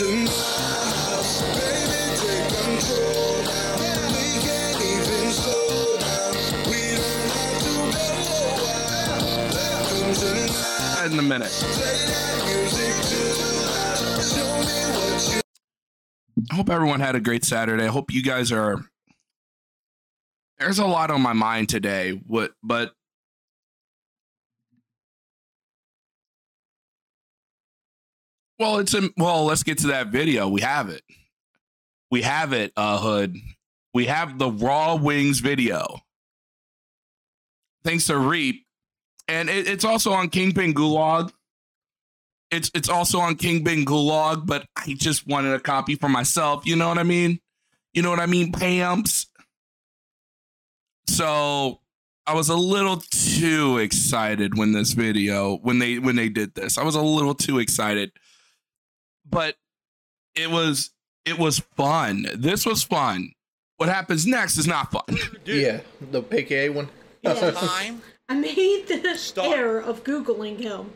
In a minute. I hope everyone had a great Saturday. I hope you guys are. There's a lot on my mind today. What, but well, it's in. Well, let's get to that video. We have it. We have it. Uh, Hood. We have the Raw Wings video. Thanks to Reap, and it, it's also on Kingpin Gulag it's it's also on Kingpin Gulag, but I just wanted a copy for myself. You know what I mean? You know what I mean, Pamps. So I was a little too excited when this video when they when they did this. I was a little too excited, but it was it was fun. This was fun. What happens next is not fun. Yeah, the AKA one. Yeah. I made the Start. error of Googling him.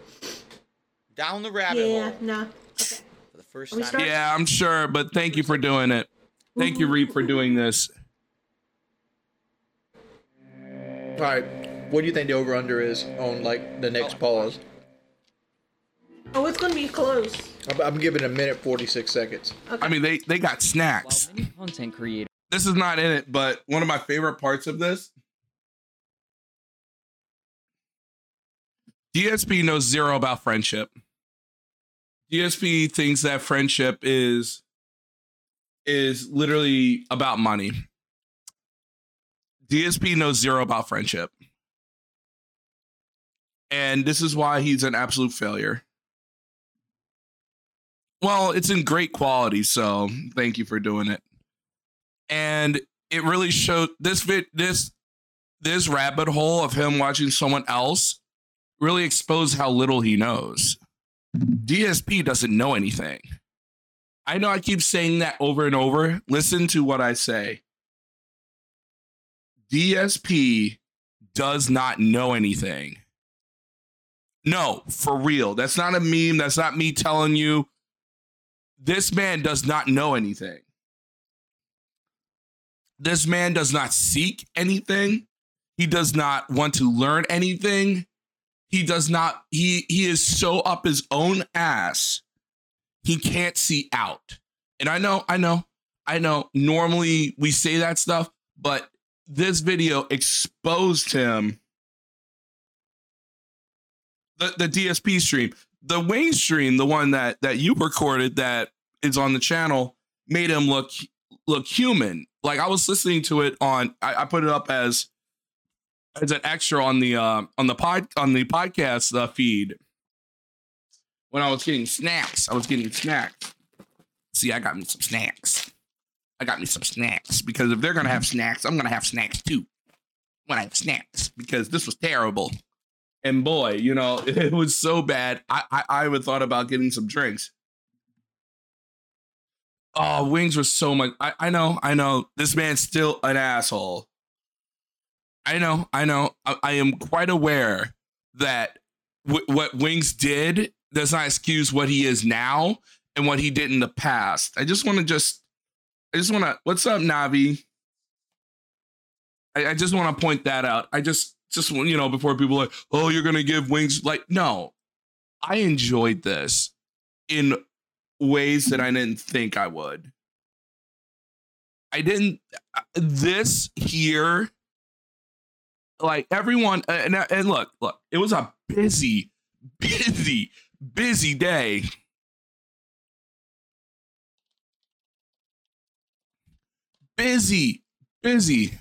down the rabbit Yeah, hole Yeah, no. Okay. for the first time. starting? Yeah, I'm sure, but thank you for doing it. Thank you, Reed, for doing this. All right, what do you think the over under is on like the next oh. pause? Oh, it's gonna be close. I'm, I'm giving a minute forty six seconds. I mean, they they got snacks. While many content creators this is not in it, but one of my favorite parts of this. DSP knows zero about friendship. DSP thinks that friendship is is literally about money. DSP knows zero about friendship. And this is why he's an absolute failure. Well, it's in great quality, so thank you for doing it and it really showed this vid this this rabbit hole of him watching someone else really exposed how little he knows. DSP doesn't know anything. I know I keep saying that over and over. Listen to what I say. DSP does not know anything. No, for real. That's not a meme. That's not me telling you. This man does not know anything. This man does not seek anything. He does not want to learn anything. He does not, he he is so up his own ass. He can't see out. And I know, I know, I know. Normally we say that stuff, but this video exposed him. The the DSP stream, the Wayne stream, the one that that you recorded that is on the channel, made him look look human. Like I was listening to it on, I, I put it up as as an extra on the uh, on the pod on the podcast uh, feed when I was getting snacks. I was getting snacks. See, I got me some snacks. I got me some snacks because if they're gonna have snacks, I'm gonna have snacks too. When I have snacks, because this was terrible. And boy, you know, it was so bad. I I, I would thought about getting some drinks. Oh, wings was so much. I, I know, I know. This man's still an asshole. I know, I know. I, I am quite aware that w- what Wings did does not excuse what he is now and what he did in the past. I just want to just, I just want to. What's up, Navi? I, I just want to point that out. I just, just you know, before people like, oh, you're gonna give Wings like, no. I enjoyed this in ways that I didn't think I would. I didn't. uh, This here, like everyone, uh, and, and look, look, it was a busy, busy, busy day. Busy, busy.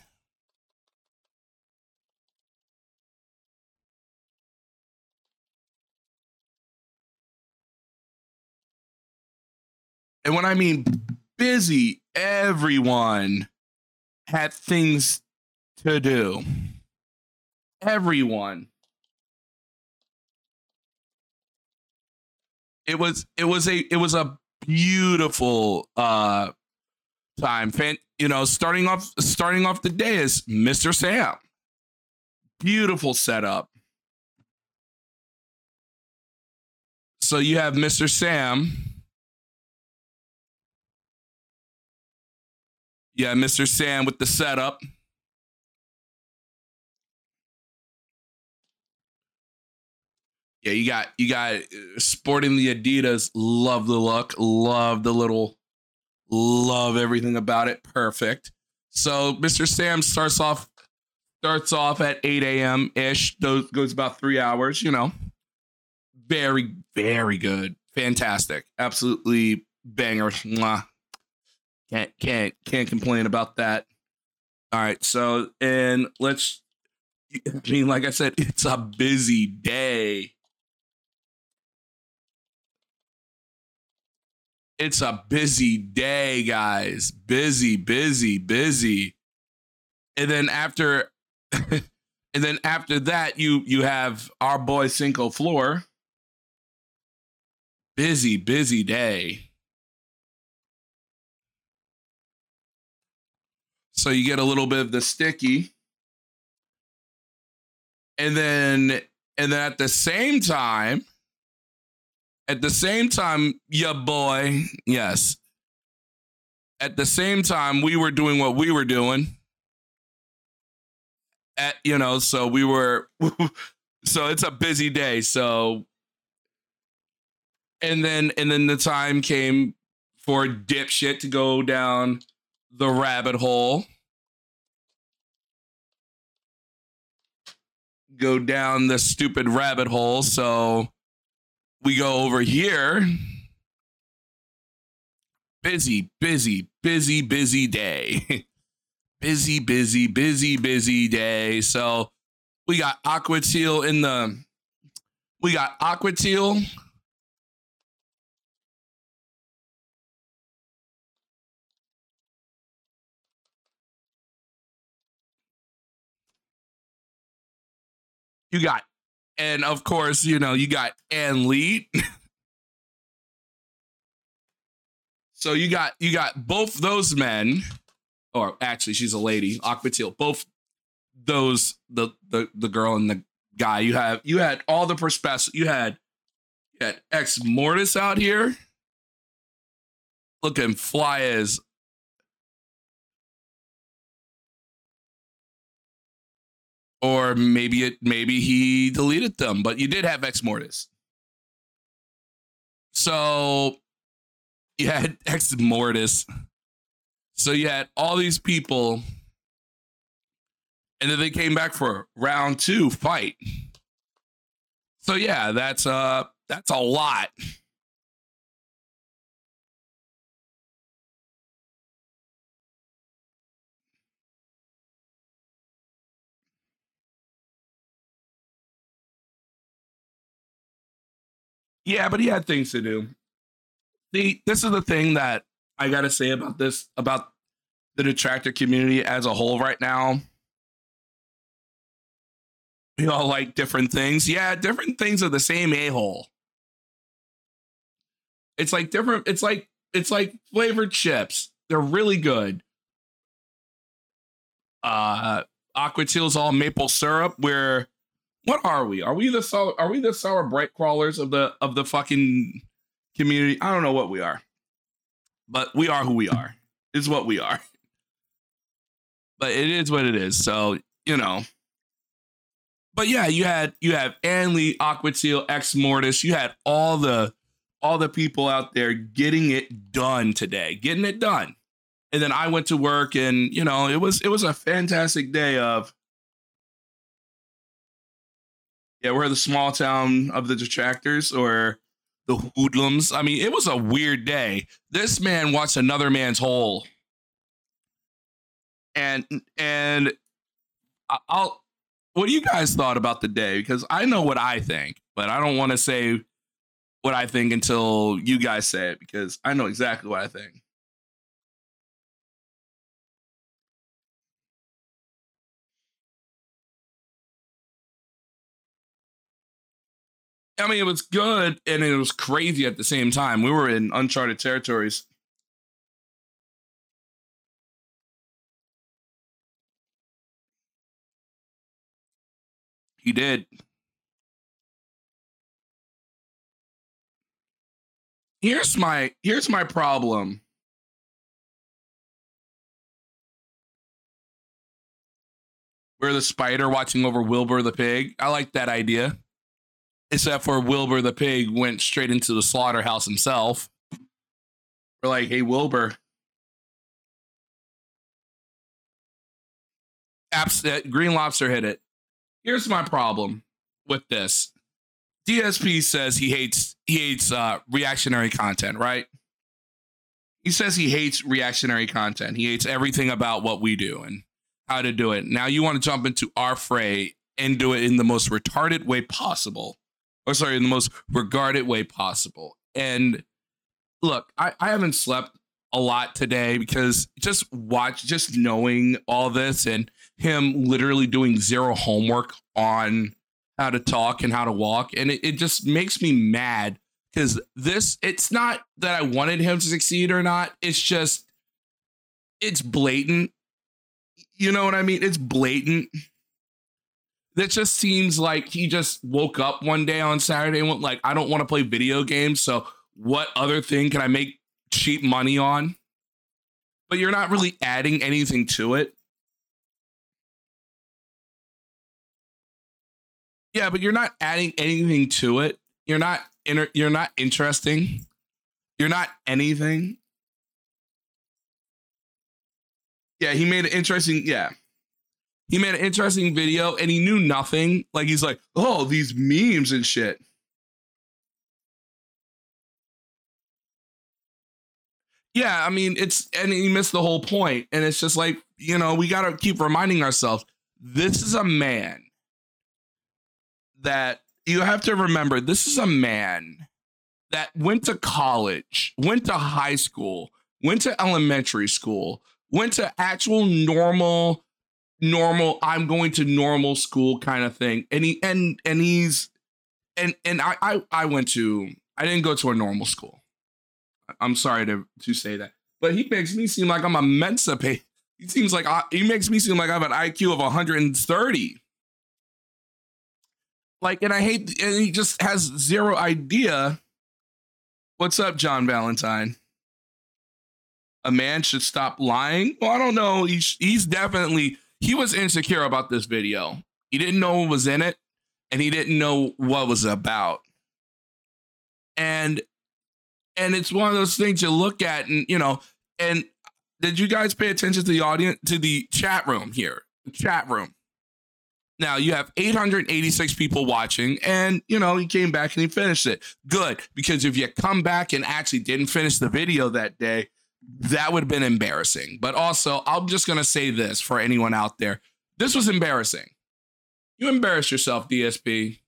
And when I mean busy, everyone had things to do. Everyone. It was it was a it was a beautiful uh time. Fan, you know, starting off starting off the day is Mr. Sam. Beautiful setup. So you have Mr. Sam Yeah, Mr. Sam with the setup. Yeah, you got you got uh, sporting the Adidas. Love the look. Love the little. Love everything about it. Perfect. So Mr. Sam starts off starts off at 8 a.m. ish. Goes goes about three hours. You know, very very good, fantastic, absolutely banger. Can't can't can't complain about that. All right, so and let's. I mean, like I said, it's a busy day. It's a busy day, guys. Busy, busy, busy. And then after and then after that, you you have our boy Cinco Floor. Busy, busy day. So you get a little bit of the sticky. And then and then at the same time, at the same time, your boy, yes. At the same time, we were doing what we were doing. At you know, so we were so it's a busy day. So and then and then the time came for dipshit to go down the rabbit hole. Go down the stupid rabbit hole. So we go over here. Busy, busy, busy, busy day. busy, busy, busy, busy day. So we got Aqua Teal in the we got Aqua Teal. You got, and of course, you know, you got Ann Lee. so you got you got both those men, or actually she's a lady, Aqua Teal, both those the the the girl and the guy. You have you had all the perspective. You had you had Ex Mortis out here, looking fly as or maybe it maybe he deleted them, but you did have Ex Mortis. So you had Ex Mortis. So you had all these people, and then they came back for round two fight. So yeah, that's uh that's a lot. Yeah, but he had things to do. See, this is the thing that I gotta say about this about the detractor community as a whole right now. We all like different things. Yeah, different things are the same a-hole. It's like different, it's like it's like flavored chips. They're really good. Uh Aqua Teal's all maple syrup, where what are we? Are we the sour, are we the sour bright crawlers of the of the fucking community? I don't know what we are. But we are who we are. Is what we are. But it is what it is. So, you know. But yeah, you had you have Ann Lee, Aqua Teal, Ex Mortis. You had all the all the people out there getting it done today, getting it done. And then I went to work and, you know, it was it was a fantastic day of yeah, we're the small town of the detractors or the hoodlums. I mean, it was a weird day. This man watched another man's hole. And and I'll what do you guys thought about the day? Because I know what I think, but I don't want to say what I think until you guys say it because I know exactly what I think. I mean, it was good and it was crazy at the same time. We were in uncharted territories. He did. Here's my here's my problem. We're the spider watching over Wilbur the pig. I like that idea. Except for Wilbur the pig went straight into the slaughterhouse himself. We're like, hey, Wilbur. Abs- uh, Green Lobster hit it. Here's my problem with this. DSP says he hates he hates uh, reactionary content, right? He says he hates reactionary content. He hates everything about what we do and how to do it. Now you want to jump into our fray and do it in the most retarded way possible, or sorry, in the most regarded way possible. And look, I, I haven't slept a lot today because just watch, just knowing all this and him literally doing zero homework on how to talk and how to walk. And it, it just makes me mad because this, it's not that I wanted him to succeed or not. It's just, it's blatant. You know what I mean? It's blatant. That just seems like he just woke up one day on Saturday and went like, I don't want to play video games. So what other thing can I make cheap money on? But you're not really adding anything to it. Yeah, but you're not adding anything to it. You're not inter- you're not interesting. You're not anything. Yeah, he made an interesting, yeah. He made an interesting video and he knew nothing. Like he's like, "Oh, these memes and shit." Yeah, I mean, it's and he missed the whole point. And it's just like, you know, we got to keep reminding ourselves this is a man that you have to remember this is a man that went to college, went to high school, went to elementary school, went to actual normal normal I'm going to normal school kind of thing. And he and and he's and and I I I went to I didn't go to a normal school. I'm sorry to to say that. But he makes me seem like I'm a Mensa pay. He seems like I, he makes me seem like I have an IQ of 130 like and i hate and he just has zero idea what's up john valentine a man should stop lying well i don't know he's he's definitely he was insecure about this video. He didn't know what was in it and he didn't know what was about. And and it's one of those things you look at and you know and did you guys pay attention to the audience to the chat room here? Chat room. Now you have 886 people watching, and you know he came back and he finished it. Good, because if you come back and actually didn't finish the video that day, that would have been embarrassing. But also, I'm just gonna say this for anyone out there: this was embarrassing. You embarrassed yourself, DSP.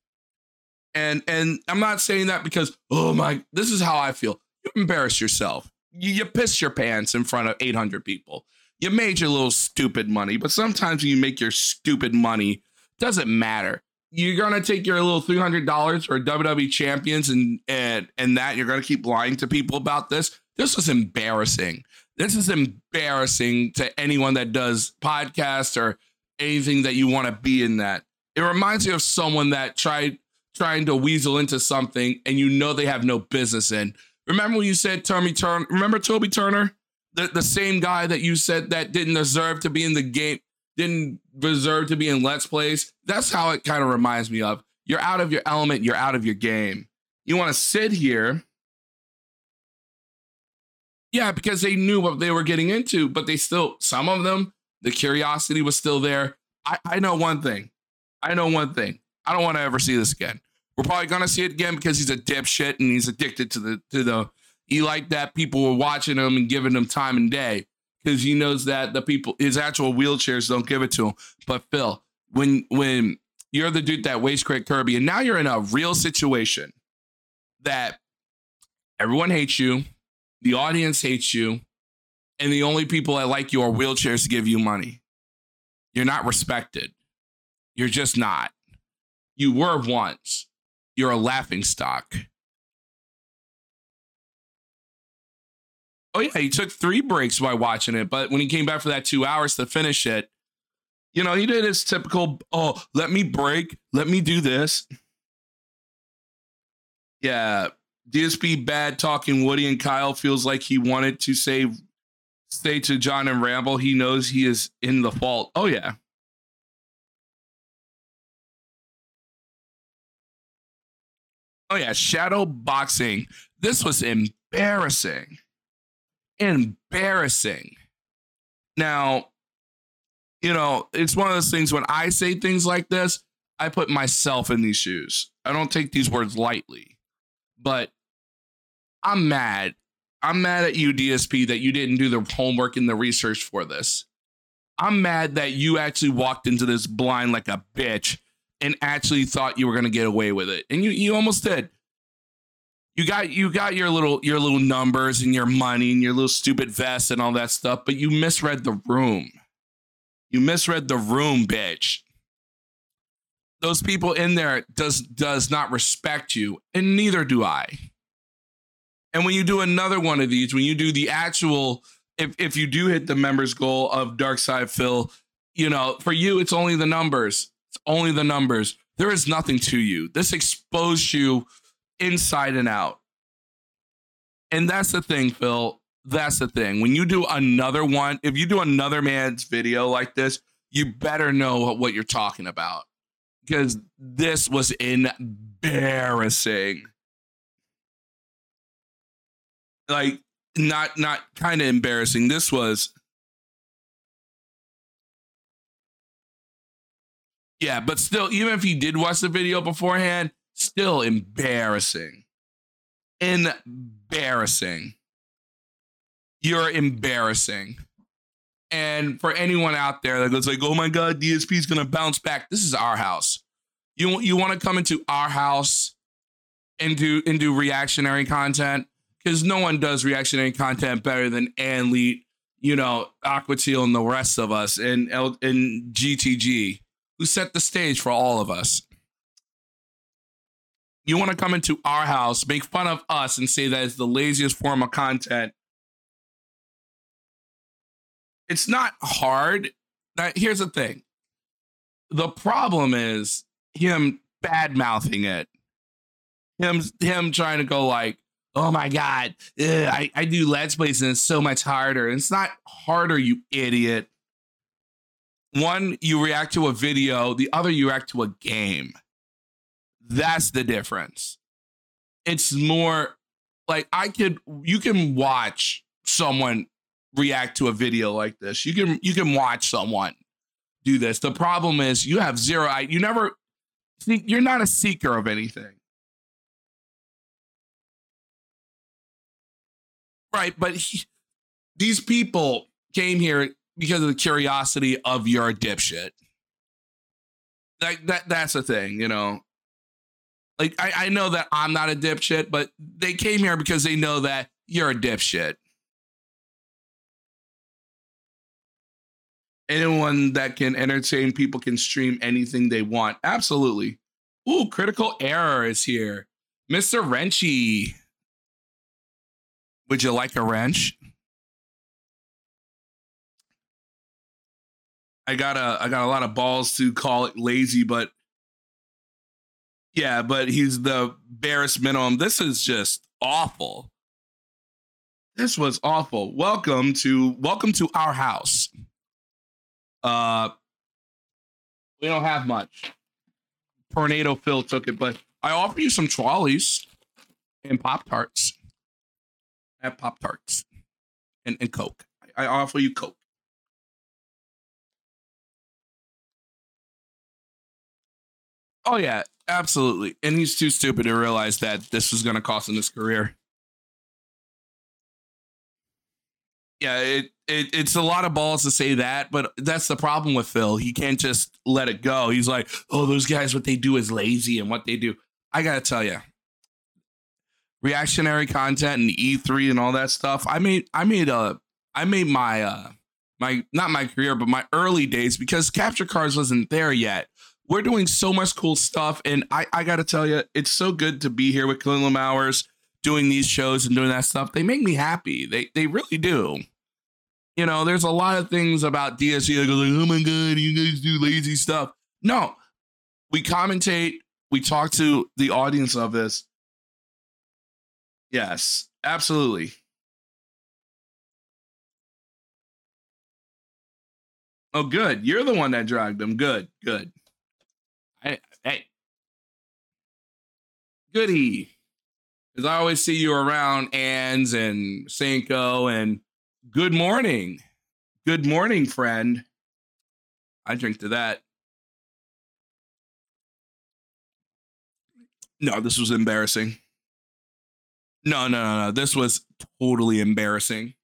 And and I'm not saying that because oh my, this is how I feel. You embarrassed yourself. You, you pissed your pants in front of 800 people. You made your little stupid money, but sometimes when you make your stupid money doesn't matter. You're gonna take your little three hundred dollars for WWE champions and and and that you're gonna keep lying to people about this. This was embarrassing. This is embarrassing to anyone that does podcasts or anything that you want to be in that. It reminds me of someone that tried trying to weasel into something and you know they have no business in. Remember when you said Tommy Turner? Remember Toby Turner? The the same guy that you said that didn't deserve to be in the game didn't deserve to be in Let's Plays. That's how it kind of reminds me of. You're out of your element, you're out of your game. You want to sit here. Yeah, because they knew what they were getting into, but they still, some of them, the curiosity was still there. I, I know one thing. I know one thing. I don't want to ever see this again. We're probably gonna see it again because he's a dipshit and he's addicted to the to the he liked that people were watching him and giving him time and day because he knows that the people his actual wheelchairs don't give it to him. But Phil, when when you're the dude that weighs Craig Kirby, and now you're in a real situation that everyone hates you, the audience hates you, and the only people that like you are wheelchairs to give you money. You're not respected. You're just not. You were once. You're a laughing stock. Oh yeah, he took three breaks by watching it, but when he came back for that two hours to finish it, you know, he did his typical, oh, let me break, let me do this. Yeah, DSP bad talking Woody and Kyle feels like he wanted to say say to John and Ramble he knows he is in the fault. Oh yeah. Oh yeah, shadow boxing. This was embarrassing. Embarrassing. Now, you know, it's one of those things when I say things like this, I put myself in these shoes. I don't take these words lightly. But I'm mad. I'm mad at you, DSP, that you didn't do the homework and the research for this. I'm mad that you actually walked into this blind like a bitch and actually thought you were to get away with it. And you you almost did. You got you got your little your little numbers and your money and your little stupid vest and all that stuff, but you misread the room. You misread the room, bitch. Those people in there does does not respect you, and neither do I. And when you do another one of these, when you do the actual, if if you do hit the members goal of Dark Side Phil, you know, for you it's only the numbers. It's only the numbers. There is nothing to you. This exposed you inside and out. And that's the thing, Phil. That's the thing. When you do another one, if you do another man's video like this, you better know what you're talking about because this was embarrassing. Like not not kind of embarrassing. This was Yeah, but still even if you did watch the video beforehand, still embarrassing. Embarrassing. You're embarrassing. And for anyone out there that goes like, "Oh my God, DSP is gonna bounce back," this is our house. You you want to come into our house and do and do reactionary content because no one does reactionary content better than Ann Lee, you know, Aquatil, and the rest of us, and L- and GTG, who set the stage for all of us. You want to come into our house, make fun of us, and say that it's the laziest form of content it's not hard. Now, here's the thing. The problem is him bad mouthing it. Him him trying to go like, oh my god, ugh, I, I do let's plays and it's so much harder. And it's not harder, you idiot. One, you react to a video, the other you react to a game. That's the difference. It's more like I could you can watch someone react to a video like this. You can you can watch someone do this. The problem is you have zero. You never. You're not a seeker of anything, right? But he, these people came here because of the curiosity of your dipshit. Like that. That's the thing, you know. Like I, I know that I'm not a dipshit, but they came here because they know that you're a dipshit. anyone that can entertain people can stream anything they want. Absolutely. Ooh, critical error is here. Mr. Wrenchy. Would you like a wrench? I got a I got a lot of balls to call it lazy, but yeah, but he's the barest minimum. This is just awful. This was awful. Welcome to welcome to our house. Uh, we don't have much. Tornado Phil took it, but I offer you some trolleys and Pop Tarts. Have Pop Tarts and, and Coke. I offer you Coke. Oh yeah, absolutely. And he's too stupid to realize that this was going to cost him his career. Yeah, it, it it's a lot of balls to say that, but that's the problem with Phil. He can't just let it go. He's like, "Oh, those guys, what they do is lazy, and what they do." I gotta tell you, reactionary content and E3 and all that stuff. I made I made a I made my uh my not my career, but my early days because capture cards wasn't there yet. We're doing so much cool stuff, and I I gotta tell you, it's so good to be here with Clinton Hours doing these shows and doing that stuff. They make me happy. They they really do. You know, there's a lot of things about DSC that go like, oh my god, you guys do lazy stuff. No, we commentate. We talk to the audience of this. Yes, absolutely. Oh, good. You're the one that dragged them. Good, good. I, hey, Goody. Because I always see you around Ann's and Cinco and good morning. Good morning, friend. I drink to that. No, this was embarrassing. No, no, no, no. This was totally embarrassing.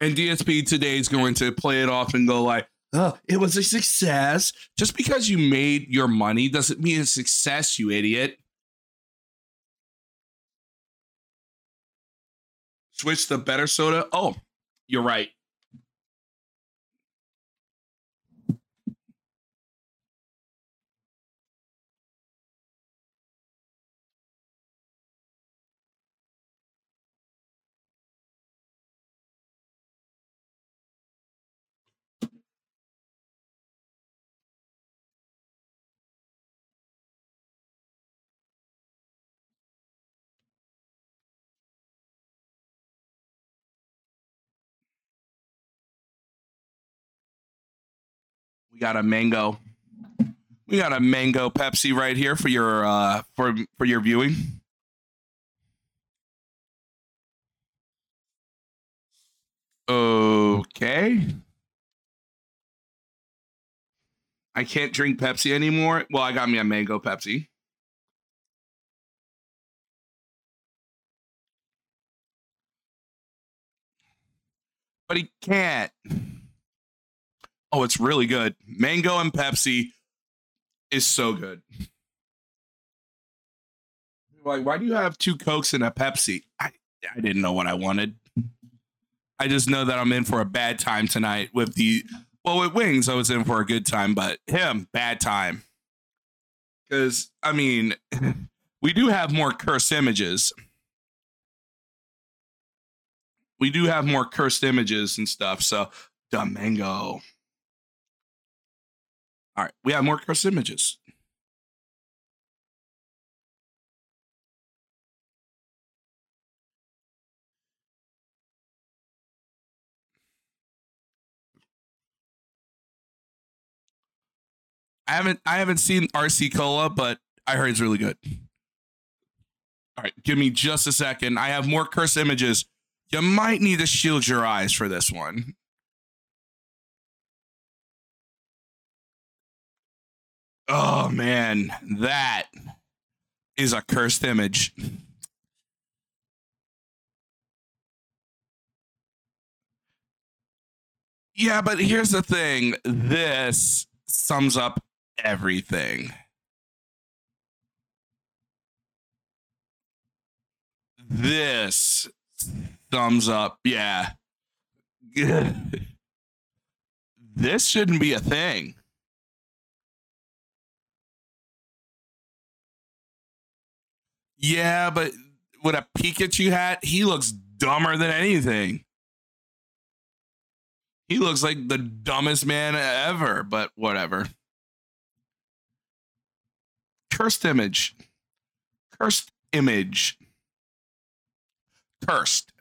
And DSP today is going to play it off and go like, "Oh, it was a success." Just because you made your money doesn't mean it's success, you idiot. Switch the better soda. Oh, you're right. We got a mango. We got a mango Pepsi right here for your uh for for your viewing. Okay. I can't drink Pepsi anymore. Well, I got me a mango Pepsi. But he can't. Oh, it's really good. Mango and Pepsi is so good. Like, why do you have two Cokes and a Pepsi? I, I didn't know what I wanted. I just know that I'm in for a bad time tonight with the well with Wings. I was in for a good time, but him bad time. Because I mean, we do have more cursed images. We do have more cursed images and stuff. So, mango. All right, we have more cursed images. I haven't I haven't seen RC Cola, but I heard it's really good. All right, give me just a second. I have more curse images. You might need to shield your eyes for this one. Oh man, that is a cursed image. Yeah, but here's the thing. This sums up everything. This thumbs up. Yeah. this shouldn't be a thing. Yeah, but with a Pikachu hat, he looks dumber than anything. He looks like the dumbest man ever, but whatever. Cursed image. Cursed image. Cursed.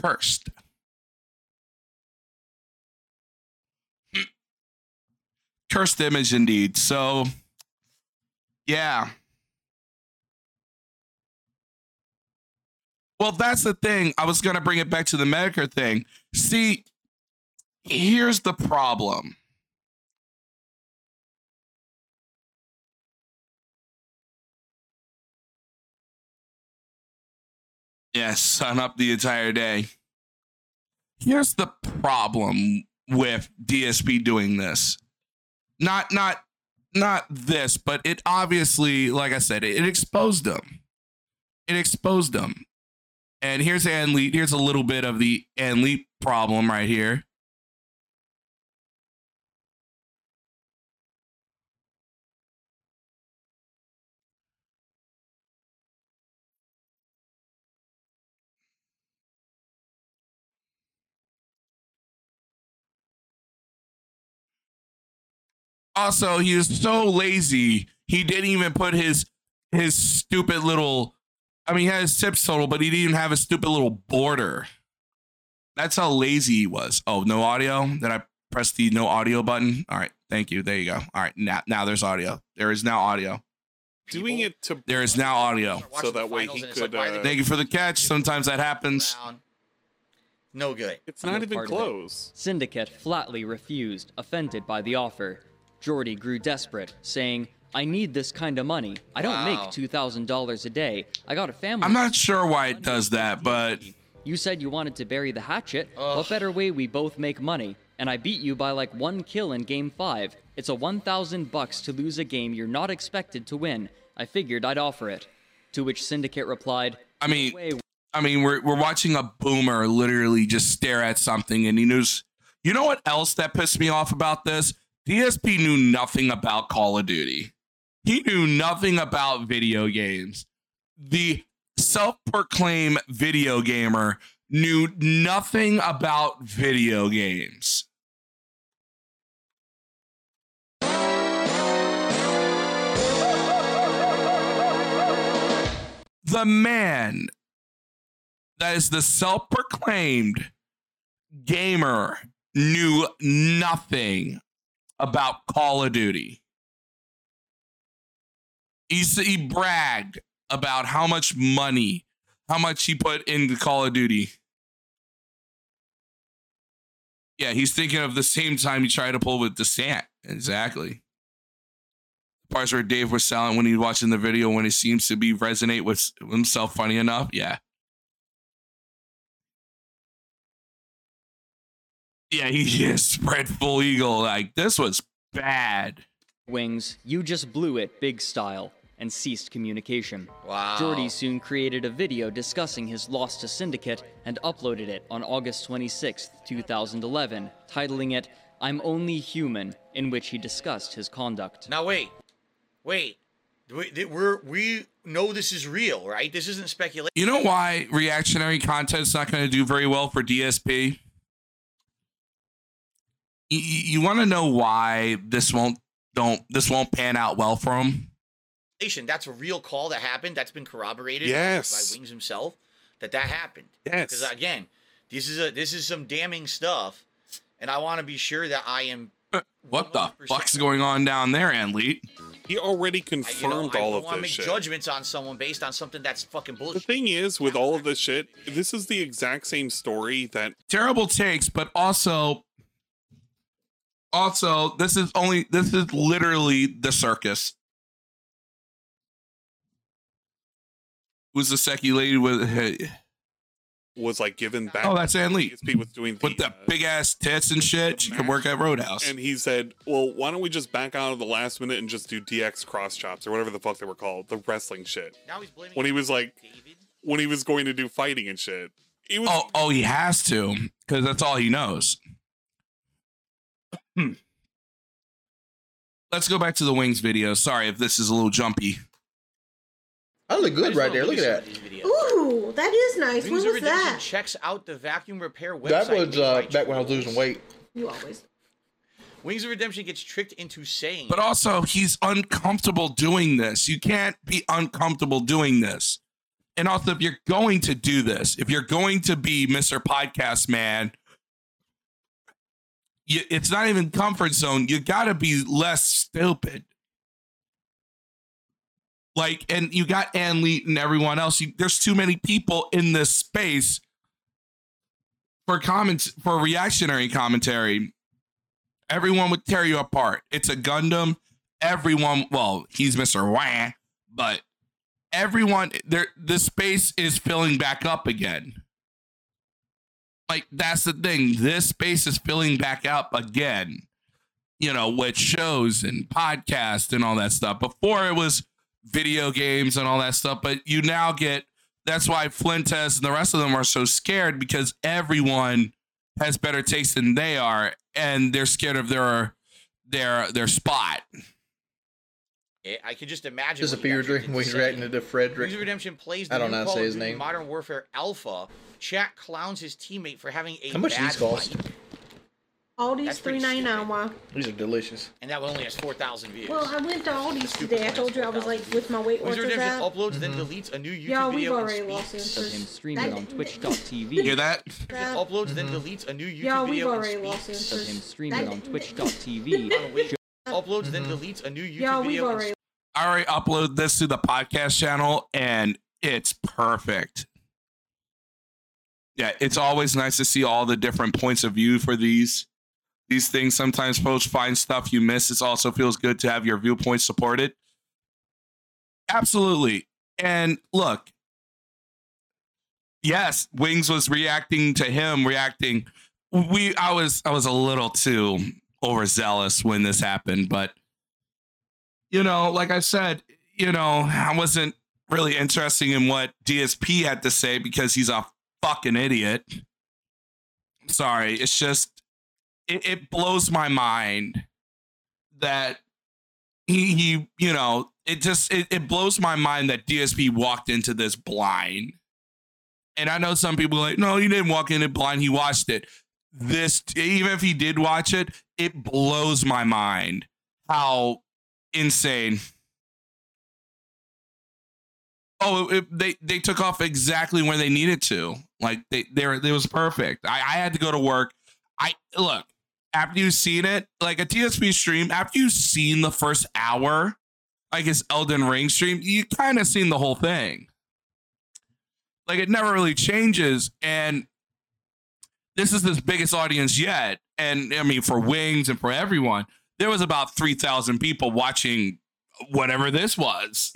Cursed. Cursed image indeed. So, yeah. Well, that's the thing. I was going to bring it back to the Medicare thing. See, here's the problem. Yes, sun up the entire day. Here's the problem with DSP doing this. Not not not this, but it obviously, like I said, it, it exposed them. It exposed them. And here's Ann Lee. Here's a little bit of the Ann Lee problem right here. Also, he was so lazy. He didn't even put his his stupid little. I mean, he had his tips total, but he didn't even have a stupid little border. That's how lazy he was. Oh, no audio. Then I pressed the no audio button? All right, thank you. There you go. All right, now now there's audio. There is now audio. doing it to There is now audio. So that way he and it's like, could, why are uh, Thank you for the catch. Sometimes that happens. No good. It's not a even part of it. close. Syndicate flatly refused, offended by the offer. Jordy grew desperate, saying, I need this kind of money. I don't Wow. make $2,000 a day. I got a family. I'm not sure why it does that, but You said you wanted to bury the hatchet. What better way we both make money? And I beat you by like one kill in game 5. It's a 1000 bucks to lose a game you're not expected to win. I figured I'd offer it. To which Syndicate replied, I mean, "Way I mean, we're we're watching a boomer literally just stare at something, and he knows. You know what else that pissed me off about this? DSP knew nothing about Call of Duty. He knew nothing about video games. The self-proclaimed video gamer knew nothing about video games. The man that is the self-proclaimed gamer knew nothing about Call of Duty. He, he bragged about how much money, how much he put into Call of Duty. Yeah, he's thinking of the same time he tried to pull with Descent. Exactly. Parts where Dave was silent when he's watching the video when he seems to be resonate with himself funny enough. Yeah. Yeah, he just spread full eagle. Like this was bad. Wings, you just blew it big style, and ceased communication. Wow. Jordy soon created a video discussing his loss to Syndicate and uploaded it on August 26, 2011, titling it I'm Only Human, in which he discussed his conduct. Now wait, wait. We, th- we're we know this is real, right? This isn't speculation. You know why reactionary content's not going to do very well for DSP? You, you want to know why this won't don't this won't pan out well for him? That's a real call that happened. That's been corroborated Yes. by Wings himself. That that happened. Yes. Because again, this is a this is some damning stuff, and I want to be sure that I am. Uh, what the 100% fuck's going on down there, Anleet? He already I, you know, confirmed I all don't of want to this make shit. judgments on someone based on something that's fucking bullshit. The thing is, with all of this shit, this is the exact same story that Terrible takes, but also also this is only this is literally the circus. Who's the secky lady with was like given back. Oh, that's Anleet. DSP was doing with the uh, big ass tits and shit? She could work at Roadhouse. And he said, "Well, why don't we just back out of the last minute and just do DX cross chops or whatever the fuck they were called, the wrestling shit." Now he's blaming When he was like, David. when he was going to do fighting and shit, he was. Oh, oh, he has to because that's all he knows. Hmm. Let's go back to the wings video. Sorry if this is a little jumpy. I look good right there. Look at that. Ooh, that is nice. Wings When of was Redemption that? checks out the vacuum repair website. That was uh, back when I was losing weight. You always. Wings of Redemption gets tricked into saying, But also, he's uncomfortable doing this. You can't be uncomfortable doing this. And also, if you're going to do this, if you're going to be Mr. Podcast Man, you, it's not even comfort zone. You got to be less stupid. Like, and you got Ann Lee and everyone else. You, there's too many people in this space for comments for reactionary commentary. Everyone would tear you apart. It's a Gundam. Everyone, well, he's Mr. Wah, but everyone there the space is filling back up again. Like that's the thing. This space is filling back up again. You know, with shows and podcasts and all that stuff. Before it was video games and all that stuff, but you now get that's why Flintez and the rest of them are so scared because everyone has better taste than they are, and they're scared of their their their spot. Eh, I can just imagine. Just a what he got fever tricked dream when he's into saying. reacting to Wings. Redemption plays the I don't know how to say his name. Modern Warfare Alpha. Chat clowns his teammate for having a How much bad these cost? fight, Aldi's That's three pretty ninety nine. stupid. Why? These are delicious. and that one only has four thousand views. Well, I went to Aldi's Stupid today. I told you I was like with my Weight Wings Watchers Redemption app. uploads then Mm-hmm. deletes a new YouTube Yeah, we've video and already speaks. lost of interest. him streaming on That- twitch.tv. You hear that? Just That- uploads then Mm-hmm. deletes a new YouTube Yeah, we've video and already lost speaks. of interest. him streaming That- on twitch.tv. Wait. uploads then Mm-hmm. deletes a new YouTube Yeah, we've video and already I already uploaded this to the podcast channel and it's perfect. Yeah, it's always nice to see all the different points of view for these these things. Sometimes folks find stuff you miss. It also feels good to have your viewpoint supported. Absolutely. And look, yes, Wings was reacting to him, reacting. We I was I was a little too overzealous when this happened, but you know, like I said, you know, I wasn't really interested in what DSP had to say because he's a fucking idiot. Sorry, it's just it, it blows my mind that he he you know it just it, it blows my mind that DSP walked into this blind. And I know some people like, no, he didn't walk in it blind. He watched it. This even if he did watch it, it blows my mind how insane. Oh, it, they they took off exactly when they needed to. Like they were, it was perfect. I, I had to go to work. I look after you've seen it, like a DSP stream. After you've seen the first hour, like his Elden Ring stream, you kind of seen the whole thing. Like it never really changes, and this is his biggest audience yet. And I mean, for Wings and for everyone, there was about 3,000 people watching whatever this was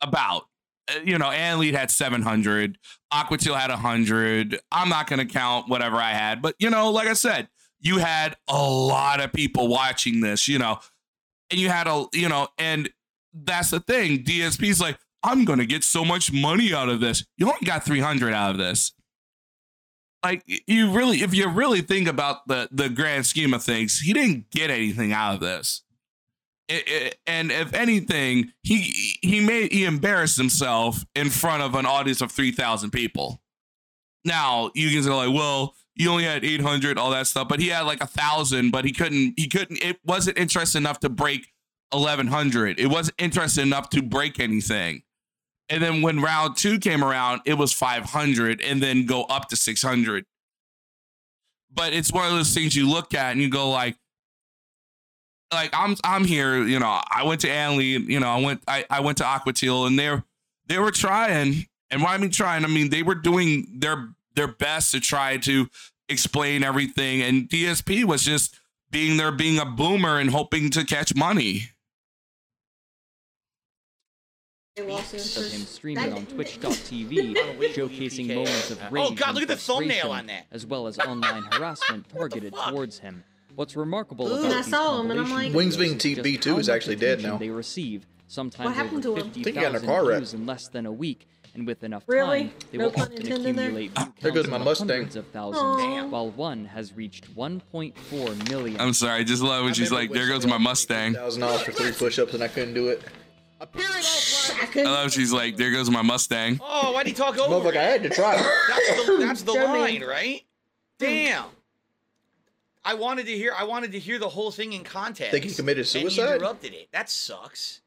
about. Uh, You know, Anlead had 700, Aquatil had 100. I'm not going to count whatever I had, but you know, like I said, you had a lot of people watching this, you know, and you had a, you know, and that's the thing. DSP's like, I'm going to get so much money out of this. You only got 300 out of this like you really if you really think about the the grand scheme of things he didn't get anything out of this It- it- and if anything he he made he embarrassed himself in front of an audience of 3000 people now you can say like well you only had 800 all that stuff but he had like a thousand but he couldn't he couldn't it wasn't interesting enough to break 1100 it wasn't interesting enough to break anything. And then when round two came around, it was 500 and then go up to 600. But it's one of those things you look at and you go like, like I'm I'm here, you know, I went to Anley, you know, I went I, I went to Aquatil and they're they were trying, and why I mean trying, I mean they were doing their their best to try to explain everything. And DSP was just being there being a boomer and hoping to catch money. It was of him streaming That- on twitch.tv, showcasing moments of Oh, rage God, and look at the thumbnail frustration, on that. as well as online harassment targeted towards him. What's remarkable Ugh. about I these saw him and I'm like- Wings Being is TB2 how is much actually dead now. They receive sometimes What happened over to him? think he got in a 50,000 car wreck. views in less than a week, and with enough Really? time, they No will often accumulate ah, There goes my Mustang. hundreds of thousands, Aw. while one has reached 1.4 million. I'm sorry, I just love when she's like, there goes my Mustang. Thousand dollars for three push-ups, and I couldn't do it. I I couldn't. love she's like, there goes my Mustang. Oh, why'd he talk over? Motherfucker, I had to try. That's the, that's the line, right? Damn. I wanted to hear. I wanted to hear the whole thing in context. Think he committed And suicide? he interrupted it. That sucks.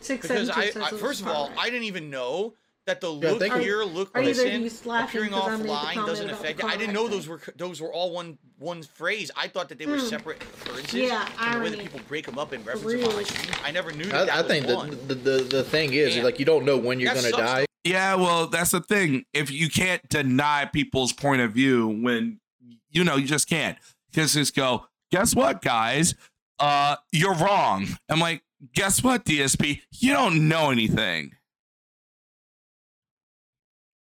Six, Because I, I first of all. I didn't even know that the Yeah, look thank here, look, Are you there? listen, He's laughing appearing 'cause I offline doesn't affect it. I didn't know those were those were all one one phrase. I thought that they were Hmm. separate occurrences. Yeah, and the way that people break them up in reference them on my Really. I never knew that. that I, I was think one. the, the the the thing is, Damn. like you don't know when you're That gonna sucks, die. Yeah, well, that's the thing. If you can't deny people's point of view when you know you just can't. Because just go, guess what, guys? Uh, you're wrong. I'm like, guess what, DSP? You don't know anything.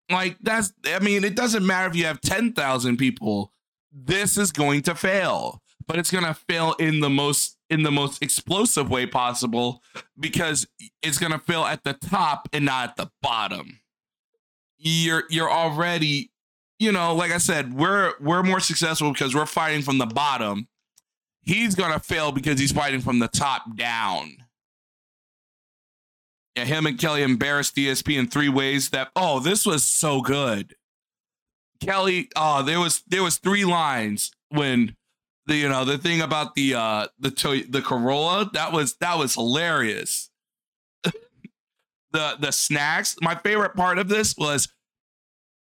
Like that's I mean, it doesn't matter if you have 10,000 people. This is going to fail. But it's going to fail in the most in the most explosive way possible because it's going to fail at the top and not at the bottom. You're you're already, you know, like I said, we're we're more successful because we're fighting from the bottom. He's going to fail because he's fighting from the top down. Yeah, him and Kelly embarrassed DSP in three ways that oh, this was so good. Kelly, oh, there was there was three lines when the you know the thing about the uh the toy the Corolla that was that was hilarious. the the snacks. My favorite part of this was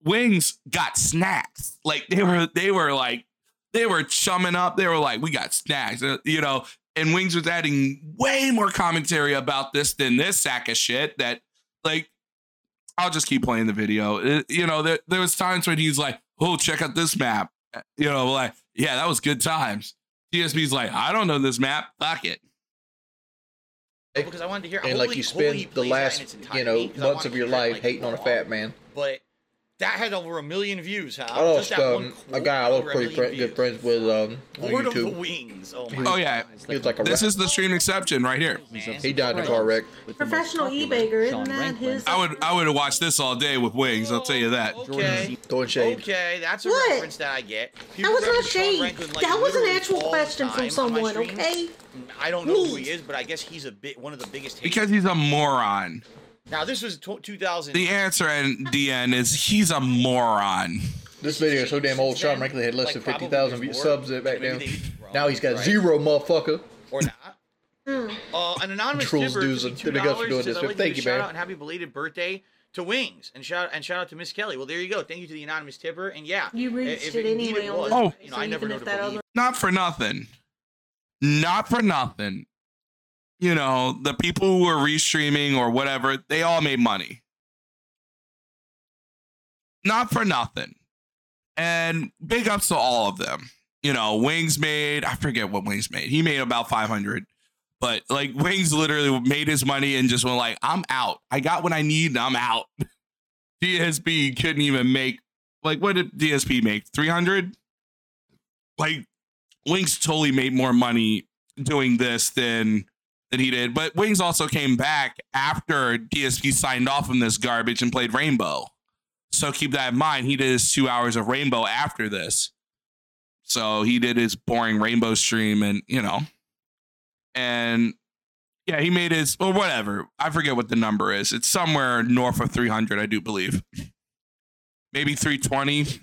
Wings got snacks. Like they were they were like they were chumming up. They were like, we got snacks, uh, you know. And Wings was adding way more commentary about this than this sack of shit. That like, I'll just keep playing the video. It- you know, there, there was times when he's like, "Oh, check out this map." Uh, you know, like, yeah, that was good times. DSP's like, I don't know this map. Fuck it. because I wanted to hear. And hopefully- like you hopefully spend the plays that in last, you entirety, know, 'cause I months of your life like, hating on a fat man. But that had over a million views. Huh? I lost Just that one um, a guy I was pretty million fri- good friends with um, on Lord of the YouTube. Wings. Oh my. Oh yeah, He was like a this is the stream exception right here. He died in a car wreck. With the most Professional popular, e-baker, isn't that his- I would I would have watched this all day with Wings. I'll tell you that. Okay. throwing shade. Okay, that's a What? reference that I get. People That was not reference shade. Rankin, like, that was an actual question from someone, okay? I don't know who he is, but I guess he's a bit one of the biggest. haters. Because he's a moron. Now this was tw 2000. The answer in DN is he's a moron. This video is so damn old. Sean Then, had less like, than probably 50,000 before, subs back maybe then. they didn't grow, Now he's got right? zero, motherfucker. or not. Uh, an anonymous Trolls tipper dudes gives me and two big for doing this. Like Thank you, a shout man. out and happy belated birthday to Wings and shout and shout out to Miss Kelly. Well, there you go. Thank you to the anonymous tipper. And yeah, You reached if it indeed anyway it on was, Oh. you know, so I never even know to that believe. other Not for nothing. Not for nothing. You know, the people who were restreaming or whatever, they all made money. Not for nothing. And big ups to all of them. You know, Wings made, I forget what Wings made. He made about 500. But like Wings literally made his money and just went like, I'm out. I got what I need and I'm out. DSP couldn't even make like what did DSP make? 300? Like Wings totally made more money doing this than than he did. But Wings also came back after DSP signed off on this garbage and played Rainbow. So keep that in mind. He did his two hours of Rainbow after this. So he did his boring Rainbow stream and, you know, and yeah, he made his, or whatever. I forget what the number is. It's somewhere north of 300, I do believe. Maybe 320.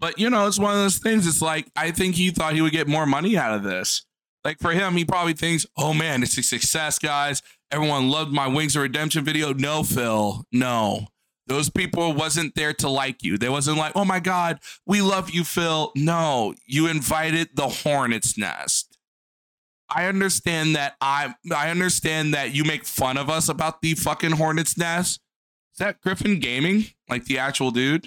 But, you know, it's one of those things. It's like, I think he thought he would get more money out of this. Like for him, he probably thinks, oh man, it's a success, guys. Everyone loved my Wings of Redemption video. No, Phil, no. Those people wasn't there to like you. They wasn't like, oh my God, we love you, Phil. No, you invited the hornet's nest. I understand that I I understand that you make fun of us about the fucking hornet's nest. Is that Griffin Gaming? Like the actual dude?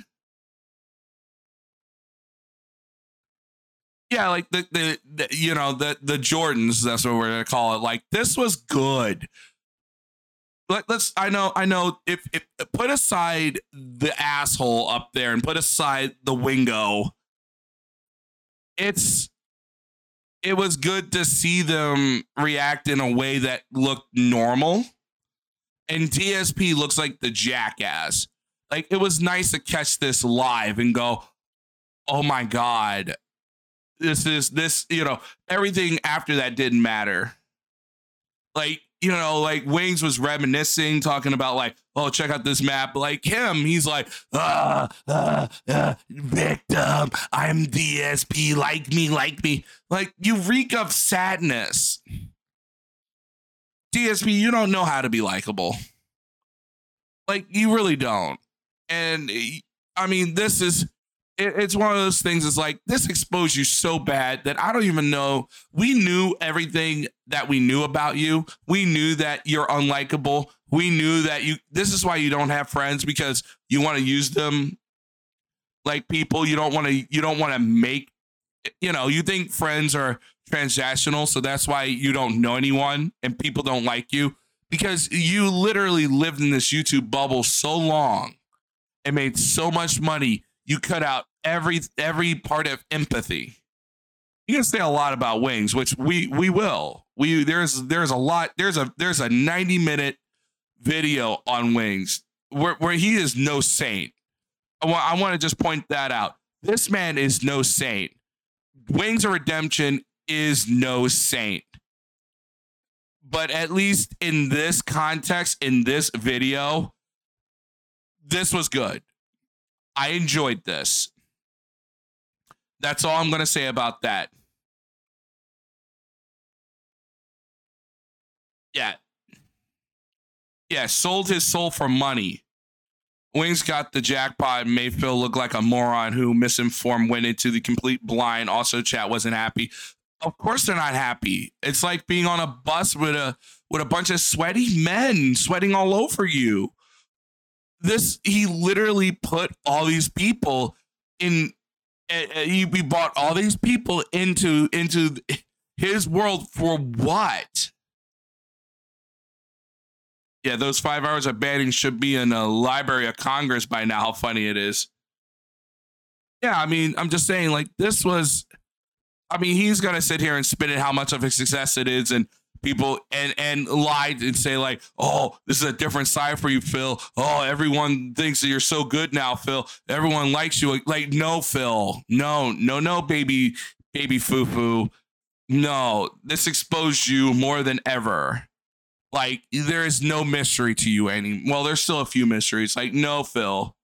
Yeah, like the, the the you know the the Jordans. That's what we're gonna call it. Like this was good. Let, let's. I know. I know. If, if put aside the asshole up there and put aside the wingo, it's it was good to see them react in a way that looked normal. And DSP looks like the jackass. Like it was nice to catch this live and go, "Oh my god, this is this." You know, everything after that didn't matter. Like you know, like Wings was reminiscing, talking about like, "Oh, check out this map." Like him, he's like, "Ah, ah, ah, victim. I'm DSP. Like me, like me." Like you reek of sadness. DSP, you don't know how to be likable. Like you really don't. And I mean, this is it, it's one of those things. It's like this exposed you so bad that I don't even know. We knew everything that we knew about you. We knew that you're unlikable. We knew that you. This is why you don't have friends because you want to use them like people. You don't want to. You don't want to make. You know, you think friends are transactional, so that's why you don't know anyone and people don't like you because you literally lived in this YouTube bubble so long and made so much money. You cut out every every part of empathy. You can say a lot about wings, which we we will. We there's there's a lot there's a there's a 90 minute video on wings where where he is no saint. I want I want to just point that out. This man is no saint. Wings of Redemption is no saint. But at least in this context, in this video, this was good. I enjoyed this. That's all I'm going to say about that. Yeah. Yeah, sold his soul for money. Wings got the jackpot Mayfield looked like a moron who misinformed, went into the complete blind. Also, chat wasn't happy. Of course they're not happy. It's like being on a bus with a with a bunch of sweaty men sweating all over you. This he literally put all these people in uh, he, he brought all these people into into his world for what? Yeah, those five hours of banning should be in a Library of Congress by now. How funny it is. Yeah, I mean, I'm just saying, like, this was. I mean, he's gonna sit here and spin it how much of a success it is, and people and and lie and say like, oh, this is a different side for you, Phil. Oh, everyone thinks that you're so good now, Phil. Everyone likes you. Like, no, Phil. No, no, no, baby, baby foo foo. No, this exposed you more than ever. Like, there is no mystery to you any. Well, there's still a few mysteries. Like, no, Phil.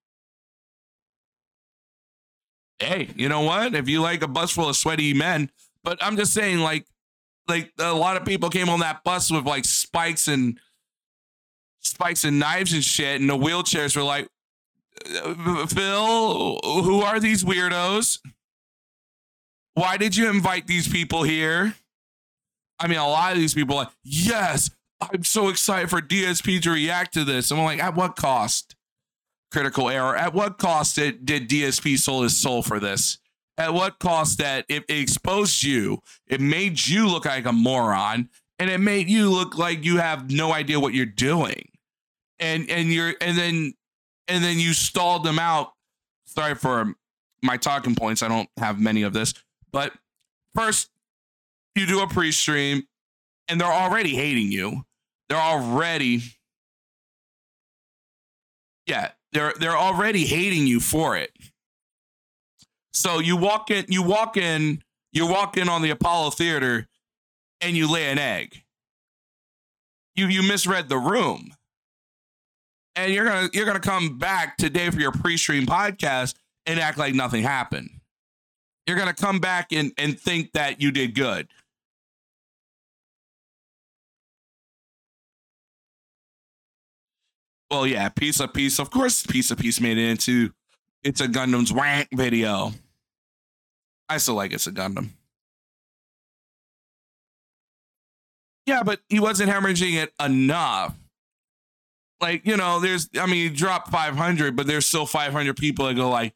Hey, you know what? If you like a bus full of sweaty men, but I'm just saying, like, like a lot of people came on that bus with like spikes and spikes and knives and shit, and the wheelchairs were like, "Uh, Phil, who are these weirdos? Why did you invite these people here? I mean, a lot of these people like, yes, I'm so excited for DSP to react to this. And I'm like, at what cost? Critical error. At what cost did, did DSP sold his soul for this? At what cost that it, it exposed you? It made you look like a moron, and it made you look like you have no idea what you're doing. And and you're and then and then you stalled them out. Sorry for my talking points. I don't have many of this, but first you do a pre-stream, and they're already hating you. They're already yeah, they're they're already hating you for it. So you walk in, you walk in, you walk in on the Apollo Theater, and you lay an egg. You you misread the room, and you're gonna you're gonna come back today for your pre-stream podcast and act like nothing happened. You're gonna come back and and think that you did good. Well, yeah, piece of piece. Of course, piece of piece made it into it's a Gundam's wank video. I still like it's a Gundam. Yeah, but he wasn't hemorrhaging it enough. Like, you know, there's, I mean, he dropped 500, but there's still 500 people that go, like,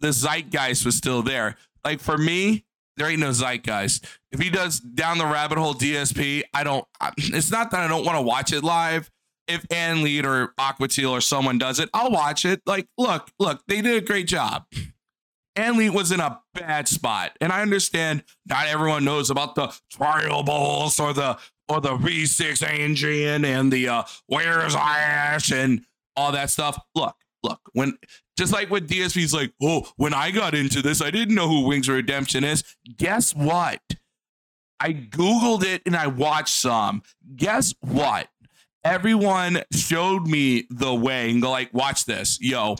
the zeitgeist was still there. Like, for me, there ain't no zeitgeist. If he does down the rabbit hole DSP, I don't, it's not that I don't want to watch it live. If Ann Lead or Aquatil or someone does it, I'll watch it. Like, look, look, they did a great job. Ann Lee was in a bad spot. And I understand not everyone knows about the trial balls or the or the V6 engine and the uh where's Ash and all that stuff. Look, look, when just like with DSP's like, oh, when I got into this, I didn't know who Wings of Redemption is. Guess what? I Googled it and I watched some. Guess what? Everyone showed me the way and go like, watch this. Yo,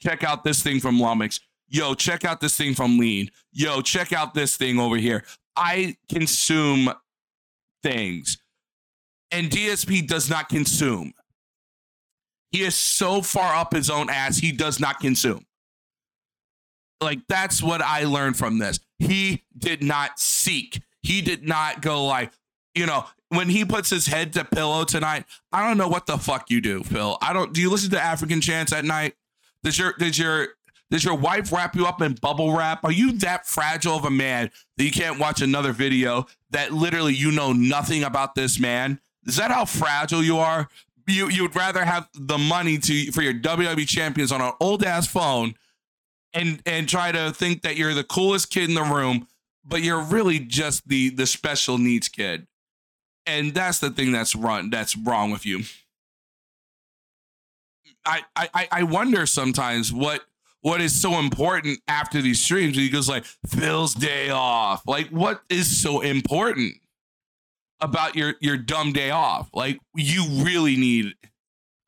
check out this thing from Lumix. Yo, check out this thing from Lean. Yo, check out this thing over here. I consume things. And DSP does not consume. He is so far up his own ass, he does not consume. Like, that's what I learned from this. He did not seek. He did not go like, you know, when he puts his head to pillow tonight, I don't know what the fuck you do, Phil. I don't do you listen to African chants at night? Does your does your does your wife wrap you up in bubble wrap? Are you that fragile of a man that you can't watch another video that literally you know nothing about this man? Is that how fragile you are? You you would rather have the money to for your WWE champions on an old ass phone and and try to think that you're the coolest kid in the room, but you're really just the the special needs kid. And that's the thing that's wrong that's wrong with you. I I I wonder sometimes what what is so important after these streams. He goes like Phil's day off. Like what is so important about your your dumb day off? Like you really need.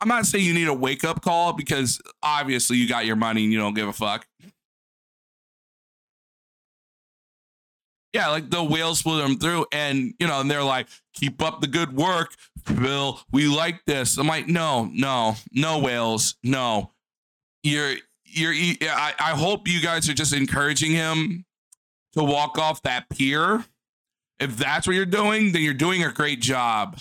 I'm not saying you need a wake up call because obviously you got your money and you don't give a fuck. Yeah, like the whales split them through, and you know, and they're like, "Keep up the good work, Phil. We like this." I'm like, "No, no, no whales, no. You're, you're. I, I hope you guys are just encouraging him to walk off that pier If that's what you're doing, then you're doing a great job.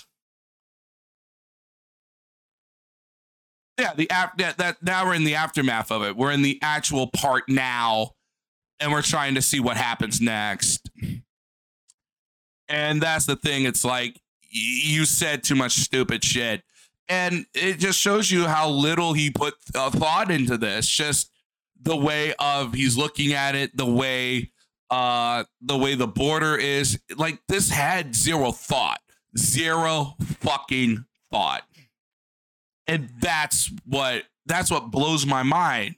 Yeah, the app that, that now we're in the aftermath of it. We're in the actual part now, and we're trying to see what happens next. And that's the thing. It's like you said too much stupid shit. And it just shows you how little he put uh, thought into this. Just the way of he's looking at it, the way uh the way the border is. Like this had zero thought. Zero fucking thought. And that's what that's what blows my mind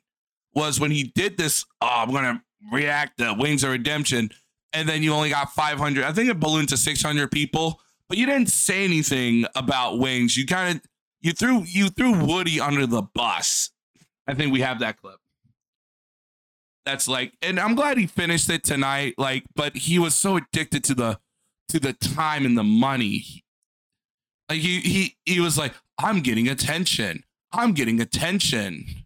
was when he did this, oh, I'm gonna react to Wings of Redemption and then you only got 500. I think it ballooned to 600 people, but you didn't say anything about Wings. You kind of you threw you threw Woody under the bus. I think we have that clip. That's like, and I'm glad he finished it tonight. Like, but he was so addicted to the to the time and the money. Like he he he was like, I'm getting attention. I'm getting attention.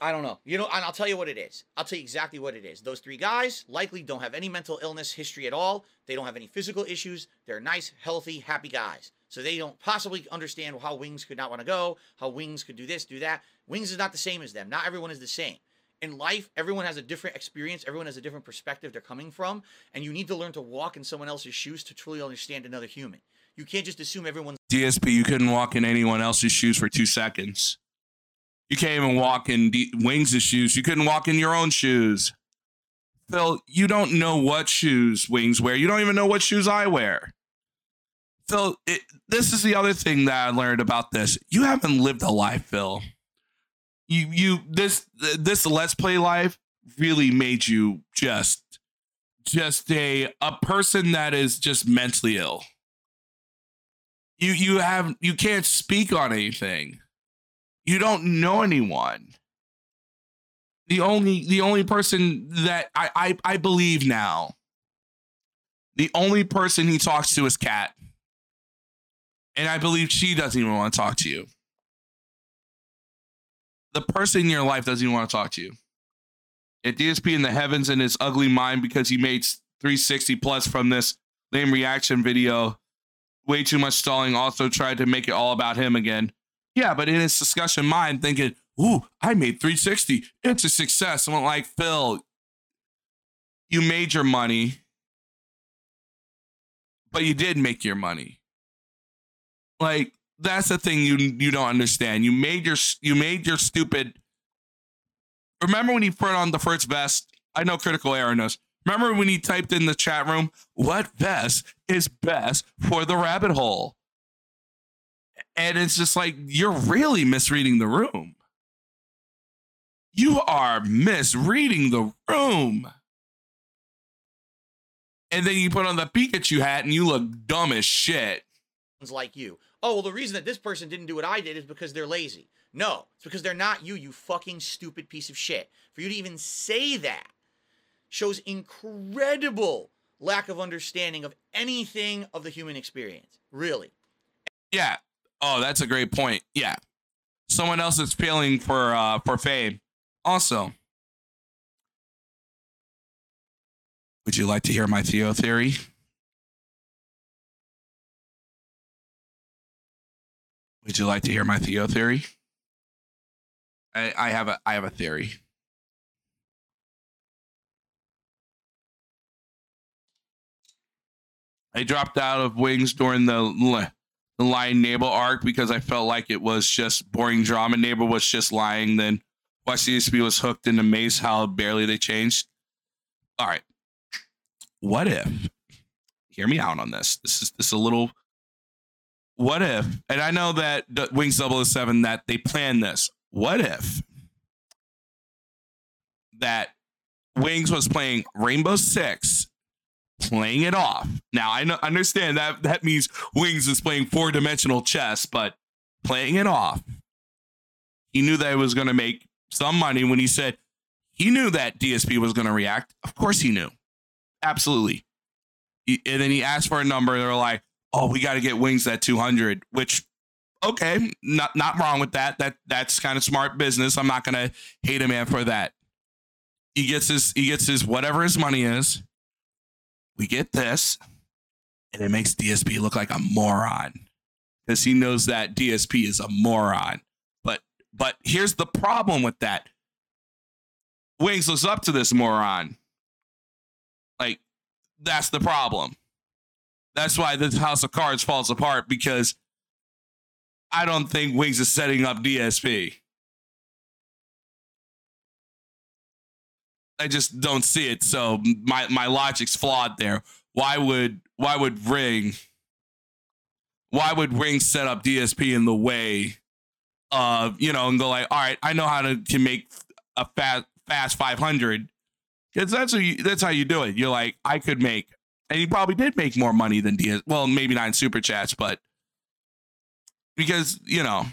I don't know. You know, and I'll tell you what it is. I'll tell you exactly what it is. Those three guys likely don't have any mental illness history at all. They don't have any physical issues. They're nice, healthy, happy guys. So they don't possibly understand how Wings could not want to go, how Wings could do this, do that. Wings is not the same as them. Not everyone is the same. In life, everyone has a different experience, everyone has a different perspective they're coming from, and you need to learn to walk in someone else's shoes to truly understand another human. You can't just assume everyone's DSP, you couldn't walk in anyone else's shoes for two seconds. You can't even walk in D- Wings' shoes. You couldn't walk in your own shoes. Phil, you don't know what shoes Wings wear. You don't even know what shoes I wear. Phil, it, this is the other thing that I learned about this. You haven't lived a life, Phil. You you this this let's play life really made you just just a a person that is just mentally ill you you have you can't speak on anything you don't know anyone. The only the only person that i i, I believe now the only person he talks to is kat. And i believe she doesn't even want to talk to you. The person in your life doesn't even want to talk to you. At dsp in the heavens in his ugly mind because he made 360 plus from this lame reaction video. Way too much stalling also tried to make it all about him again. Yeah, but in his discussion mind, thinking, ooh, I made 360. It's a success. I'm like, Phil, you made your money, but you did make your money. Like, that's the thing you you don't understand. You made your you made your stupid. Remember when he put on the first vest? I know Critical Error knows. Remember when he typed in the chat room, what vest is best for the rabbit hole? And it's just like, you're really misreading the room. You are misreading the room. And then you put on the Pikachu hat and you look dumb as shit. like you. Oh, well, the reason that this person didn't do what I did is because they're lazy. No, it's because they're not you, you fucking stupid piece of shit. For you to even say that shows incredible lack of understanding of anything of the human experience. Really. Yeah. Oh, that's a great point. Yeah. Someone else is feeling for uh for fame. Also, would you like to hear my Theo theory? Would you like to hear my Theo theory? I, I have a I have a theory. I dropped out of Wings during the the lying neighbor arc because I felt like it was just boring drama. Neighbor was just lying. Then West CSP was hooked into Mace. How barely they changed. All right. What if? Hear me out on this. This is this is a little. What if? And I know that Wings 007 that they planned this. What if that Wings was playing Rainbow Six playing it off. Now I understand that that means Wings is playing four dimensional chess, but playing it off. He knew that it was going to make some money when he said he knew that DSP was going to react. Of course he knew, absolutely. He- and then he asked for a number. They're like, "Oh, we got to get Wings at 200," which. Okay, not not wrong with that. That that's kind of smart business. I'm not gonna hate a man for that. he gets his he gets his whatever his money is. We get this, and it makes DSP look like a moron because he knows that DSP is a moron. But but here's the problem with that. Wings looks up to this moron. Like that's the problem. That's why this House of Cards falls apart because I don't think Wings is setting up DSP. I just don't see it. So my my logic's flawed there. Why would why would Ring why would Ring set up DSP in the way of you know and go like, all right, I know how to can make a fast fast 500 because that's how you that's how you do it. You're like, I could make, and he probably did make more money than DS. Well, maybe not in super chats, but because you know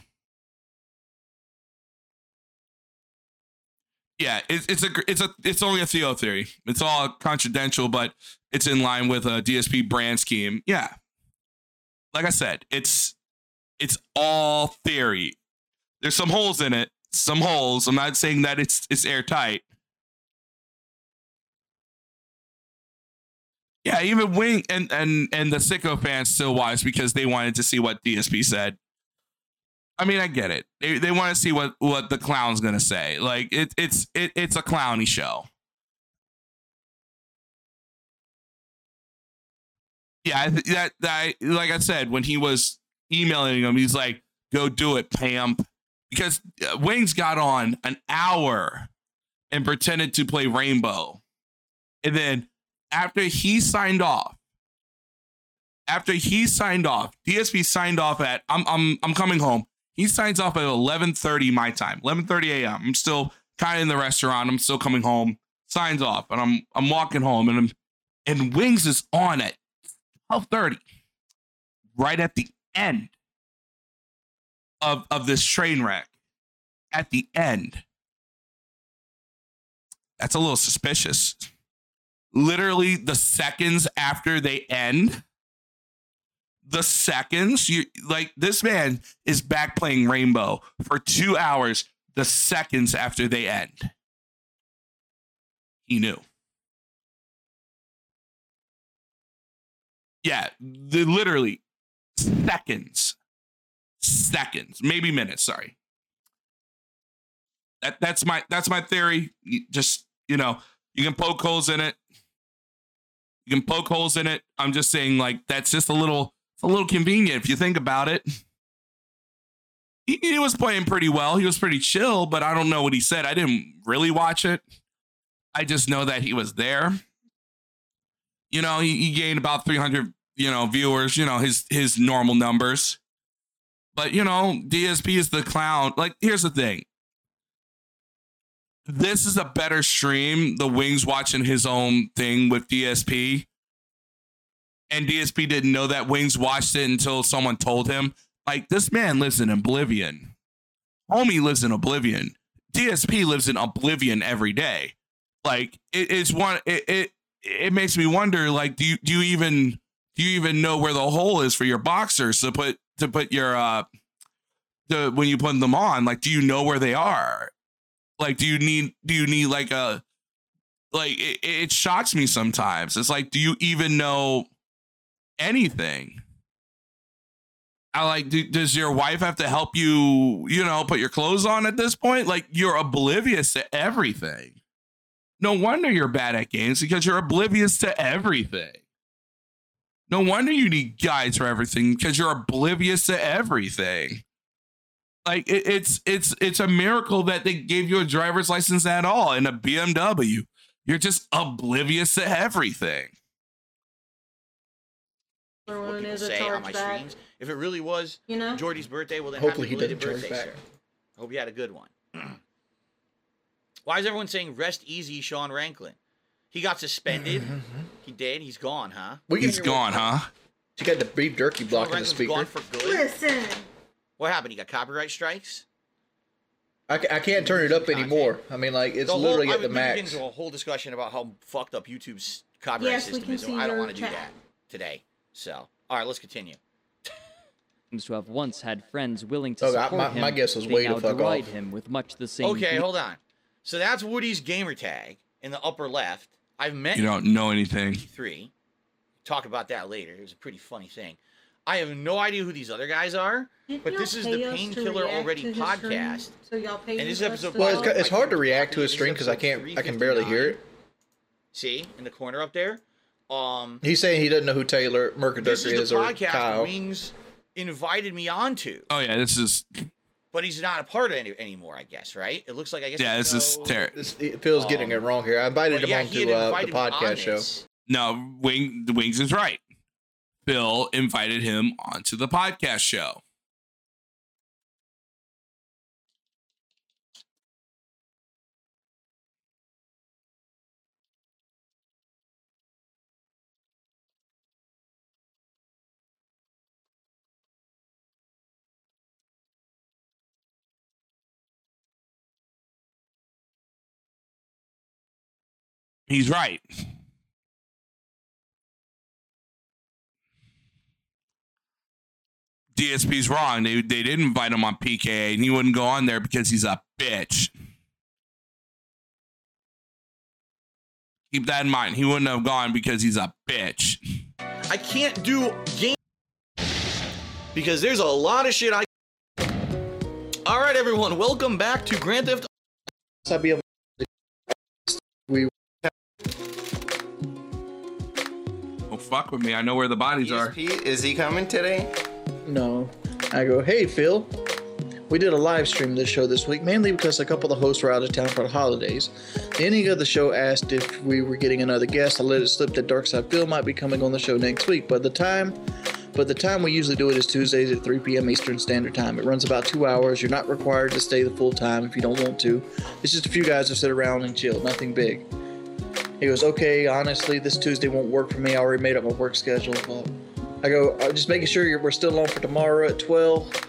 yeah it's, it's a it's a it's only a theo theory. It's all confidential but it's in line with a dsp brand scheme. Yeah. Like i said it's it's all theory. There's some holes in it some holes. I'm not saying that it's it's airtight. Yeah even wing and and and the sicko fans still watched because they wanted to see what dsp said I mean, I get it. They, they want to see what what the clown's gonna say. Like it, it's it, it's a clowny show. Yeah, that that like I said when he was emailing him, he's like, "Go do it, Pam," because uh, Wings got on an hour and pretended to play Rainbow, and then after he signed off, after he signed off, DSP signed off at I'm I'm I'm coming home. He signs off at 11:30 my time, 11:30 a.m. I'm still kind of in the restaurant. I'm still coming home. Signs off, and I'm I'm walking home, and I'm and Wings is on at 12:30, right at the end of of this train wreck. At the end, that's a little suspicious. Literally, the seconds after they end the seconds you like this man is back playing rainbow for two hours the seconds after they end. He knew. Yeah the literally seconds. Seconds. Maybe minutes sorry. That that's my that's my theory. You just you know you can poke holes in it. You can poke holes in it. I'm just saying like that's just a little it's a little convenient if you think about it. He, he, was playing pretty well. He was pretty chill, but I don't know what he said. I didn't really watch it. I just know that he was there. You know, he, he gained about 300, you know, viewers, you know, his his normal numbers. But, you know, DSP is the clown. Like, here's the thing. This is a better stream. The Wings watching his own thing with DSP and DSP didn't know that Wings watched it until someone told him. Like this man lives in oblivion. Homie lives in oblivion. DSP lives in oblivion every day. Like it, it's one. It, it it makes me wonder. Like, do you do you even do you even know where the hole is for your boxers to put to put your uh the when you put them on? Like, do you know where they are? Like, do you need do you need like a like it, it shocks me sometimes. It's like, do you even know? Anything. I like, do, does your wife have to help you, you know, put your clothes on at this point? Like, you're oblivious to everything. No wonder you're bad at games because you're oblivious to everything. No wonder you need guides for everything because you're oblivious to everything. Like it, it's it's it's a miracle that they gave you a driver's license at all in a BMW. You're just oblivious to everything what people is say on my back. streams. If it really was You know? Jordy's birthday, well then Hopefully happy he belated doesn't charge birthday, back. sir. Hope you had a good one. Why is everyone saying rest easy, Sean Ranklin? He got suspended. he did. He's gone, huh? We can He's hear gone, huh? She got the beef jerky Sean blocking the speaker. gone for good. Listen. What happened? He got copyright strikes. I, I can't turn it up anymore. I mean, like it's whole- literally at the would- we could get max. into a whole discussion about how fucked up YouTube's copyright Yes, system is. and I don't want to do that today. So, all right, let's continue. Seems to have once had friends willing to Oh, I- support my- him. my guess was way to now fuck deride off. him with much the same. Okay, hold on. So that's Woody's gamer tag. in the upper left. I've met You don't know anything. three. Talk about that later. It was a pretty funny thing. I have no idea who these other guys are, Didn't but this is the Painkiller Already to his stream? podcast. So y'all pay And this episode- Well, it's, it's hard to react to This his stream because I can't episode I can barely hear it. See in the corner up there. Um, He's saying he doesn't know who Taylor this Mercadurker is is the or podcast Kyle. Wings invited me onto, Oh yeah, this is but he's not a part of any anymore. I guess right. It looks like I guess. yeah, there's this is no- terrible. This, Phil's getting it wrong here. I invited him yeah, on to uh, the invited me on podcast show. No, Wing the Wings is right. Bill invited him onto the podcast show. He's right. DSP's wrong. They they didn't invite him on PKA, and he wouldn't go on there because he's a bitch. Keep that in mind. He wouldn't have gone because he's a bitch. I can't do game because there's a lot of shit I. All right, everyone, welcome back to Grand Theft. I'd be able we fuck with me. I know where the bodies are. ESP, is he coming today? No. I go, hey, Phil. We did a live stream this show this week, mainly because a couple of the hosts were out of town for the holidays. The ending of the show asked if we were getting another guest. I let it slip that DarksydePhil might be coming on the show next week, but the time but the time we usually do it is Tuesdays at 3 p.m. Eastern Standard Time. It runs about two hours. You're not required to stay the full time if you don't want to. It's just a few guys that sit around and chill, nothing big. He goes, okay, honestly, this Tuesday won't work for me. I already made up my work schedule. But I go, uh, just making sure you're, we're still on for tomorrow at 12,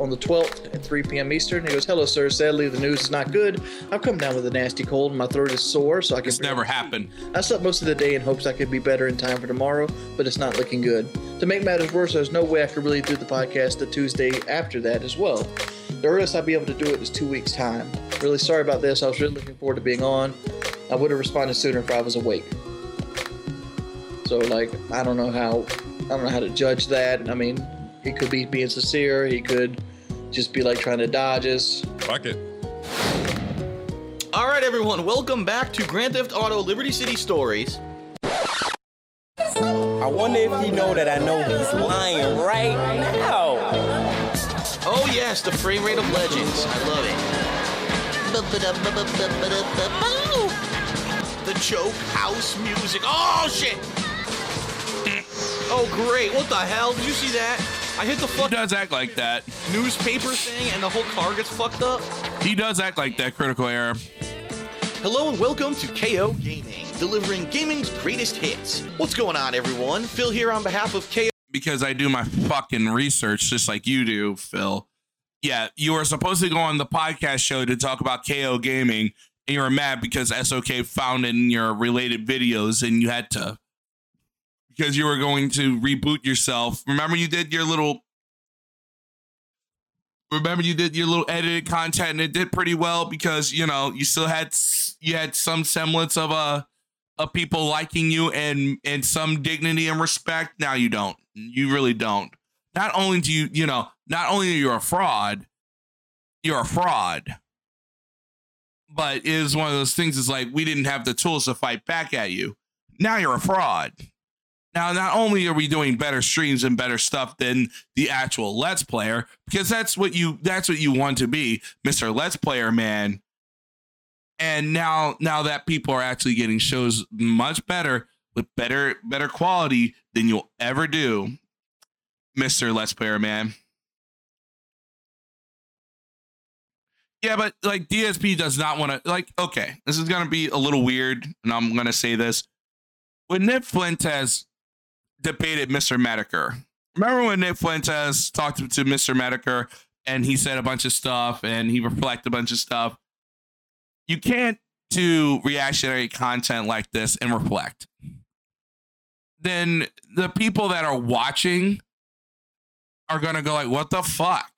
on the 12th at 3 p.m. Eastern. He goes, hello, sir. Sadly, the news is not good. I've come down with a nasty cold and my throat is sore, so I can. This never happened. I slept most of the day in hopes I could be better in time for tomorrow, but it's not looking good. To make matters worse, there's no way I could really do the podcast the Tuesday after that as well. The earliest I'd be able to do it is two weeks' time. Really sorry about this. I was really looking forward to being on. I would have responded sooner if I was awake. So, like, I don't know how, I don't know how to judge that. I mean, he could be being sincere. He could just be like trying to dodge us. Fuck it. All right, everyone, welcome back to Grand Theft Auto Liberty City Stories. I wonder if he know that I know he's lying right now. Oh yes, the frame rate of legends. I love it. The choke house music. Oh shit! Oh great! What the hell? Did you see that? I hit the fuck. He does act like that. newspaper thing, and the whole car gets fucked up. He does act like that. Critical error. Hello and welcome to KO Gaming, delivering gaming's greatest hits. What's going on, everyone? Phil here on behalf of KO. because I do my fucking research just like you do, Phil. Yeah, you were supposed to go on the podcast show to talk about KO gaming, you were mad because SOK found it in your related videos, and you had to because you were going to reboot yourself. Remember, you did your little. Remember, you did your little edited content, and it did pretty well because you know you still had you had some semblance of a of people liking you and and some dignity and respect. Now you don't. You really don't. Not only do you, you know, not only are you a fraud, you're a fraud. But it is one of those things. It's like we didn't have the tools to fight back at you. Now you're a fraud. Now, not only are we doing better streams and better stuff than the actual Let's Player, because that's what you that's what you want to be, Mr. Let's Player man. And now now that people are actually getting shows much better with better better quality than you'll ever do, Mr. Let's Player man. Yeah, but like DSP does not want to like okay, this is gonna be a little weird, and I'm gonna say this. When Nick Fuentes debated Mr. Metokur, remember when Nick Fuentes talked to, to Mr. Metokur and he said a bunch of stuff and he reflected a bunch of stuff? You can't do reactionary content like this and reflect. Then the people that are watching are gonna go like, "What the fuck?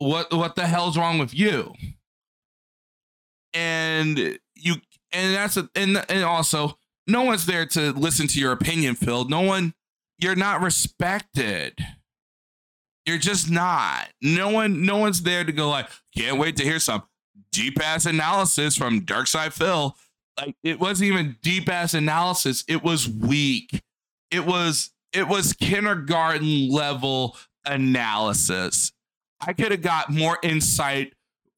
What what the hell's wrong with you?" And you and that's a, and and also no one's there to listen to your opinion, Phil. No one, you're not respected. You're just not. No one, no one's there to go like, can't wait to hear some deep ass analysis from DarksydePhil. Like it wasn't even deep ass analysis. It was weak. It was it was kindergarten level analysis. I could have got more insight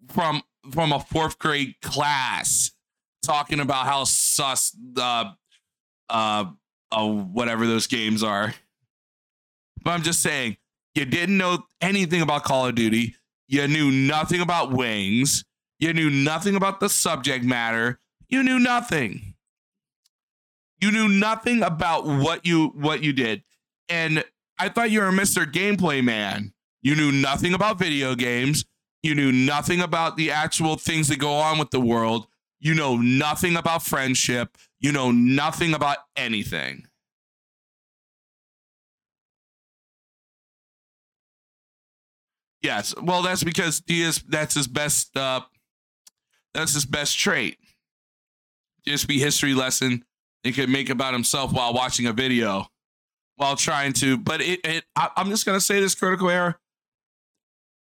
from from a fourth grade class talking about how sus the uh, uh whatever those games are. But I'm just saying, you didn't know anything about Call of Duty. You knew nothing about wings. You knew nothing about the subject matter. You knew nothing. You knew nothing about what you what you did. And I thought you were Mr. Gameplay Man. You knew nothing about video games. You knew nothing about the actual things that go on with the world. You know nothing about friendship. You know nothing about anything. Yes. Well, that's because Diaz that's his best uh that's his best trait. Just be history lesson he could make about himself while watching a video while trying to but it, it I, i'm just going to say this critical error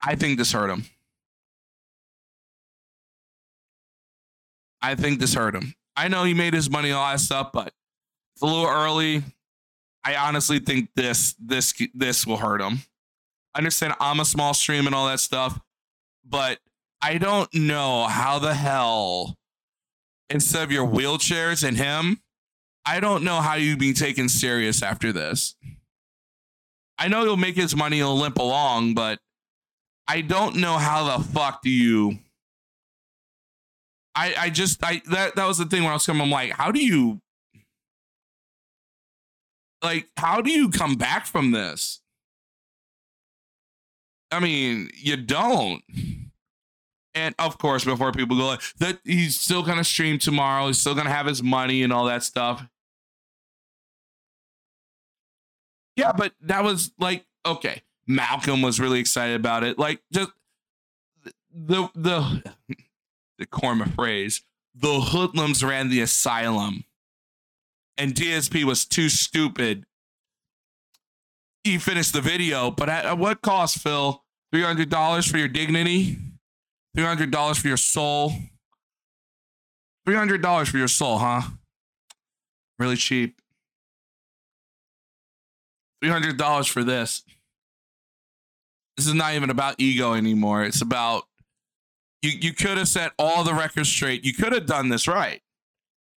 i think this hurt him. I think this hurt him. I know he made his money all that stuff but it's a little early i honestly think this this this will hurt him. I understand i'm a small stream and all that stuff but i don't know how the hell instead of your wheelchairs and him I don't know how you'd be taken serious after this. I know he'll make his money, he'll limp along, but I don't know how the fuck do you. I I just I that that was the thing when I was coming. I'm like, how do you like how do you come back from this? I mean, you don't. And of course, before people go like that, he's still gonna stream tomorrow. He's still gonna have his money and all that stuff. Yeah, but that was like okay. Malcolm was really excited about it. Like just the the the Korma phrase. The hoodlums ran the asylum, and DSP was too stupid. He finished the video, but at, at what cost, Phil? Three hundred dollars for your dignity. Three hundred dollars for your soul. Three hundred dollars for your soul, huh? Really cheap. Three hundred dollars for this. This is not even about ego anymore. It's about you. You could have set all the records straight. You could have done this right.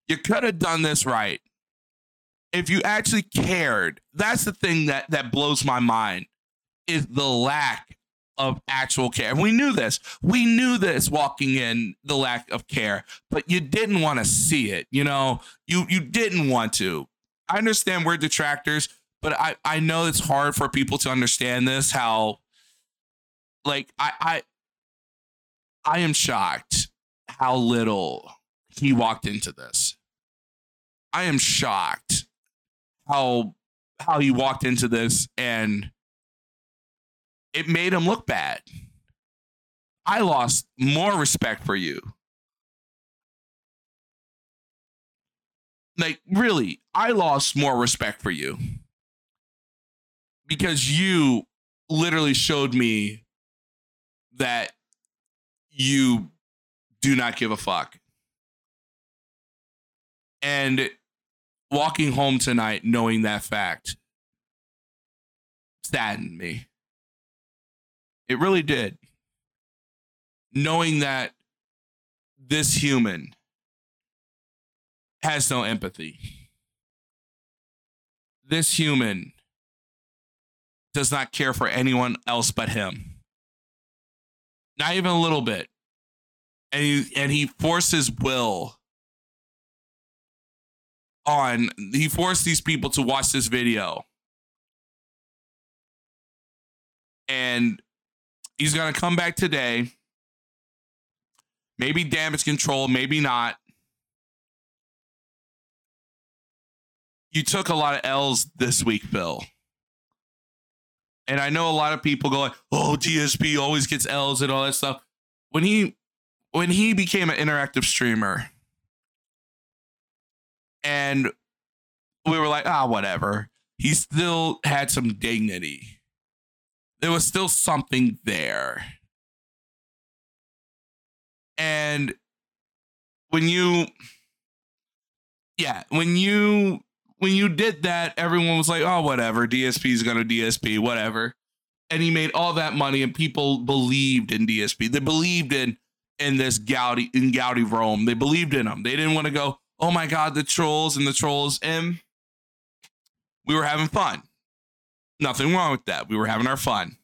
You could have done this right. If you actually cared, that's the thing that that blows my mind is the lack of actual care. We knew this. We knew this walking in the lack of care, but you didn't want to see it. You know, you you didn't want to. I understand we're detractors, but I I know it's hard for people to understand this. How, like I I I am shocked how little he walked into this. I am shocked how how he walked into this and it made him look bad. I lost more respect for you. Like, really, I lost more respect for you because you literally showed me that you do not give a fuck. And walking home tonight knowing that fact saddened me. It really did. Knowing that this human has no empathy. This human does not care for anyone else but him. Not even a little bit. And he, and he forced his will on, he forced these people to watch this video. And he's going to come back today. Maybe damage control, maybe not. You took a lot of L's this week, Phil. And I know a lot of people go like, "Oh, DSP always gets L's and all that stuff." When he when he became an interactive streamer, and we were like, ah, whatever. He still had some dignity. There was still something there. And when you yeah, when you when you did that, everyone was like, "Oh, whatever. DSP is gonna DSP, whatever." And he made all that money, and people believed in DSP. They believed in in this Gowdy in Gowdy Rome. They believed in him. They didn't want to go, "Oh my God, the trolls and the trolls." And we were having fun. Nothing wrong with that. We were having our fun.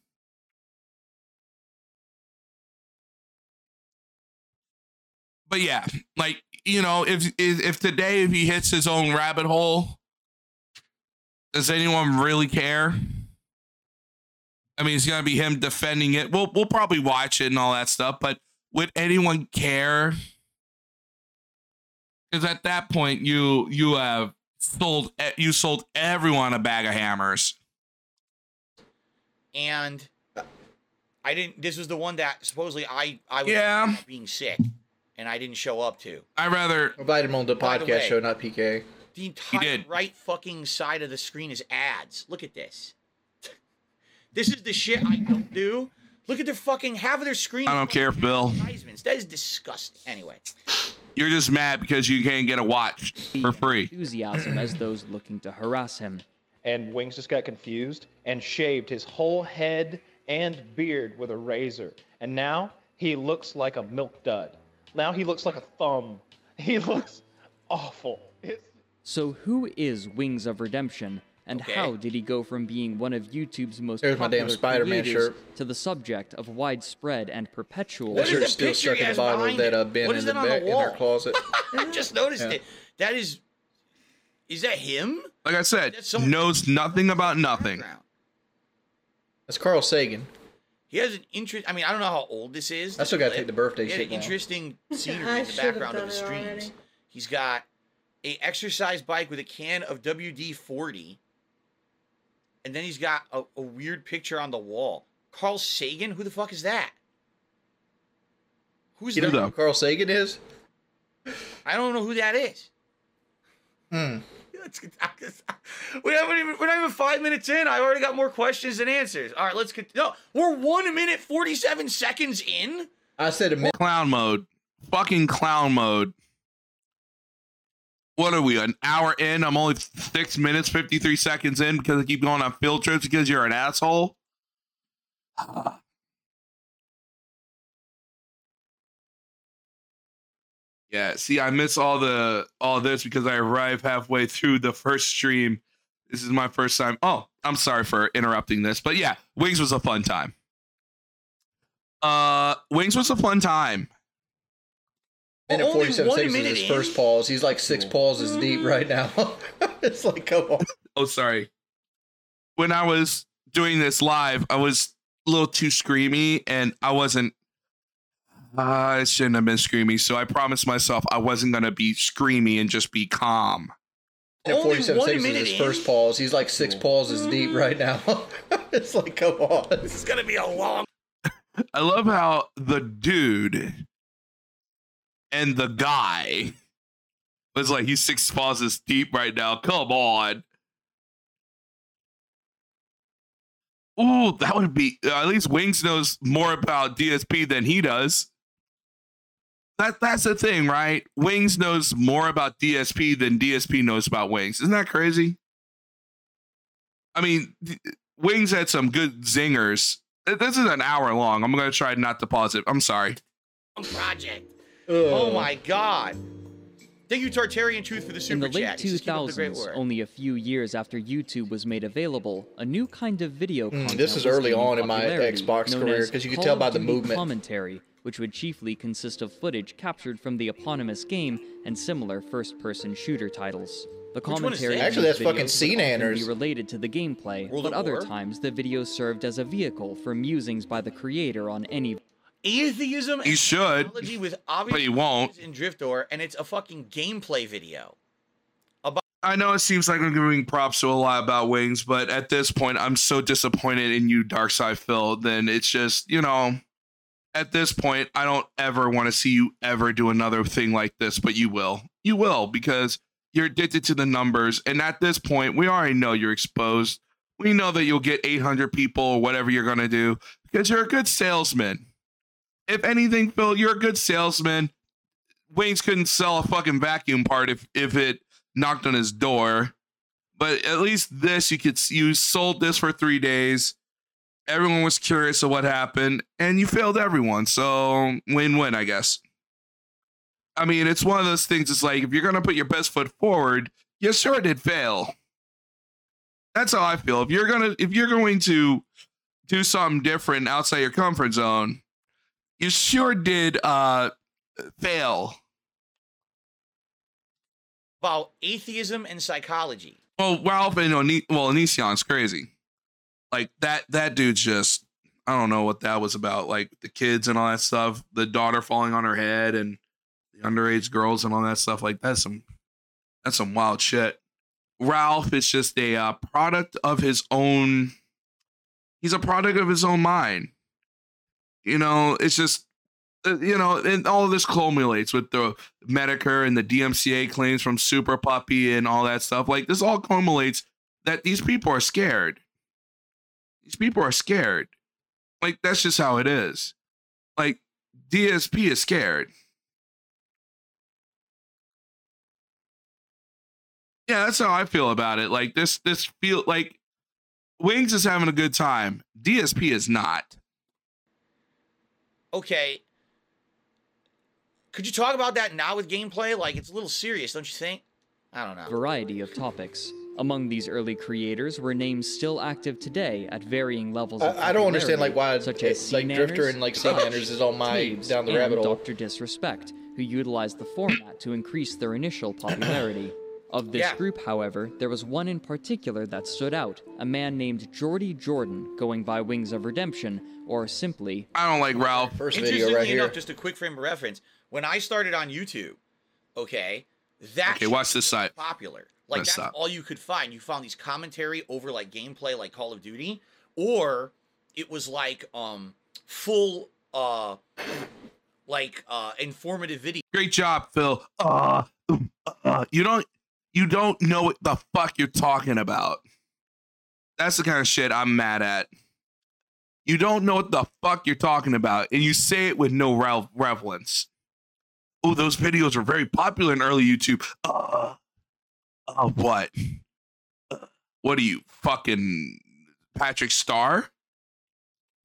But yeah, like you know, if if if today if he hits his own rabbit hole, does anyone really care? I mean, it's gonna be him defending it. We'll we'll probably watch it and all that stuff, but would anyone care? Because at that point, you you have sold you sold everyone a bag of hammers. And I didn't. This was the one that supposedly I I was Yeah. being sick, and I didn't show up to. I rather Invited him on the By the podcast way- show, not PK. The entire right fucking side of the screen is ads. Look at this. This is the shit I don't do. Look at their fucking half of their screen. I don't care, Bill. That is disgusting. Anyway, You're just mad because you can't get a watch for free. Enthusiasm as those looking to harass him. and Wings just got confused and shaved his whole head and beard with a razor. And now he looks like a milk dud. Now he looks like a thumb. He looks awful. It's So who is Wings of Redemption, and Okay. how did he go from being one of YouTube's most There's my damn popular Spider-Man creators shirt. to the subject of widespread and perpetual That What is shirt's the still picture stuck he in the bottle behind that it? uh, Ben in the on the back in our wall? closet. I just noticed Yeah. it. That is. Is that him? Like I said, knows nothing about nothing. That's Carl Sagan. He has an interest. I mean, I don't know how old this is. I still gotta take the birthday He had shit an down. interesting scenery in the background of done the streams. already. He's got a exercise bike with a can of WD forty, and then he's got a, a weird picture on the wall. Carl Sagan, who the fuck is that? Who's You know who Carl Sagan is? I don't know who that is. Hmm. Let's get- we haven't even we're not even five minutes in. I already got more questions than answers. All right, let's get no. We're one minute forty seven seconds in. I said a minute. Clown mode. Fucking clown mode. What are we, an hour in? I'm only six minutes, 53 seconds in because I keep going on field trips because you're an asshole. Yeah, see, I miss all the all this because I arrived halfway through the first stream. This is my first time. Oh, I'm sorry for interrupting this, but yeah, Wings was a fun time. Uh, Wings was a fun time. Minute Only 47 one seconds is minute his in? first pause. He's like six pauses deep right now. it's like, come on. Oh, sorry. When I was doing this live, I was a little too screamy and I wasn't. Uh, I shouldn't have been screamy. So I promised myself I wasn't going to be screamy and just be calm. Minute Only 47 one seconds is minute his in? first pause. He's like six pauses deep right now. it's like, come on. This is gonna be a long. I love how the dude and the guy was like, he's six pauses deep right now. Come on. Ooh, that would be at least Wings knows more about DSP than he does. That that's the thing, right? Wings knows more about DSP than DSP knows about Wings. Isn't that crazy? I mean, Wings had some good zingers. This is an hour long. I'm gonna try not to pause it. I'm sorry. project. Ugh. Oh my god. Thank you, Tartarian Truth, for the In super the late chat. Just keep up the great 2000s, only a few years after YouTube was made available, a new kind of video Mm, content this is was early on in my Xbox known career, as 'cause you could tell by the movement. commentary, which would chiefly consist of footage captured from the eponymous game and similar first-person shooter titles. The commentary Actually, these that's fucking videos scene would often be related to the gameplay, World but other War? times the videos served as a vehicle for musings by the creator on any Atheism He should, with obvious but he won't. in Drift0r, and it's a fucking gameplay video. I know it seems like I'm giving props to a lot about Wings, but at this point, I'm so disappointed in you, DarksydePhil. Then it's just, you know, at this point, I don't ever want to see you ever do another thing like this, but you will. You will because you're addicted to the numbers. And at this point, we already know you're exposed. We know that you'll get 800 people or whatever you're going to do because you're a good salesman. If anything, Phil, you're a good salesman. Wayne's couldn't sell a fucking vacuum part if if it knocked on his door. But at least this, you could you sold this for three days. Everyone was curious of what happened, and you failed everyone. So win-win, I guess. I mean, it's one of those things. It's like if you're gonna put your best foot forward, you sure did fail. That's how I feel. If you're gonna if you're going to do something different outside your comfort zone, you sure did uh fail. About atheism and psychology. Well, Ralph and Oni- well, Onision's crazy. Like that that dude's just I don't know what that was about. Like the kids and all that stuff, the daughter falling on her head and the underage girls and all that stuff. Like that's some that's some wild shit. Ralph is just a uh, product of his own. He's a product of his own mind. You know, it's just uh, you know, and all this culminates with the Medicare and the DMCA claims from Super Puppy and all that stuff. Like this all culminates that these people are scared. These people are scared. Like that's just how it is. Like DSP is scared. Yeah, that's how I feel about it. Like this, this feel like Wings is having a good time. DSP is not. Okay. Could you talk about that now with gameplay? Like it's a little serious, don't you think? I don't know. variety of topics. Among these early creators were names still active today at varying levels of I, I don't understand like why popularity, such as like Drift0r and like SeaNanners is all my Taves, down the rabbit hole. Dr. Disrespect, who utilized the format to increase their initial popularity. Of this Yeah. group, however, there was one in particular that stood out, a man named Jordy Jordan, going by Wings of Redemption, or simply I don't like Ralph. First video Interestingly right here. enough, just a quick frame of reference. When I started on YouTube, okay, that Okay, watch this really side. popular. Like Let's that's stop. all you could find. You found these commentary over like gameplay, like Call of Duty, or it was like um full uh like uh informative video. Great job, Phil. Uh, um, uh, you don't you don't know what the fuck you're talking about. That's the kind of shit I'm mad at. You don't know what the fuck you're talking about, and you say it with no rel- relevance. Oh, those videos were very popular in early YouTube. Uh, uh what? Uh, what are you fucking Patrick Star?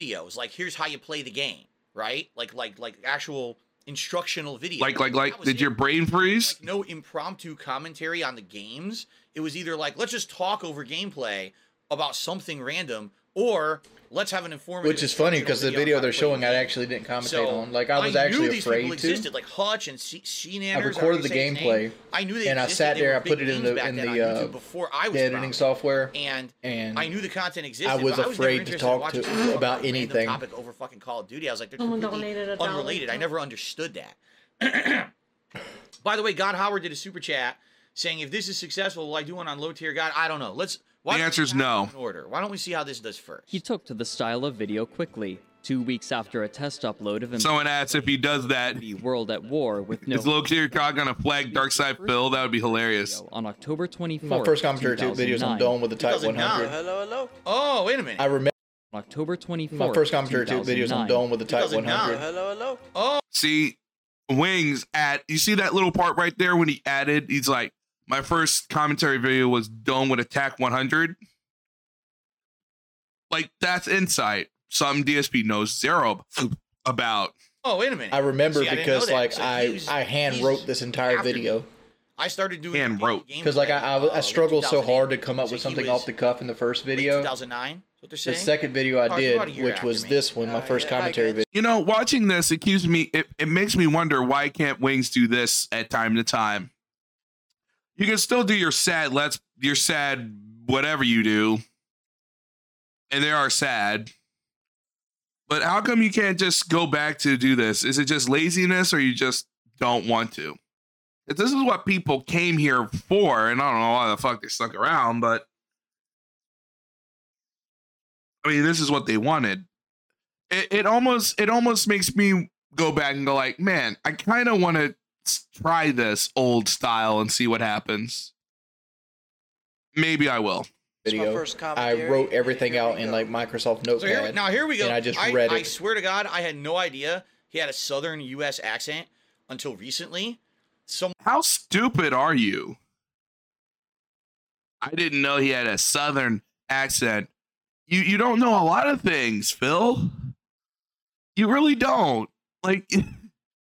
videos. Like here's how you play the game, right? Like like like actual instructional videos. Like like like? Did your brain freeze? like no impromptu commentary on the games. It was either like let's just talk over gameplay about something random, or let's have an informative. Which is funny because the video on how to they're showing the I actually didn't commentate So on. Like I was knew actually these people afraid to. existed, like Hutch and C- SeaNanners, I recorded the say his name. gameplay, I knew they and I sat there. I put it in the in the uh, before I was the editing around. software, and and I knew the content existed. I was but never afraid to talk to- about anything. Topic over fucking Call of Duty. I was like, they're Someone completely donated a unrelated. I never understood that. By the way, God Howard did a super chat saying, if this is successful, will I do one on low tier God? I don't know. Let's. Why The don't we answer's have them no. In order. Why don't we see how this does first? he took to the style of video quickly. Two weeks after a test upload of him Someone asks if he does that. the World at War with no Is low tier cock gonna flag DarksydePhil? That would be hilarious. on October 24th, my first commentary too videos I'm 2009. done with the Type 100. Hello, hello. Oh, wait a minute. I remember October 24th, my first commentary too videos I'm 2009. done with the Type 2009. 100. Hello, hello. oh, See, Wings at you see that little part right there when he added, he's like, my first commentary video was done with Attack 100. Like that's insight. Some DSP knows zero about. oh, wait a minute. I remember See, I didn't know because that. like So I he's- I hand wrote this entire after me. video I started doing Hand wrote. because like I I, I uh, struggled so hard to come up So with something was off the cuff in the first video. 2009. What The second video I Oh, it's about a did, which was me. this one, my Oh, first yeah, commentary video. You know, watching this, it keeps me. It, it makes me wonder why can't Wings do this at time to time. You can still do your sad. Let's your sad whatever you do, and they are sad. But how come you can't just go back to do this? Is it just laziness, or you just don't want to? If this is what people came here for, and I don't know why the fuck they stuck around, but I mean, this is what they wanted. It, it almost it almost makes me go back and go like, man, I kind of want to try this old style and see what happens. Maybe I will. It's my video. first I wrote everything out in like Microsoft So here, Notepad. now here we go. And I just I, read I swear to God, I had no idea he had a Southern U.S. accent until recently. Some How stupid are you? I didn't know he had a southern accent. You you don't know a lot of things, Phil. You really don't. Like, you're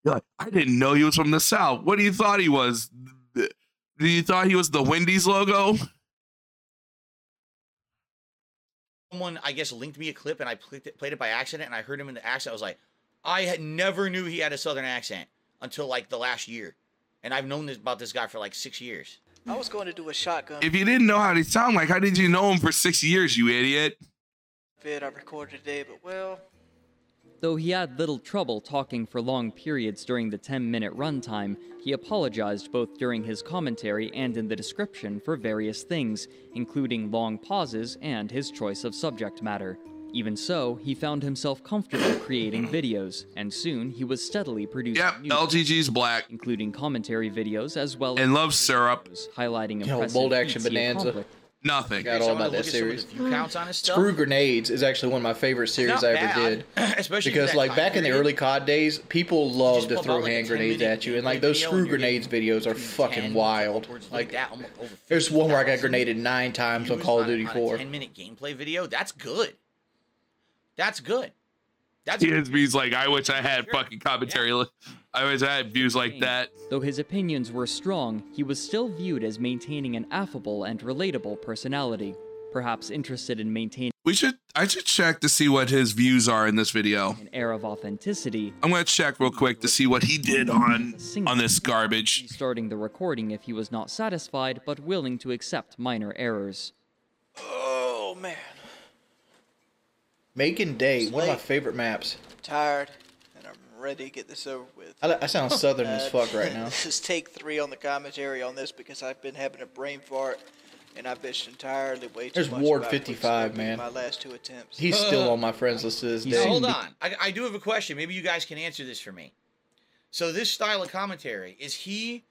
like I didn't know he was from the South. What do you thought he was? Do you thought he was the Wendy's logo? someone I guess linked me a clip and I played it, played it by accident and I heard him in the accent. I was like, I had never knew he had a Southern accent until like the last year, and I've known this about this guy for like six years. I was going to do a shotgun If you didn't know how to sound like, how did you know him for six years, you idiot? vid I recorded today, but well, Though he had little trouble talking for long periods during the 10 minute runtime, he apologized both during his commentary and in the description for various things, including long pauses and his choice of subject matter. Even so, he found himself comfortable creating videos, and soon he was steadily producing Yep, new LGG's black including commentary videos as well and as loves syrup. videos highlighing Yo, impressive Bolt Action feats he Bonanza. Accomplished. Nothing. Got all about that look at some of series. view counts on his stuff. Screw Grenades is actually one of my favorite series I ever bad, did. especially Because like time back in the early COD days, people love to throw out, like, hand grenades at you, and like those screw grenades videos are fucking wild. Like that, there's one where I got grenaded nine times on Call of Duty 4. 10 minute gameplay video. That's good. That's good. That's TSB's like, I wish I had fucking commentary. Li- I wish I had views like that. Though his opinions were strong, he was still viewed as maintaining an affable and relatable personality, perhaps interested in maintaining We should. I should check to see what his views are in this video. an air of authenticity, I'm gonna check real quick to see what he did on on this garbage. Starting the recording if he was not satisfied but willing to accept minor errors. oh man, Makin Day, one of my favorite maps. I'm tired and I'm ready to get this over with. I, I sound southern as Uh, fuck right now. This is take three on the commentary on this because I've been having a brain fart and I've bitched entirely way too There's much Ward about it, which is 55, man. My last two attempts. He's still on my friends list to this He's day. hold on. I, I do have a question. Maybe you guys can answer this for me. So, this style of commentary is he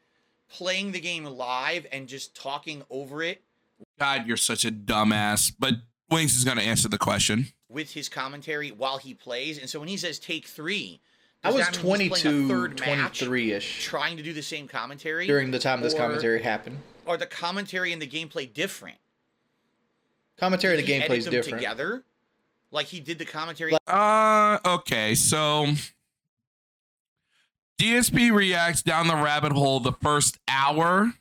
playing the game live and just talking over it God, you're such a dumbass. But Wings is gonna answer the question. with his commentary while he plays? And so, when he says take three, I was that mean he's playing a 22, 23 ish trying to do the same commentary during the time this Or- commentary happened. Are the commentary and the gameplay different? Commentary, and the gameplay he edit gameplay's them different. together. Like he did the commentary. Uh, okay. So DSP reacts down the rabbit hole the first hour.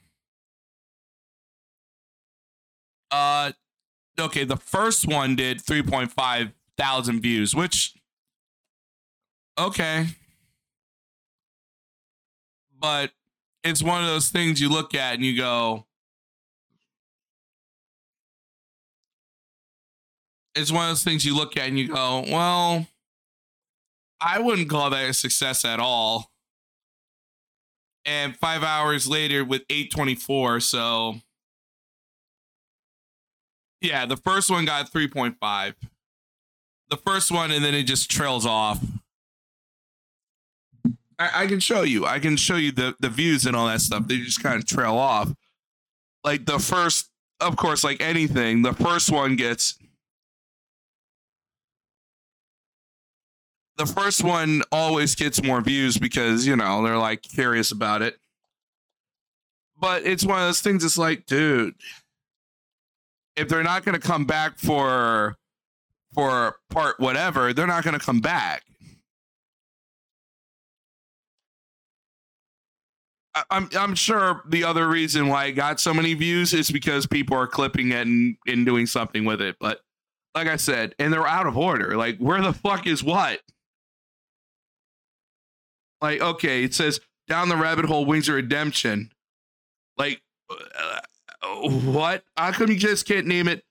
Uh, okay. The first one did 3.5 thousand views, which okay, but it's one of those things you look at and you go. It's one of those things you look at and you go, well, I wouldn't call that a success at all. And five hours later with 824. So, yeah, the first one got 3.5. The first one, and then it just trails off. I, I can show you. I can show you the, the views and all that stuff. They just kind of trail off. Like the first, of course, like anything, the first one gets the first one always gets more views because you know they're like curious about it but it's one of those things it's like dude if they're not going to come back for for part whatever they're not going to come back I'm I'm sure the other reason why it got so many views is because people are clipping it and, and doing something with it. But like I said, and they're out of order. Like where the fuck is what? Like, okay, it says down the rabbit hole, Wings of Redemption. Like, uh, what? How come you just can't name it?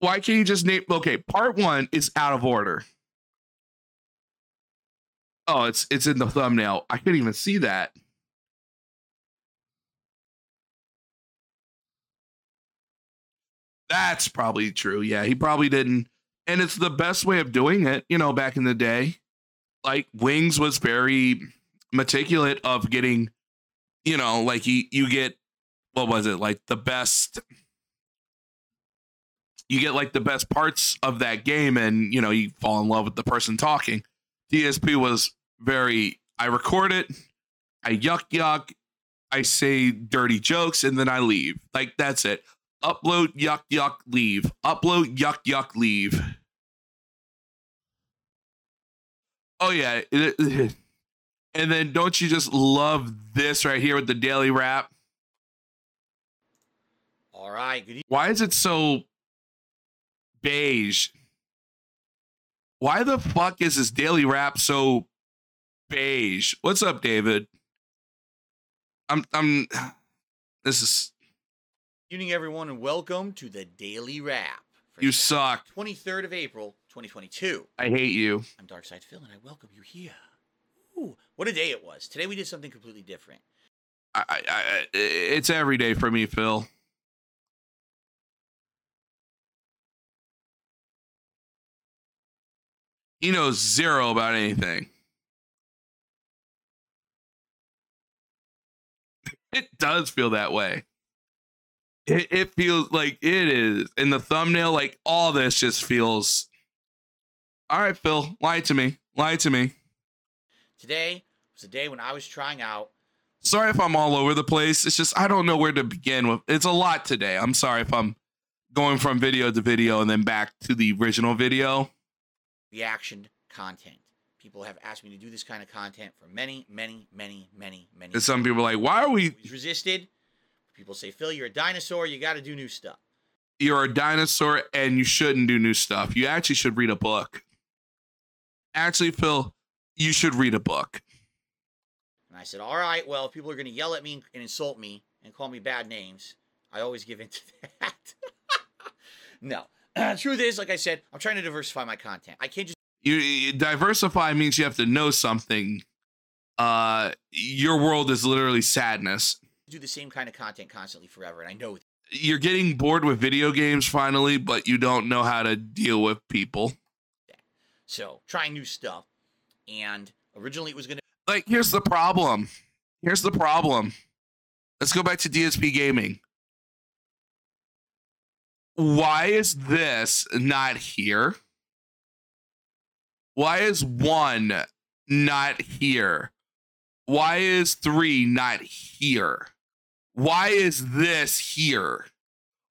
Why can't you just name? Okay, part one is out of order. Oh, it's it's in the thumbnail. I couldn't even see that. That's probably true. Yeah, he probably didn't. And it's the best way of doing it, you know, back in the day like wings was very meticulous of getting, you know, like you you get what was it like the best. You get like the best parts of that game, and you know you fall in love with the person talking. DSP was very. I record it, I yuck yuck, I say dirty jokes, and then I leave. Like that's it. Upload, yuck yuck, leave. Upload, yuck yuck, leave. Oh yeah, and then don't you just love this right here with the daily wrap? All right. Good. Why is it so beige? Why the fuck is this daily wrap so beige? What's up, David? I'm I'm this is evening, everyone, and welcome to the Daily Wrap. you suck. 23rd of April, 2022. I hate you. I'm DarksydePhil, and I welcome you here. Ooh, what a day it was. Today we did something completely different. I, I, I it's every day for me, Phil. He knows zero about anything. It does feel that way. It, it feels like it is. In the thumbnail, like all this just feels. All right, Phil, lie to me. Lie to me. Today was a day when I was trying out. sorry if I'm all over the place. It's just I don't know where to begin with. It's a lot today. I'm sorry if I'm going from video to video and then back to the original video. reaction content. People have asked me to do this kind of content for many, many, many, many, many. And some people are like, "Why are we? resisted. People say, Phil, you're a dinosaur. You got to do new stuff. You're a dinosaur and you shouldn't do new stuff. You actually should read a book." Actually, Phil, you should read a book. And I said, all right, well, if people are going to yell at me and insult me and call me bad names, I always give in to that. no. Truth is, like I said, I'm trying to diversify my content. I can't just You, you diversify means you have to know something. Uh, your world is literally sadness. Do the same kind of content constantly forever. And I know. You're getting bored with video games finally, but you don't know how to deal with people. So trying new stuff. And originally it was going to like here's the problem here's the problem let's go back to dsp gaming why is this not here why is one not here why is three not here why is this here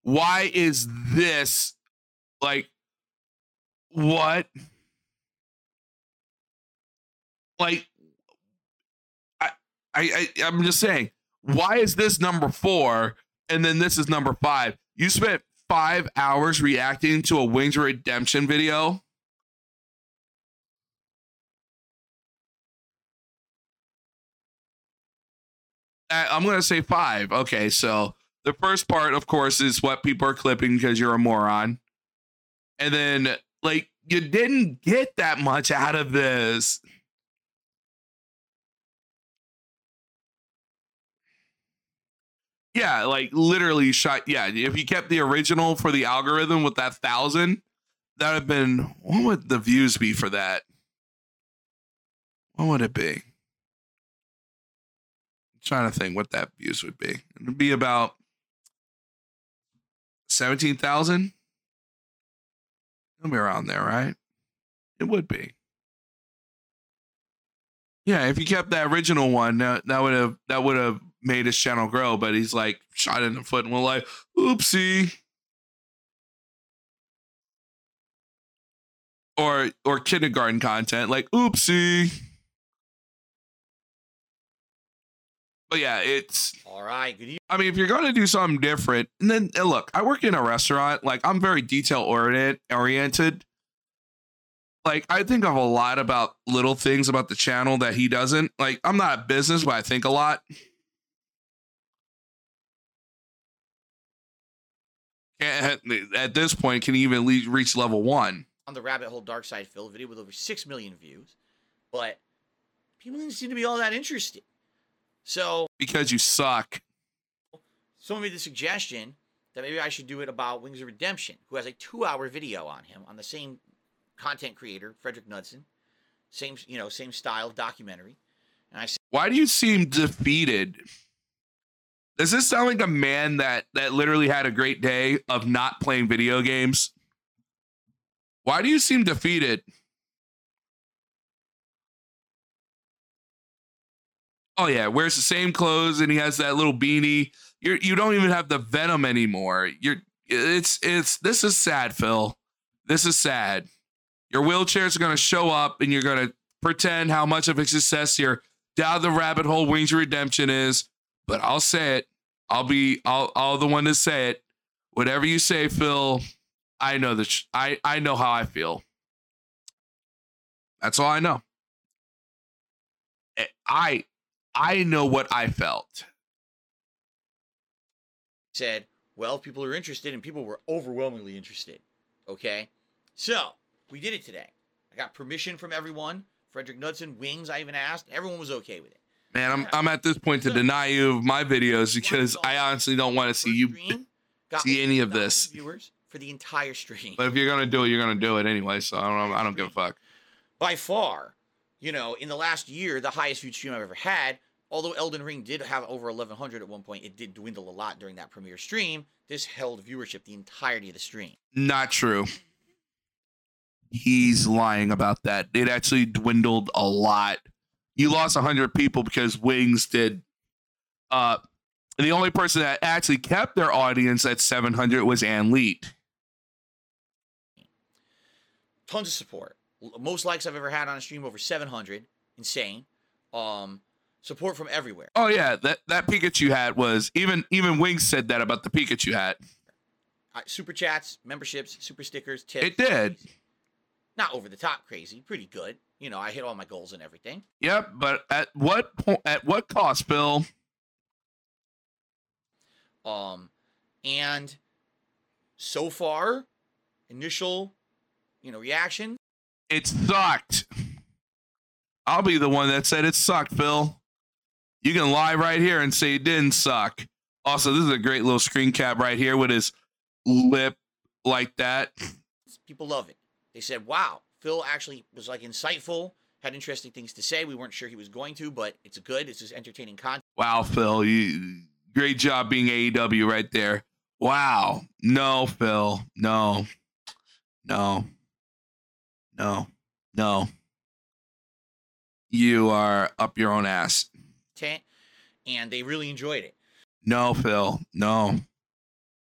why is this like what like I, I I'm just saying, why is this number four and then this is number five? You spent five hours reacting to a Wings Redemption video. I'm gonna say five. Okay, so the first part, of course, is what people are clipping because you're a moron, and then like you didn't get that much out of this. Yeah, like literally shot. Yeah, if you kept the original for the algorithm with that thousand, that would have been. What would the views be for that? What would it be? Trying to think what that views would be. It would be about seventeen thousand. It'll be around there, right? It would be. Yeah, if you kept that original one, that, that would have that would have made his channel grow. But he's like shot in the foot and we're like, oopsie. Or or kindergarten content, like oopsie. But yeah, it's All right, good evening. I mean, if you're going to do something different, and then and look, I work in a restaurant. Like, I'm very detail oriented. Oriented. Like, I think of a lot about little things about the channel that he doesn't. Like, I'm not a business, but I think a lot. At, at this point, can even reach level one. on the rabbit hole DarksydePhil video with over 6 million views. But people didn't seem to be all that interested. So because you suck. someone made the suggestion that maybe I should do it about Wings of Redemption, who has a two hour video on him on the same content creator, Frederick Knudsen. Same, you know, same style documentary. And I said, Why do you seem defeated? Does this sound like a man that that literally had a great day of not playing video games? Why do you seem defeated? Oh yeah, wears the same clothes and he has that little beanie. You're you don't even have the venom anymore. You're it's it's this is sad, Phil. This is sad. Your wheelchairs are gonna show up and you're gonna pretend how much of a success your down the rabbit hole Wings of Redemption is. But I'll say it. I'll be I'll I'll the one to say it. Whatever you say, Phil, I know that I I know how I feel. That's all I know. Eh, I I know what I felt. said, well, people are interested, and people were overwhelmingly interested. Okay? So, we did it today. I got permission from everyone. Frederick Knudsen, Wings, I even asked. Everyone was okay with it. Man, I'm I'm at this point to deny you of my videos because I honestly don't want to see you see any of this. Viewers for the entire stream. But if you're gonna do it, you're gonna do it anyway. So I don't I don't give a fuck. By far, you know, in the last year, the highest viewed stream I've ever had. Although Elden Ring did have over 1,100 at one point, it did dwindle a lot during that premiere stream. This held viewership the entirety of the stream. Not true. He's lying about that. It actually dwindled a lot. You lost 100 people because Wings did. Uh, the only person that actually kept their audience at 700 was Ann Leet. tons of support. Most likes I've ever had on a stream, over 700. Insane. Um, support from everywhere. Oh yeah, that that Pikachu hat was even even Wings said that about the Pikachu hat. Super chats, memberships, super stickers, tips. It did. Not over the top crazy, pretty good. You know, I hit all my goals and everything. Yep, but at what po- at what cost, Bill? Um, and so far, initial, you know, reaction. It sucked. I'll be the one that said it sucked, Phil. You can lie right here and say it didn't suck. Also, this is a great little screen cap right here with his lip like that. People love it. They said, "Wow, Phil actually was like insightful, had interesting things to say. We weren't sure he was going to, but it's good. It's just entertaining content." Wow, Phil, you great job being AEW right there. Wow. No, Phil. No. No. No. No. You are up your own ass. Okay. And they really enjoyed it. No, Phil. No.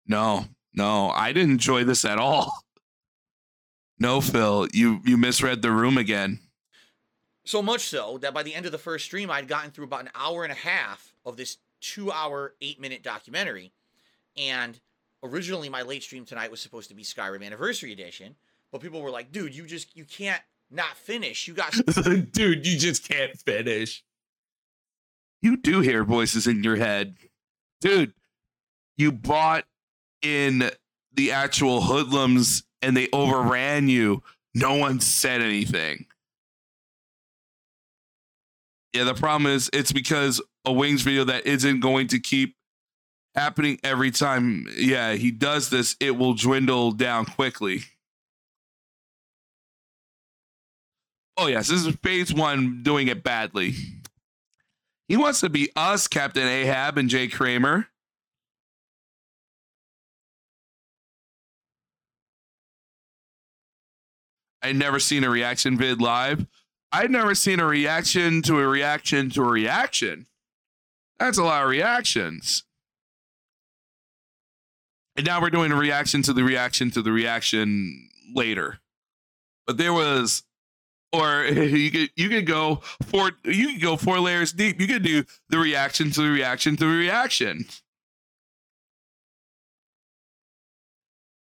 No. No. I didn't enjoy this at all. No, Phil. You you misread the room again. So much so that by the end of the first stream, I'd gotten through about an hour and a half of this two hour, eight minute documentary. And originally, my late stream tonight was supposed to be Skyrim Anniversary Edition. But people were like, dude, you just, you can't not finish. You got. Dude, you just can't finish. You do hear voices in your head. Dude, you bought in the actual hoodlums and they overran you. No one said anything. Yeah, the problem is it's because a Wings video that isn't going to keep happening every time. Yeah, he does this, it will dwindle down quickly. Oh, yes, this is phase one doing it badly. He wants to be us, Captain Ahab and Jay Kramer. I'd never seen a reaction vid live. I'd never seen a reaction to a reaction to a reaction. That's a lot of reactions. And now we're doing a reaction to the reaction to the reaction later. But there was or you could you could go four you could go four layers deep. You could do the reaction to the reaction to the reaction.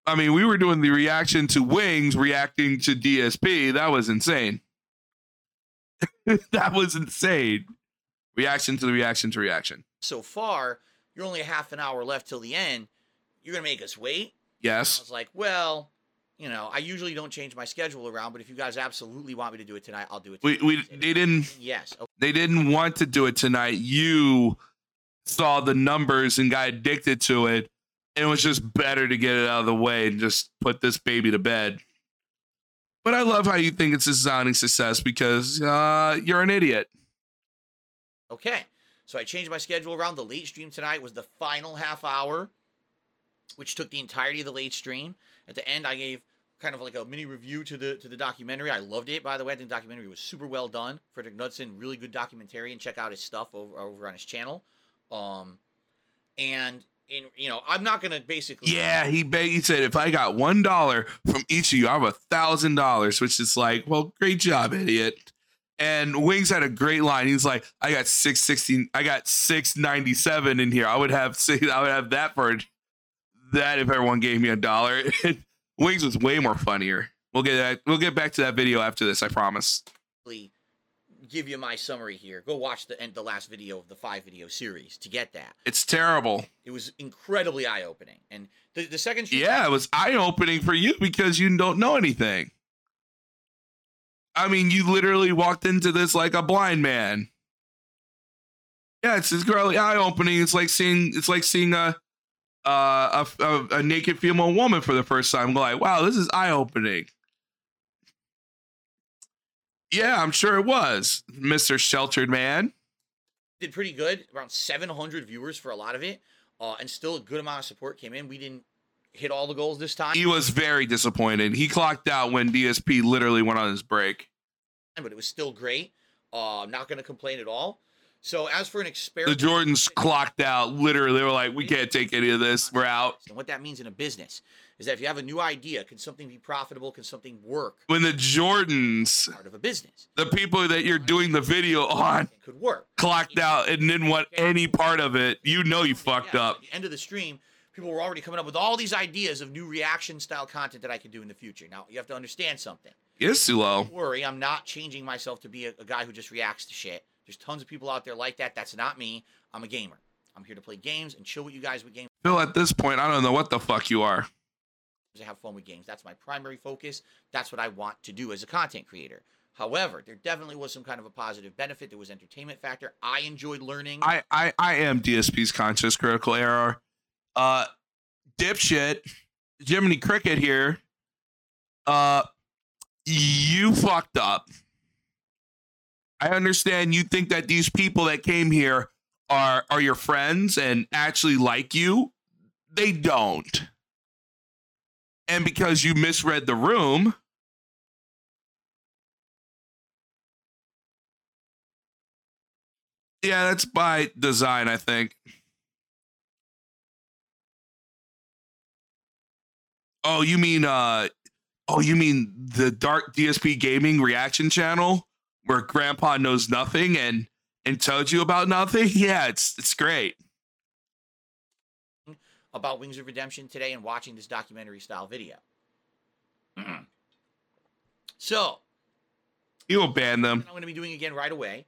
I mean, we were doing the reaction to Wings reacting to DSP. That was insane. that was insane. Reaction to the reaction to reaction. so far, you're only a half an hour left till the end. You're going to make us wait? Yes. I Yes. was like, well, you know, I usually don't change my schedule around, but if you guys absolutely want me to do it tonight, I'll do it. We tonight. we we they didn't Yes. Okay. they didn't want to do it tonight. You saw the numbers and got addicted to it. And it was just better to get it out of the way and just put this baby to bed. But I love how you think it's a sounding success because uh, you're an idiot. Okay. So I changed my schedule around. The late stream tonight was the final half hour, which took the entirety of the late stream. At the end, I gave kind of like a mini review to the to the documentary. I loved it, by the way. I think the documentary was super well done. Fredrik Knudsen, really good documentarian. Check out his stuff over over on his channel. Um, and in you know, I'm not gonna basically Yeah, he ba- he said if I got one dollar from each of you, I have a thousand dollars, which is like, well, great job, idiot. And Wings had a great line. He's like, I got six sixteen, I got six ninety seven in here. I would have six, I would have that for that if everyone gave me a dollar. Wings was way more funnier. We'll get that. We'll get back to that video after this. I promise. give you my summary here. Go watch the end the last video of the five video series to get that. It's terrible. It was incredibly eye opening. And the, the second Yeah, it was eye opening for you because you don't know anything. I mean, you literally walked into this like a blind man. Yeah, it's it's really eye opening. It's like seeing it's like seeing a uh, a, a a naked female woman for the first time. Like, wow, this is eye opening. Yeah, I'm sure it was, Mister Sheltered Man. did pretty good, around 700 viewers for a lot of it, uh, and still a good amount of support came in. We didn't hit all the goals this time, He was very disappointed. He clocked out when DSP literally went on his break. but it was still great. Uh, I'm not going to complain at all. So as for an experiment, The Jordans clocked out. Literally, they were like, "We can't take any of this. We're out." and what that means in a business is that if you have a new idea, can something be profitable? Can something work? When the Jordans, Part of a business the people that you're doing the video on, could work. clocked out and didn't want any part of it, you know you fucked Yeah, up. At the end of the stream, people were already coming up with all these ideas of new reaction style content that I could do in the future. Now you have to understand something. Yes, Sulo. Don't worry, I'm not changing myself to be a, a guy who just reacts to shit. There's tons of people out there like that. That's not me. I'm a gamer. I'm here to play games and chill with you guys with games Phil, at this point, I don't know what the fuck you are. and have fun with games. That's my primary focus. That's what I want to do as a content creator. However, there definitely was some kind of a positive benefit. There was entertainment factor. I enjoyed learning. I, I, I am DSP's conscious critical error. Uh, dipshit, Jiminy Cricket here. Uh, you fucked up. I understand you think that these people that came here are are your friends and actually like you. They don't. And because you misread the room, yeah, that's by design, I think. Oh, you mean uh oh, you mean the Dark DSP Gaming reaction channel where grandpa knows nothing and and tells you about nothing? Yeah, it's it's great. about Wings of Redemption today and watching this documentary style video. so, You will ban them. I'm going to be doing again right away.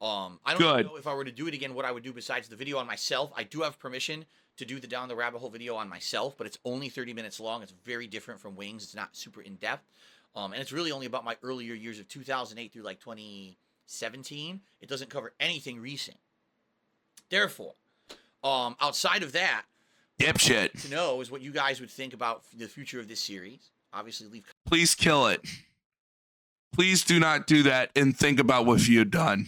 Um, I don't Good. know if I were to do it again, what I would do besides the video on myself. I do have permission to do the down the rabbit hole video on myself, but it's only 30 minutes long. It's very different from Wings. It's not super in depth, um, and it's really only about my earlier years of 2008 through like 2017. It doesn't cover anything recent. Therefore, um, outside of that, Dipshit. to know is what you guys would think about the future of this series. Obviously, leave Please kill it. Please do not do that and think about what you've done.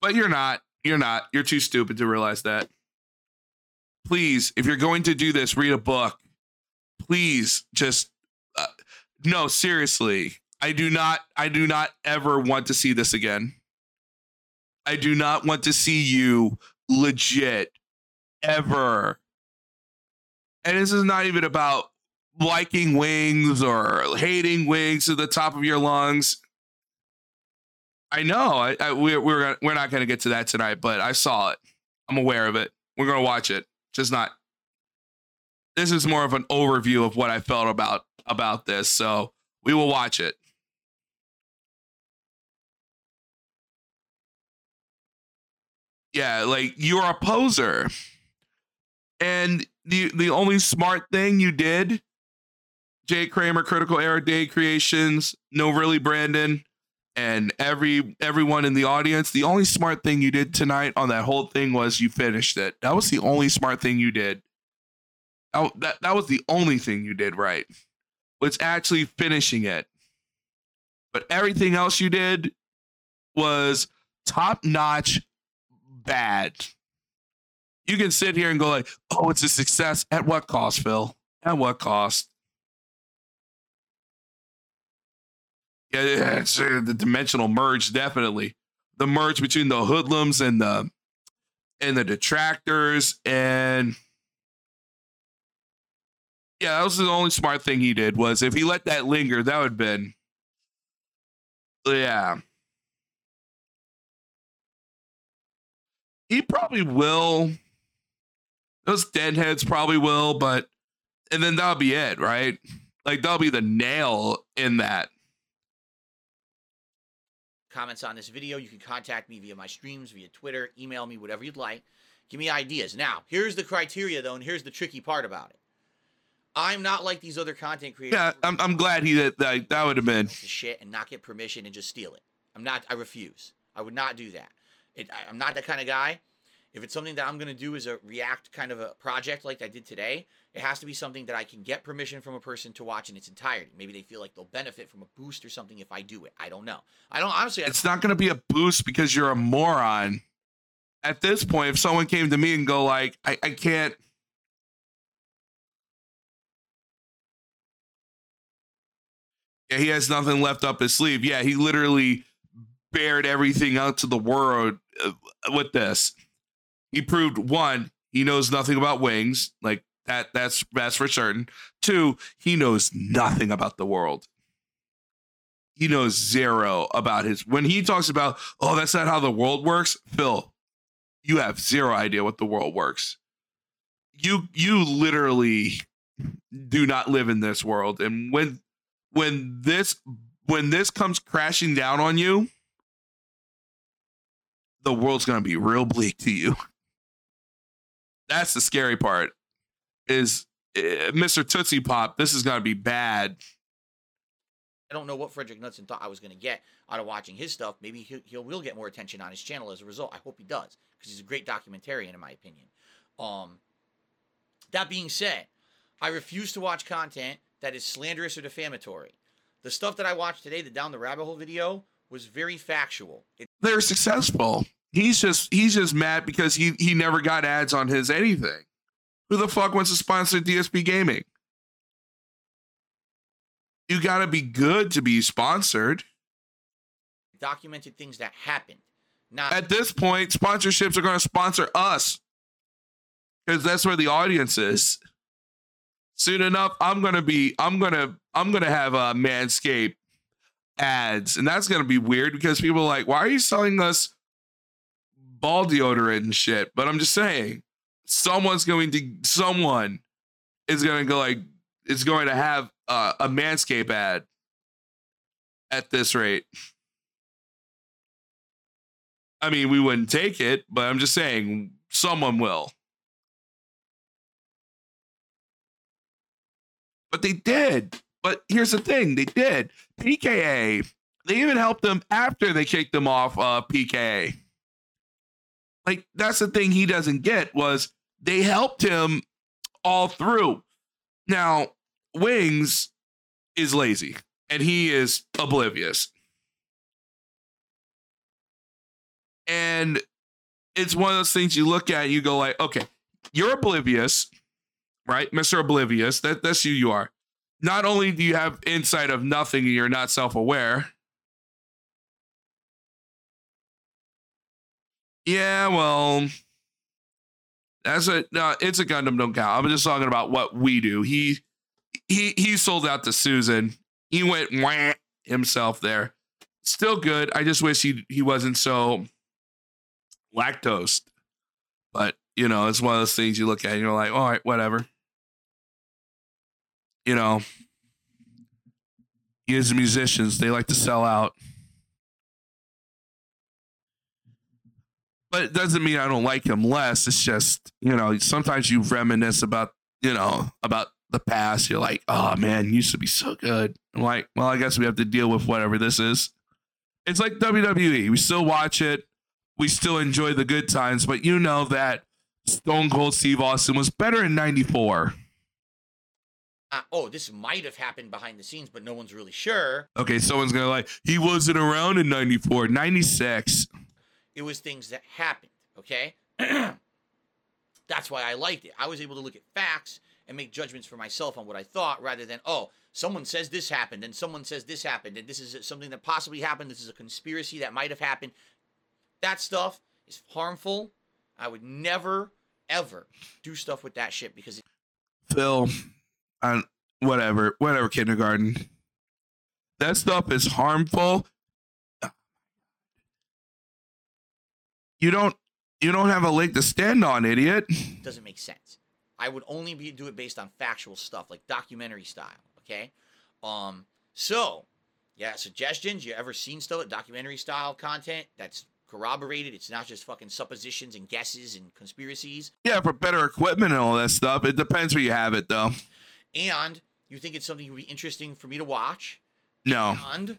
But you're not. You're not. You're too stupid to realize that. Please, if you're going to do this, read a book. Please just no, seriously. I do not I do not ever want to see this again. I do not want to see you legit ever. And this is not even about liking wings or hating wings to the top of your lungs. I know. I, I we're we're gonna, we're not going to get to that tonight, but I saw it. I'm aware of it. We're going to watch it. Just not. This is more of an overview of what I felt about about this, so we will watch it. Yeah, like you're a poser. And the the only smart thing you did, Jay Kramer, Critical Era Day Creations, No Really Brandon, and every everyone in the audience, the only smart thing you did tonight on that whole thing was you finished it. That was the only smart thing you did. That, that, that was the only thing you did right. Was actually finishing it. But everything else you did was top notch bad. You can sit here and go like, "Oh, it's a success." At what cost, Phil? At what cost? Yeah, uh, the dimensional merge definitely. The merge between the hoodlums and the and the detractors and yeah, that was the only smart thing he did was if he let that linger, that would have been yeah. He probably will. Those deadheads probably will, but and then that'll be it, right? Like that'll be the nail in that. comments on this video. You can contact me via my streams, via Twitter, email me, whatever you'd like. Give me ideas. Now, here's the criteria, though, and here's the tricky part about it. I'm not like these other content creators. Yeah, I'm, I'm glad he did that. That would have been. shit and not get permission and just steal it. I'm not. I refuse. I would not do that. It, I, I'm not that kind of guy. If it's something that I'm going to do as a react kind of a project like I did today, it has to be something that I can get permission from a person to watch in its entirety. Maybe they feel like they'll benefit from a boost or something if I do it. I don't know. I don't honestly. I, It's not going to be a boost because you're a moron. At this point, if someone came to me and go like, I, I can't. Yeah, he has nothing left up his sleeve. Yeah, he literally bared everything out to the world uh, with this. He proved one, he knows nothing about wings. Like that, that's that's for certain. Two, he knows nothing about the world. He knows zero about his. When he talks about, oh, that's not how the world works, Phil, you have zero idea what the world works. You you literally do not live in this world, and when when this when this comes crashing down on you, the world's gonna be real bleak to you. That's the scary part. Is uh, Mr. Tootsie Pop? This is gonna be bad. I don't know what Fredrik Knudsen thought I was going to get out of watching his stuff. Maybe he'll, he'll will get more attention on his channel as a result. I hope he does because he's a great documentarian in my opinion. Um, that being said, I refuse to watch content that is slanderous or defamatory. The stuff that I watched today, the Down the Rabbit Hole video, was very factual. It, They're successful. He's just he's just mad because he he never got ads on his anything. Who the fuck wants to sponsor DSP Gaming? You got to be good to be sponsored. documented things that happened. Not At this point, sponsorships are going to sponsor us because that's where the audience is. Soon enough, I'm gonna be I'm gonna I'm gonna have uh, Manscaped ads, and that's gonna be weird because people are like, why are you selling us ball deodorant and shit? But I'm just saying, someone's going to someone is to go like is going to have uh, a Manscaped ad at this rate. I mean, we wouldn't take it, but I'm just saying someone will. But they did. But here's the thing they did. PKA, they even helped them after they kicked them off uh, PKA. Like, that's the thing he doesn't get was they helped him all through. Now, Wings is lazy and he is oblivious. And it's one of those things you look at and you go like, okay, you're oblivious, right? Mr. Oblivious. That that's who you are. Not only do you have insight of nothing and you're not self-aware. Yeah, well, that's a no, it's a Gundam don't count. I'm just talking about what we do. He he he sold out to Susan. He went wah himself there. Still good. I just wish he he wasn't so lactose. But you know, it's one of those things you look at and you're like, all right, whatever. You know, as musicians, they like to sell out. But it doesn't mean I don't like him less. It's just, you know, sometimes you reminisce about, you know, about the past. You're like, oh man, used to be so good. I'm like, well, I guess we have to deal with whatever this is. It's like WWE. We still watch it. We still enjoy the good times, but you know that Stone Cold Steve Austin was better in 94. Uh, oh, this might have happened behind the scenes, but no one's really sure. Okay, someone's going to like, he wasn't around in 94, 96. It was things that happened. Okay? That's why I liked it. I was able to look at facts and make judgments for myself on what I thought rather than, oh, someone says this happened and someone says this happened and this is something that possibly happened. This is a conspiracy that might have happened. That stuff is harmful. I would never, ever do stuff with that shit because Phil, on whatever, whatever kindergarten. That stuff is harmful. You don't you don't have a leg to stand on, idiot. doesn't make sense. I would only be do it based on factual stuff, like documentary style. Okay. Um. So, yeah, suggestions. You ever seen stuff documentary style content that's corroborated? It's not just fucking suppositions and guesses and conspiracies. Yeah, for better equipment and all that stuff. It depends where you have it though. And you think it's something would be interesting for me to watch. No. And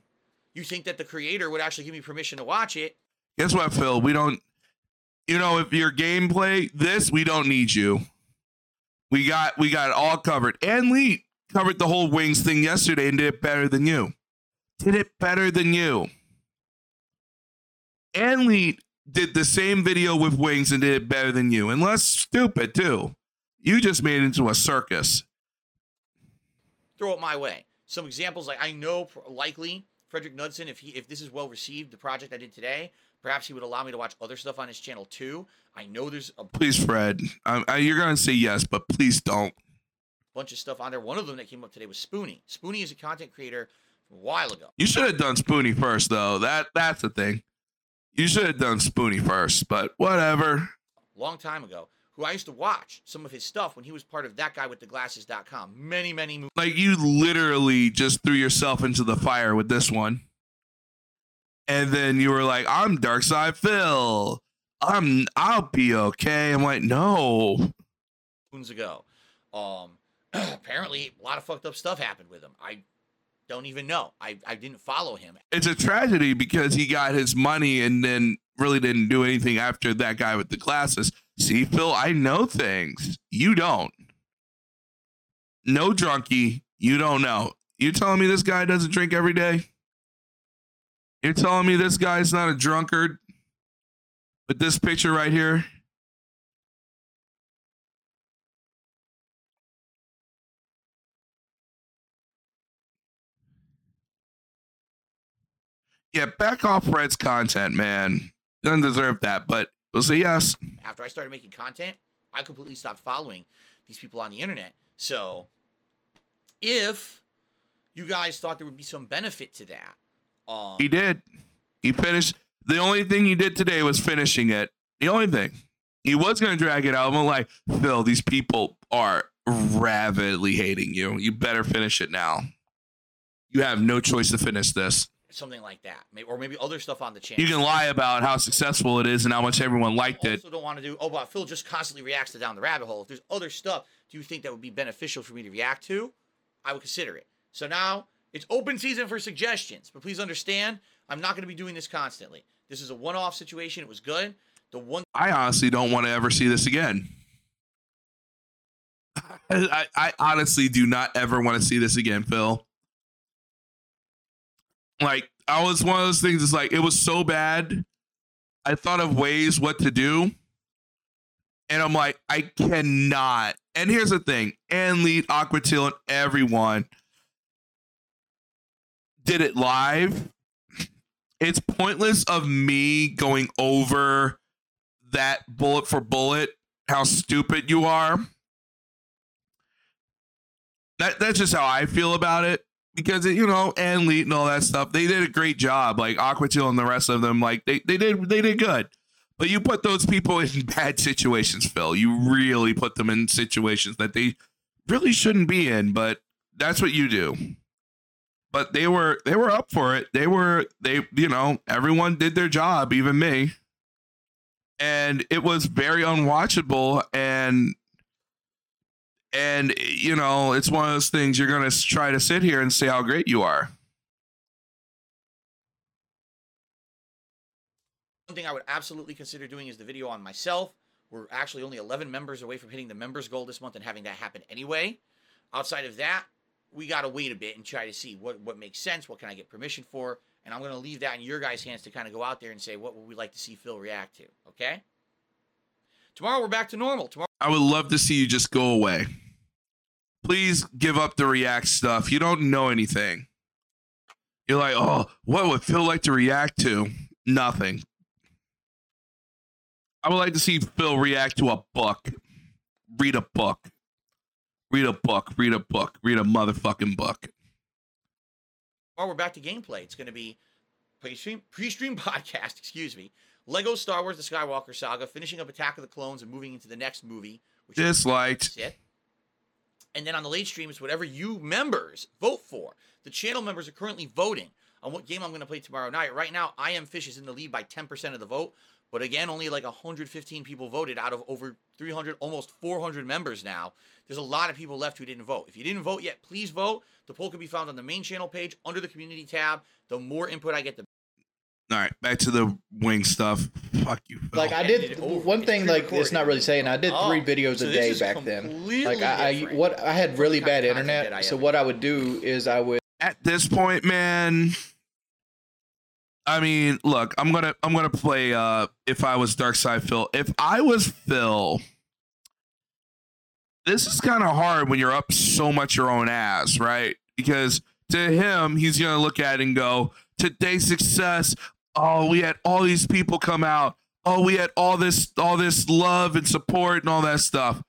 you think that the creator would actually give me permission to watch it. Guess what, Phil? We don't you know, if your gameplay, this we don't need you. We got we got it all covered. And Lee covered the whole wings thing yesterday and did it better than you. Did it better than you. And Lee did the same video with wings and did it better than you. And less stupid too. You just made it into a circus. Throw it my way. Some examples, like I know pr- likely Fredrik Knudsen, if he if this is well received, the project I did today, perhaps he would allow me to watch other stuff on his channel too. I know there's a Please, Fred. Um, I, you're gonna say yes, but please don't. bunch of stuff on there. One of them that came up today was Spoony. Spoony is a content creator from a while ago. You should have done Spoony first, though. That that's the thing. You should have done Spoony first, but whatever. long time ago, who I used to watch some of his stuff when he was part of that guy with the glasses.com. Many, many movies. Like you literally just threw yourself into the fire with this one. And then you were like, I'm DarksydePhil. I'm I'll be okay. I'm like, no. moons ago. Um, apparently, a lot of fucked up stuff happened with him. I don't even know. I, I didn't follow him. It's a tragedy because he got his money and then really didn't do anything after that guy with the glasses. See, Phil, I know things. You don't. No drunkie. You don't know. You telling me this guy doesn't drink every day? You're telling me this guy's not a drunkard? But this picture right here? Yeah, back off Fred's content, man. Doesn't deserve that, but we'll say yes. After I started making content, I completely stopped following these people on the internet. So, if you guys thought there would be some benefit to that, um, He did. He finished. The only thing he did today was finishing it. The only thing. He was going to drag it out. I'm like, Phil, these people are rabidly hating you. You better finish it now. You have no choice to finish this. Something like that, maybe, or maybe other stuff on the channel. You can lie about how successful it is and how much everyone liked it. also don't want to do. Oh, but Phil just constantly reacts to down the rabbit hole. If there's other stuff, do you think that would be beneficial for me to react to? I would consider it. So now it's open season for suggestions, but please understand, I'm not going to be doing this constantly. This is a one-off situation. It was good. The one I honestly don't want to ever see this again. I, I honestly do not ever want to see this again, Phil. Like, I was one of those things, it's like, it was so bad. I thought of ways what to do. And I'm like, I cannot. And here's the thing and lead Aquatil and everyone did it live. It's pointless of me going over that bullet for bullet how stupid you are. That that's just how I feel about it because it, you know, and Leet and all that stuff, they did a great job. Like Aquatil and the rest of them, like they they did they did good. But you put those people in bad situations, Phil. You really put them in situations that they really shouldn't be in, but that's what you do. But they were they were up for it. They were they you know, everyone did their job, even me and it was very unwatchable and and you know it's one of those things you're going to try to sit here and say how great you are One thing I would absolutely consider doing is the video on myself. We're actually only 11 members away from hitting the members goal this month and having that happen anyway. Outside of that, we got to wait a bit and try to see what, what makes sense, what can I get permission for, and I'm going to leave that in your guys' hands to kind of go out there and say what would we like to see Phil react to, okay? Tomorrow we're back to normal. Tomorrow I would love to see you just go away. Please give up the react stuff. You don't know anything. You're like, oh, what would Phil like to react to? Nothing. I would like to see Phil react to a book. Read a book. Read a book. Read a book. Read a motherfucking book. tomorrow we're back to gameplay. It's going to be pre-stream, pre-stream podcast, excuse me. Lego Star Wars: The Skywalker Saga, finishing up Attack of the Clones and moving into the next movie. Which is Disliked. it. And then on the late stream, it's whatever you members vote for. The channel members are currently voting on what game I'm going to play tomorrow night. Right now, I Am Fish is in the lead by 10% of the vote. But again, only like 115 people voted out of over 300, almost 400 members now. There's a lot of people left who didn't vote. If you didn't vote yet, please vote. The poll can be found on the main channel page under the community tab. The more input I get, the All right, back to the wing stuff. Fuck you. Phil. Like I did one thing like it's not really saying I did three videos a day back then. Like I, I what I had really bad of content that I internet, so what I would do is I would at this point, man. I mean, look, I'm gonna I'm gonna play uh if I was DarksydePhil. If I was Phil, this is kind of hard when you're up so much your own ass, right? Because to him, he's gonna look at it and go, today's success, oh, we had all these people come out. Oh, we had all this all this love and support and all that stuff.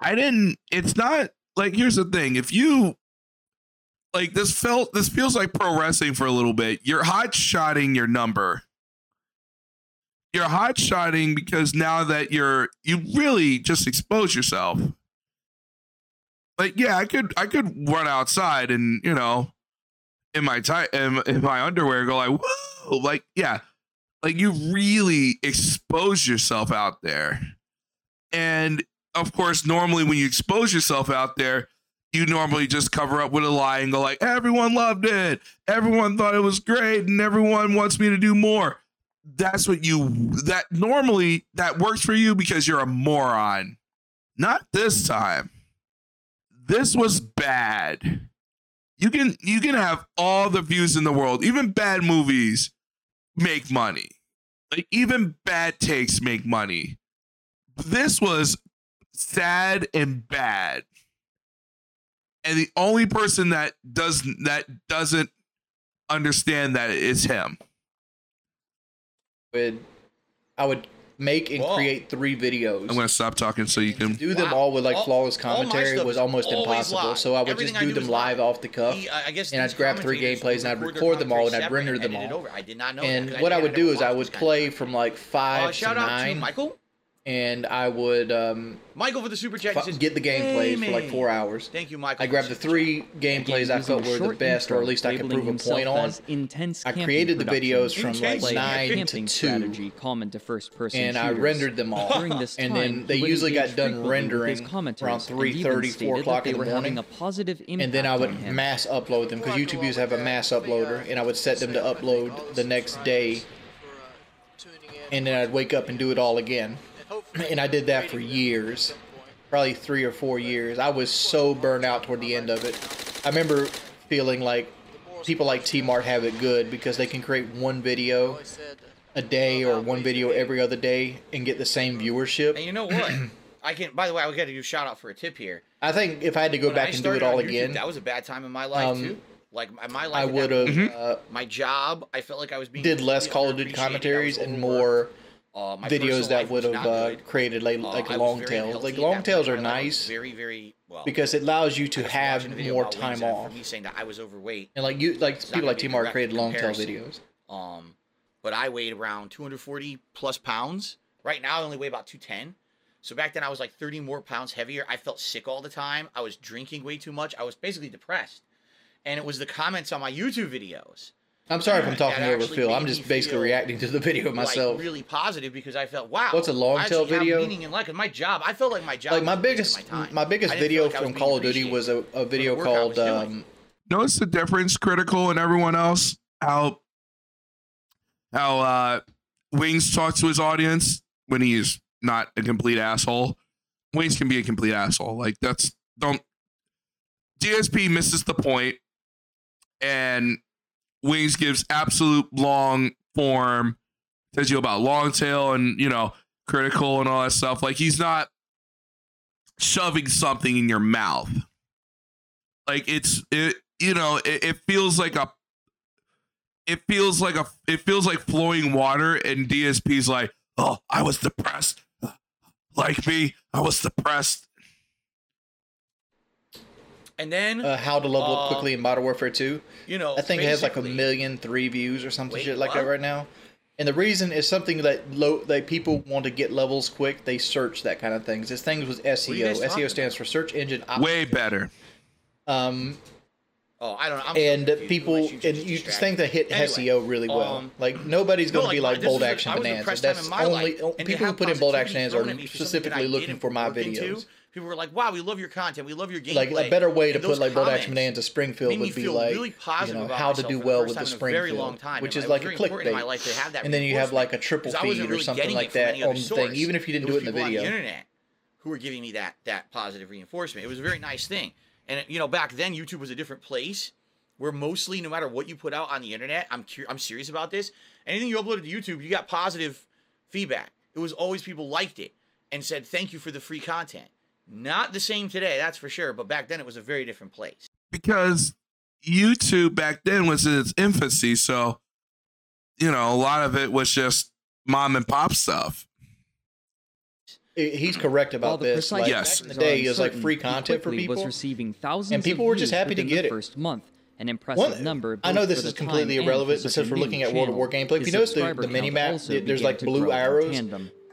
I didn't it's not like here's the thing. If you like this felt this feels like pro wrestling for a little bit. You're hot shotting your number. You're hot shotting because now that you're you really just expose yourself. Like yeah, I could I could run outside and you know in my tie in, in my underwear go like whoa like yeah like you really expose yourself out there. And of course normally when you expose yourself out there you normally just cover up with a lie and go like everyone loved it. Everyone thought it was great and everyone wants me to do more. That's what you that normally that works for you because you're a moron. Not this time. This was bad you can you can have all the views in the world. Even bad movies make money. Like even bad takes make money. This was sad and bad. And the only person that does that doesn't understand that is him. Would I would make and Whoa. create three videos. i'm gonna stop talking so you can do them Wow. all with like All- flawless commentary stuff was almost impossible. live. So I would Everything just do do them live live. off the cuff. He- I I guess and I'd grab three gameplays and I'd record them all and I'd render them all. it over. I did not know that, And 'cause what I would do is I would this kind of play from like Uh, five shout out to nine, Michael. And I would um, Michael for the super chat. he fu- says, get the gameplays for like four hours. Thank you, Michael. I grabbed the super chat. three gameplays I felt were the best, or at least I could prove a point on. Intense I created the videos from like Intense play nine to two, strategy common to first person and I rendered them all. During this and then they usually got done frequently with his rendering around and 3:30, even 4 o'clock in the morning. a positive impact and then I would mass upload them because YouTube used to have a mass uploader, and I would set them to upload the next day, and then I'd wake up and do it all again. And I did that for years, probably three or four years. I was so burned out toward the end of it. I remember feeling like people like T Mart have it good because they can create one video a day or one video every other day and get the same viewership. And you know what? I can. By the way, I got to do a shout out for a tip here. I think if I had to go When back and do it all YouTube, again, that was a bad time in my life um, too. Like my, my life. I would have uh, My job, I felt like I was being did less Call of Duty underappreciated. I was commentaries and more Uh, my videos that would have uh, created like, Uh, like long tails. Like long tails are my life. I was nice Very, very well. because it allows you to have watching a video more time off. Me saying that I was overweight. And like you, like It's people like T created long tail videos. Um, but I weighed around 240 plus pounds. Right now, I only weigh about 210. So back then, I was like 30 more pounds heavier. I felt sick all the time. I was drinking way too much. I was basically depressed. And it was the comments on my YouTube videos. I'm sorry if I'm talking over Phil. I'm just basically reacting to the video myself. Like really positive because I felt wow. What's a long tail actually have video? Meaning in life, 'cause my job. I felt like my job. like my was a waste biggest, my, time. my biggest video like from Call of Duty was a, a video called um, notice the difference critical and everyone else how how uh wings talks to his audience when he's not a complete asshole wings can be a complete asshole like that's don't dsp misses the point and wings gives absolute long form tells you about long tail and you know critical and all that stuff. Like he's not shoving something in your mouth. Like it's it you know it, it feels like a it feels like a it feels like flowing water and DSP's like oh I was depressed like me I was depressed And then Uh, how to level uh, up quickly in Modern Warfare 2. You know, I think it has like a million three views or something Wait, shit like that right now. And the reason is something that low that people want to get levels quick. They search that kind of things. This thing was SEO. SEO stands for search engine. Op- way better Um, Oh, I don't know. I'm and so people My shoot and you distracted think that hit Anyway, SEO really well. um, like nobody's going no, to be like, like Bolt Action I bonanza. That's my only life, people who put in Bolt Action ads thrown are at me for something specifically looking for my videos. into. People were like, "Wow, we love your content. We love your gameplay." Like a better way to put like Bolt Action bonanza Springfield would be like really you positive know about how to do well with the Springfield, which is like a very in my clickbait. life to have that And then you have like a triple feed or something like that on the thing, even if you didn't do it in the video. internet who were giving me that that positive reinforcement. It was a very nice thing. And you know, back then YouTube was a different place where mostly no matter what you put out on the internet, I'm cur- I'm serious about this. Anything you uploaded to YouTube, you got positive feedback. It was always people liked it and said thank you for the free content. Not the same today, that's for sure, but back then it was a very different place. because YouTube back then was in its infancy. So, you know, a lot of it was just mom and pop stuff. He's correct about the this. Like, Yes. back in the day, it was like free content for quickly people. was receiving thousands and people were just happy to within get it. first month. An impressive One- number. I know this is completely irrelevant, for but since we're looking at World of channel. War gameplay, if you notice the- subscriber the mini map, there's like blue arrows.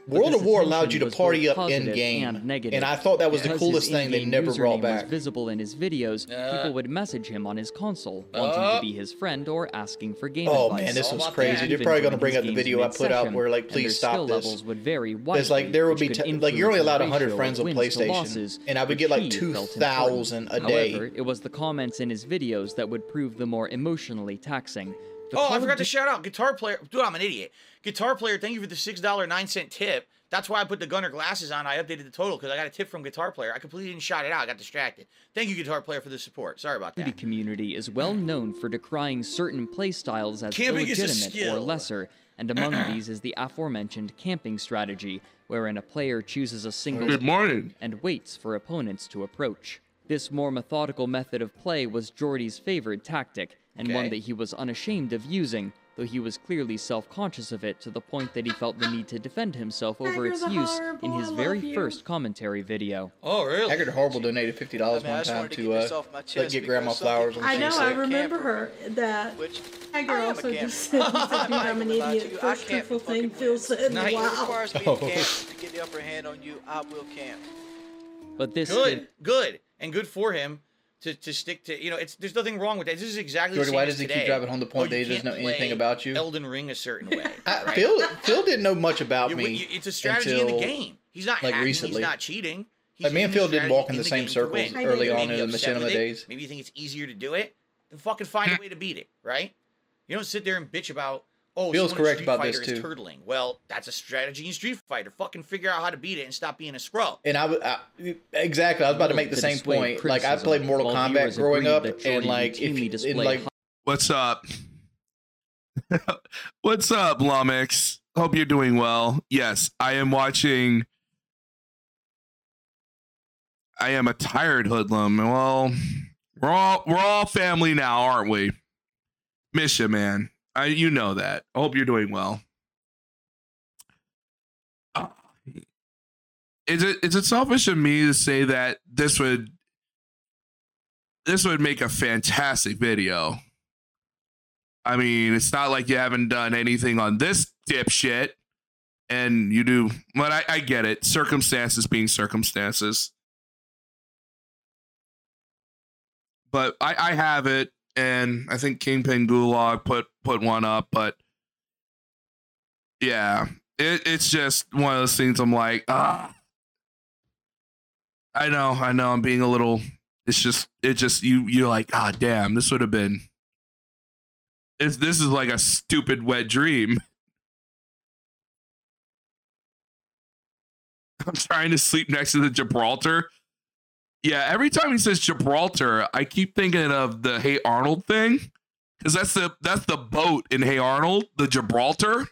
Tandem. But World at War allowed you to party up in game, and negative. and I thought that was the coolest his thing they in-game never brought username back. Was visible in his videos. Uh. People would message him on his console, wanting Uh. to be his friend or asking for game Oh advice. man, this was crazy. that. They're probably going to bring up the video I put out where like, please stop skill this. levels would vary There's like there would be t- like you're only allowed 100 friends on PlayStation, losses, and I would get like he two felt thousand a day. However, it was the comments in his videos that would prove the more emotionally taxing. The Oh, I of forgot to shout out guitar player. Dude, I'm an idiot. Guitar player, thank you for the six dollar nine cent tip. That's why I put the Gunnar glasses on. I updated the total because I got a tip from guitar player. I completely didn't shout it out. I got distracted. Thank you, guitar player, for the support. Sorry about Duty that. community is well known for decrying certain playstyles as Camping illegitimate or lesser, and among these is the aforementioned camping strategy, wherein a player chooses a single Good morning. and waits for opponents to approach. This more methodical method of play was Jordy's favored tactic, and one that he was unashamed of using, though he was clearly self conscious of it to the point that he felt the need to defend himself over Hacker its the use in his very first commentary video. Oh, really? Haggard Horrible donated fifty dollars I mean, one time to to uh, let chest get grandma flowers people when I know. I remember her. That Which Tiger I am a also just said, I'm I'm an gonna lie to idiot." First can't thing fucking Phil win. said. Nice. If it Wow. requires me Oh. to to get the upper hand on you, I will camp. But this Good, did- good, and good for him to, to stick to. You know, it's there's nothing wrong with that. This is exactly Jordy, the same why as does he keep driving home the point Oh, that he doesn't know anything about you? Elden Ring a certain way. I, right? Phil Phil didn't know much about You- me. you- it's a strategy in the game. He's not like, hacking, recently. He's not cheating. He's Like me and Phil didn't walk in in the same circles early on in the upset machinima days. Maybe you think it's easier to do it. Then fucking find a way to beat it, right? You don't sit there and bitch about oh, Phil's someone in correct Street about Fighter this, is too. turtling. Well, that's a strategy in Street Fighter. Fucking figure out how to beat it and stop being a scrub. And I, would- I exactly, I was about to make the same point. Like I played Mortal while Kombat growing up, and like if you, displayed and like What's up? What's up, Lumix? Hope you're doing well. Yes, I am watching. I am a tired hoodlum. Well, we're all we're all family now, aren't we? Miss you, man. I you know that. I hope you're doing well. Uh, Is it is it selfish of me to say that this would this would make a fantastic video? I mean, it's not like you haven't done anything on this dipshit, and you do. But I, I get it. Circumstances being circumstances. But I, I have it, and I think Kingpin Gulag put put one up. But yeah, it, it's just one of those things. I'm like, ah. I know, I know. I'm being a little. It's just, it just you. You're like, ah, damn. This would have been it's, this is like a stupid wet dream. I'm trying to sleep next to the Gibraltar. Yeah, every time he says Gibraltar, I keep thinking of the Hey Arnold thing. Because that's the that's the boat in Hey Arnold, the Gibraltar.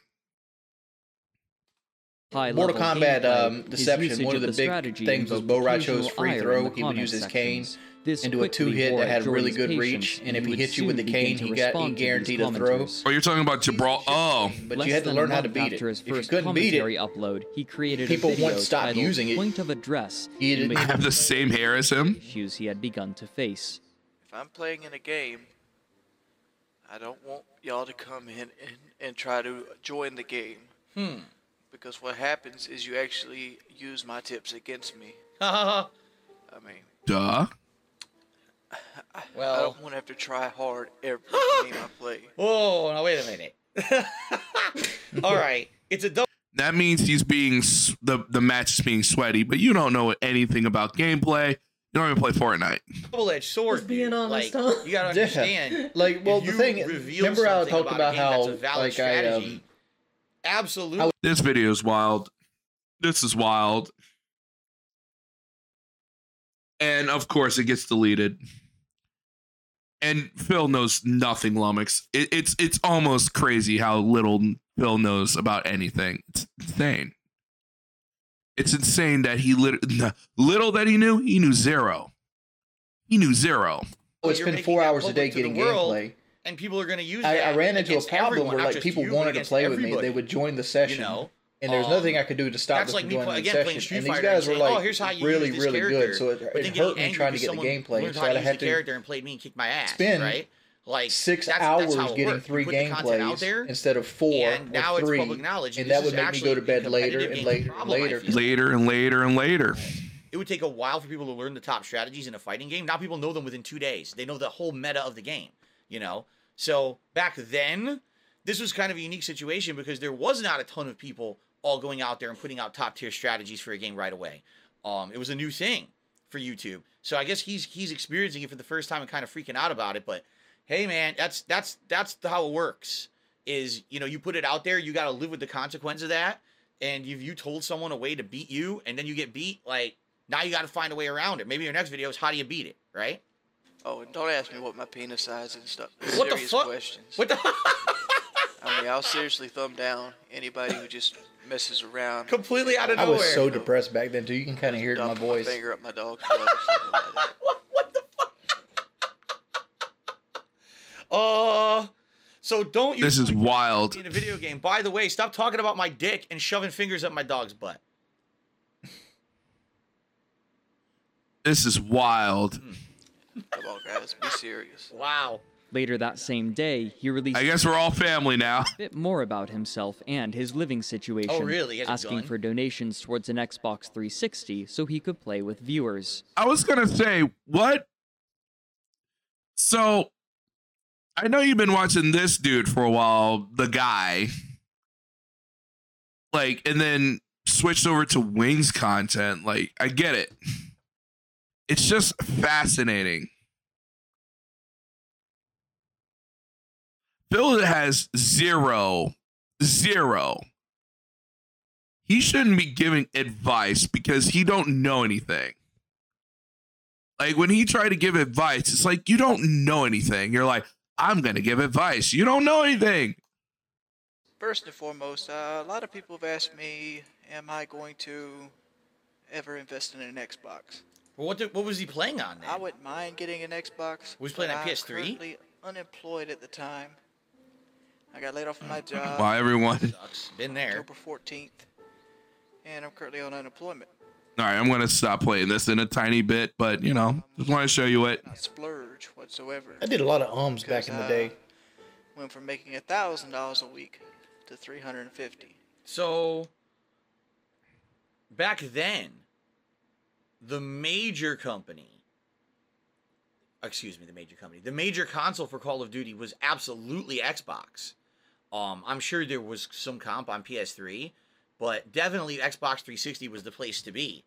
High-level Mortal Kombat um, Deception, one of of the the big strategy things was Bo' Rai Cho's occasional free throw. He would use his cane sections. This into a two hit that at had really good patience, reach, and if he he hit you with the soon cane, he to got he respond to these guaranteed a throw. commenters. Oh, you're talking about Jabral. Oh, But Less you had to learn how to month beat it. after his If you first couldn't beat it, commentary upload, he created people a video wouldn't stop titled using it. Point of Address, He didn't have the same hair as him. issues he had begun to face. If I'm playing in a game, I don't want y'all to come in and, and try to join the game. Hmm. Because what happens is you actually use my tips against me. well, I mean, Duh. I don't want to have to try hard every game I play. whoa, now wait a minute. All right, it's a double. That means he's being the the match is being sweaty, but you don't know anything about gameplay. You don't even play Fortnite. double-edged sword. Just being dude. honest, like, huh? You gotta Yeah. understand. Like, well, the thing, reveal remember I something talked about, about a game how, that's a valid like, I, strategy, um, absolutely. This video is wild. This is wild. And of course, it gets deleted. And Phil knows nothing, Lummox. It, it's it's almost crazy how little Phil knows about anything. It's insane. It's insane that he lit- little that he knew. He knew zero. He knew zero. Oh, it's You're been four hours a day getting gameplay. and people are going to use I, I ran into a problem everyone, where like people wanted to against play with me. They would join the session, You know, and there's Um, nothing I could do to stop that's them like from me joining play, again session. Street And these guys and were like oh, here's how you really, use really character, good. So it, but it hurt me trying to get the someone gameplay. learned So how I to use had to character and played me and kicked my ass. spend right? Like six that's, that's hours how it getting works. Three put the content out gameplays there, instead of four and now or it's three, public knowledge, and this that would make me go to bed later and later and problem, later. Later and later and later. it would take a while for people to learn the top strategies in a fighting game. Now people know them within two days. They know the whole meta of the game, you know? So back then, this was kind of a unique situation because there was not a ton of people all going out there and putting out top tier strategies for a game right away. Um, it was a new thing for YouTube. So I guess he's he's experiencing it for the first time and kind of freaking out about it. But hey man, that's that's that's how it works. Is you know, you put it out there, you gotta live with the consequence of that. And if you told someone a way to beat you and then you get beat, like now you got to find a way around it. Maybe your next video is how do you beat it, right? Oh, and don't ask me what my penis size is and stuff. What the Serious fuck? questions. What the I mean, I'll seriously thumb down anybody who just messes around. completely out of I nowhere? I was so depressed back then too. You can kind of hear it in my voice. My finger up my dog's butt or something like that. what, what the fuck? Uh, so don't use This is wild. in a video game. By the way, stop talking about my dick and shoving fingers up my dog's butt. This is wild. Come on, guys, be serious. Wow. Later that same day, he released I guess we're all family now. a bit more about himself and his living situation, Oh, really? He has a asking gun? for donations towards an Xbox 360 so he could play with viewers. I was gonna say what. So, I know you've been watching this dude for a while, the guy. Like, and then switched over to Wings content. Like, I get it. It's just fascinating. Phil has zero, zero. He shouldn't be giving advice because he don't know anything. Like when he tried to give advice, it's like you don't know anything. You're like, I'm gonna give advice. You don't know anything. First and foremost, uh, a lot of people have asked me, am I going to ever invest in an Xbox? Well, what, did, what was he playing on then? I wouldn't mind getting an Xbox. Was he playing on PS3? currently unemployed at the time. I got laid off from my job Wow, everyone. Sucks. Been there. October 14th, and I'm currently on unemployment. All right, I'm gonna stop playing this in a tiny bit, but you know, just want to show you it. Not splurge whatsoever. I did a lot of ums back in the day. Uh, went from making a thousand dollars a week to 350. So back then, the major company, excuse me, the major company, the major console for Call of Duty was absolutely Xbox. Um, I'm sure there was some comp on PS3, but definitely Xbox 360 was the place to be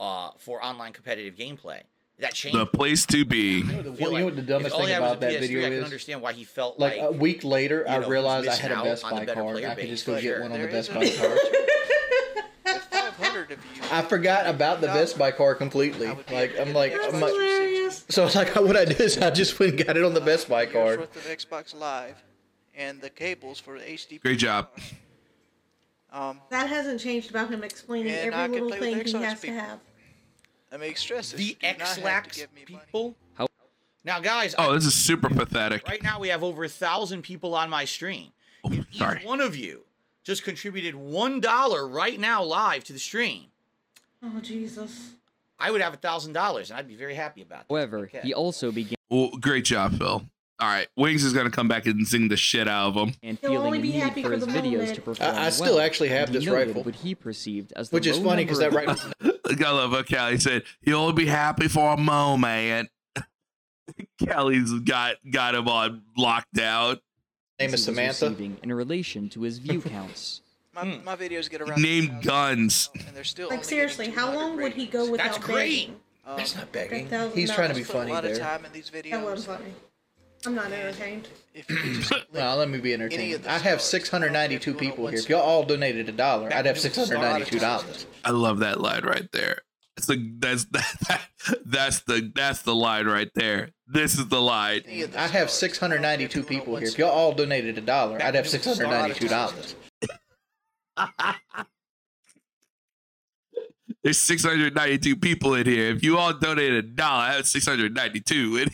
uh, for online competitive gameplay. That changed. The place to be. You know, the, you know what the dumbest thing he had was about that PS3, video I can is? understand why he felt Like like, a week later, you I know, he realized I had a Best Buy better card. I could just go for get sure. one on the Best is Buy card. With 500 of you. I forgot about the Best Buy card completely. Like I'm like, I'm like so like what I did is I just went and got it on the Best Buy Years card. worth of Xbox Live, and the cables for the HD. Great job. Um, That hasn't changed about him explaining And I every little thing he Xbox has to have. I make stress. The Ex-Lax people. How- Now, guys, Oh, I- this is super pathetic. right now we have over a thousand people on my stream. Oh, If each one of you just contributed one dollar right now live to the stream, Oh Jesus. I would have a thousand dollars, and I'd be very happy about that. However, Okay. he also began Well, great job, Phil. All right, Wings is gonna come back and sing the shit out of him. and He'll feeling only a be need happy for for his the videos moment. to perform I, I still well, actually have and he this noted rifle, what he perceived as the which is low funny because that number of rifle. I love how Kelly said he'll only be happy for a moment. Kelly's got got him on lockdown. Name he is was Samantha. receiving in relation to his view counts. My, Hmm. my videos get around. Named 2,000 guns. And they're still Like only seriously, how 200 long would he go without That's great. begging? Um, That's not begging. $1,000. He's trying to be put funny a lot of there. time in these videos. That was funny. I'm not entertained. If you could just Well, let me be Any entertained. the I have stars. 692 I don't care if you people want here. If y'all all donated a dollar, I'd have Back when it was a lot of $692. I love that line right there. That's the that's that, that's the that's the line right there. This is the line. Any of the I have stars. 692 I don't care if you people here. If y'all all donated a dollar, I'd have when it was a lot of $692. There's 692 people in here. If you all donated a dollar, I have 692.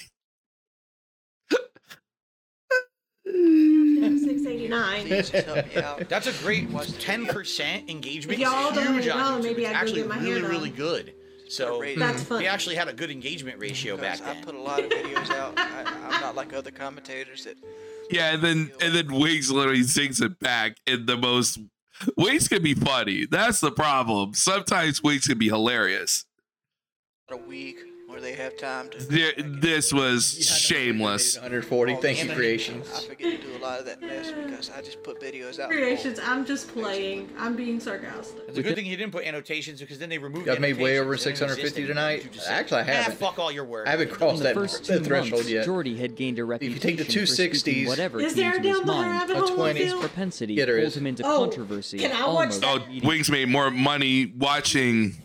Six eighty nine. Please help me out. That's a great Watch the ten percent engagement. If y'all is donate huge a on YouTube. maybe It's I'd go actually get my hair really done. really good. So Rating. That's hmm, funny. we actually had a good engagement ratio back Because I then. put a lot of videos out. I, I'm not like other commentators that Yeah, and then and then Wings literally sings it back in the most. Wings can be funny. That's the problem. Sometimes Wings can be hilarious. a week where they have time to. There- This was shameless. 140. Thank you, Creations. I forget to do a lot of that mess because I just put videos out. Creations, I'm just playing. I'm being sarcastic. It's a good thing you didn't put annotations because then they removed. I've made way over They don't exist 650 tonight. You just say, Actually, I "Ah, haven't. fuck all your work. I haven't In crossed the that, first that two threshold months, yet. Jordy had gained a you reputation take the for speaking 260s whatever Is came there down his the mind. rabbit A hole? 20. His propensity Yeah, there pulled is. him into Oh, controversy. can I watch? Oh. Wings made more money watching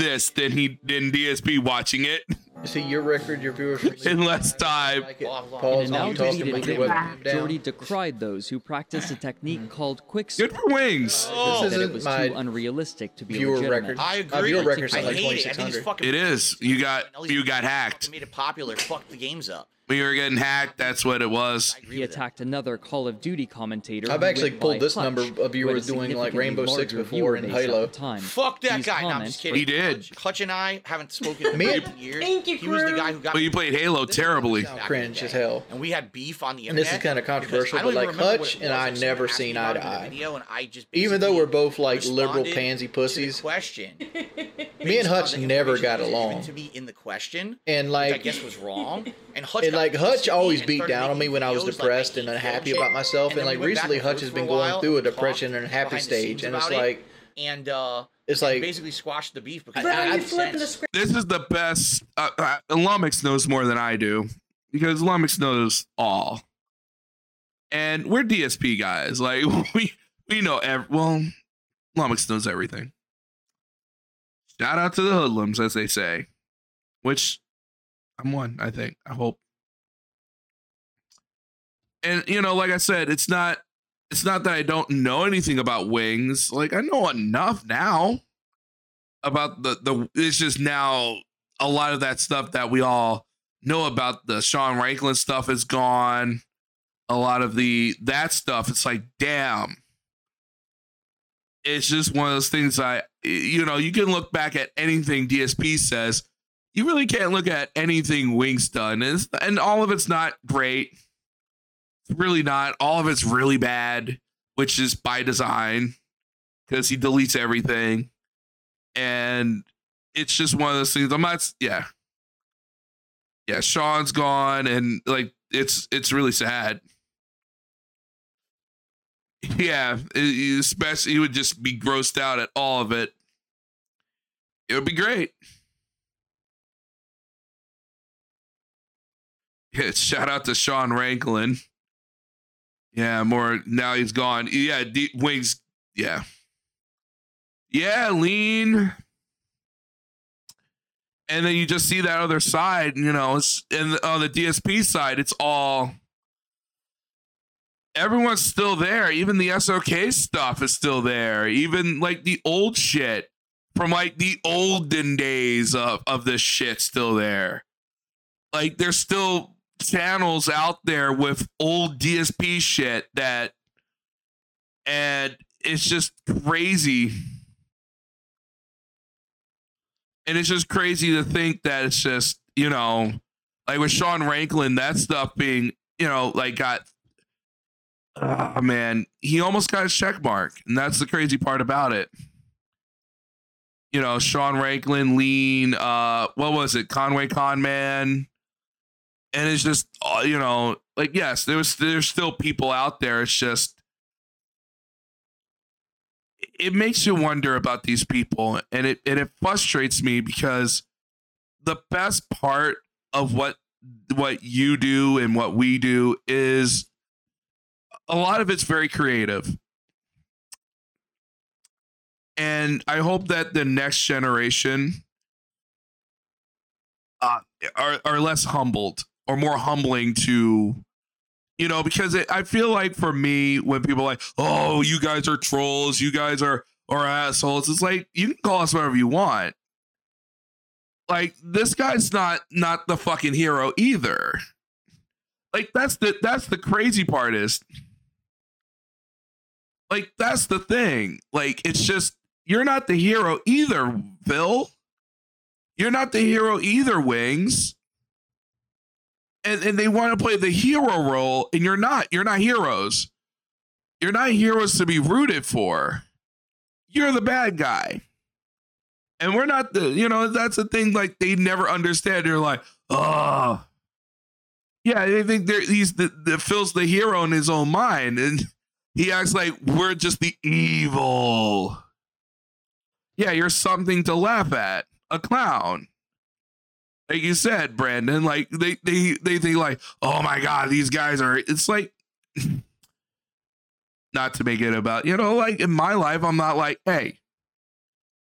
this than he than DSP watching it See your record, your viewership. in less time. Like it. Blah, blah. Pause In on an you talking, outdated put your video, webcam down. Jordy decried those who practiced a technique mm-hmm. called quick Good for Wings. Oh, This that it isn't was my too unrealistic to be viewer legitimate. record. I agree. viewer record's I like hate it. I think it's fucking. It is. You got At least you got hacked. Made it popular. Fucked the games up. When you were getting hacked, that's what it was. I He attacked another Call of Duty commentator. I've actually pulled this Hutch, number of who had a viewers doing, like, Rainbow Six before in Halo. Time. Fuck that These guy. No, I'm just kidding. He did. Hutch, Hutch and I haven't spoken Me- in years. Thank you, He was the guy who got But me you played Halo terribly. back in the Cringe as hell. And we had beef on the internet. And this is kinda controversial, but, like, remember Hutch and. I never seen eye to it in the eye. Video and I just Even though we're both like liberal pansy pussies, question. me and Hutch Based on the never got along. To me in the question, And which I guess was wrong. And Hutch and got like Hutch always beat down on me when I was videos like, depressed and unhappy shit. about myself. And And like we went back recently, Hutch has been going through a depression and unhappy behind stage, and it's about it, like and uh, it's like basically squashed the beef because But it are flipping the script? This is the best. Uh, uh, Lumix knows more than I do because Lumix knows all, and we're DSP guys. Like we we know. Ev- well, Lumix knows everything. Shout out to the hoodlums, as they say, which I'm one. I think. I hope. And you know, like I said, it's not. It's not that I don't know anything about wings. Like I know enough now about the the it's just now a lot of that stuff that we all know about the Sean Ranklin stuff is gone. A lot of the that stuff, it's like, damn. It's just one of those things I you know, you can look back at anything DSP says. You really can't look at anything Wings done. And, and all of it's not great. Really not. All of it's really bad, which is by design. Because he deletes everything and it's just one of those things. I'm not, yeah, yeah. Sean's gone, and like it's it's really sad. Yeah, especially he would just be grossed out at all of it. It would be great. Yeah, shout out to Sean Ranklin. Yeah, more now he's gone. Yeah, D- Wings. Yeah, yeah, lean. And then you just see that other side, you know, it's and on the DSP side, it's all everyone's still there. Even the SOK stuff is still there. Even like the old shit from like the olden days of, of this shit still there. Like there's still channels out there with old DSP shit that and it's just crazy. And it's just crazy to think that it's just, you know, like with Sean Ranklin, that stuff being, you know, like got oh man, he almost got his check mark. And that's the crazy part about it. You know, Sean Ranklin, Lean, uh, what was it? Conway Conman. And it's just, uh, you know, like, yes, there's there's still people out there. It's just it makes you wonder about these people. And it and it frustrates me because the best part of what what you do and what we do is a lot of it's very creative. And i hope that the next generation uh, are are less humbled or more humbling to you know because it, i feel like for me when people like oh you guys are trolls you guys are are assholes it's like you can call us whatever you want. Like this guy's not not the fucking hero either. Like that's the that's the crazy part is like that's the thing. Like it's just you're not the hero either phil. You're not the hero either wings and, and they want to play the hero role and you're not you're not heroes. You're not heroes to be rooted for. You're the bad guy. And we're not the you know that's the thing like they never understand. They're like oh yeah they think they're he's the, the phil's the hero in his own mind and he acts like we're just the evil. Yeah you're something to laugh at. A clown like you said, Brandon, like they they they think like, oh my god, these guys are. It's like, not to make it about you know, like in my life, I'm not like, hey,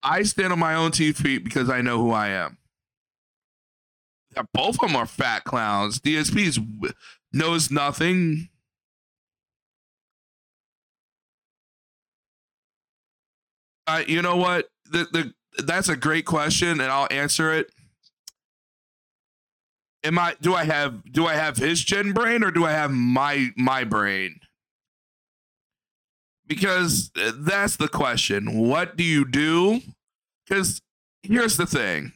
I stand on my own two feet because I know who I am. Yeah, both of them are fat clowns. DSP's knows nothing. Uh, you know what? The, the that's a great question, and I'll answer it am I do I have do I have his gen brain or do I have my my brain? Because uh, that's the question. What do you do? Cuz here's the thing.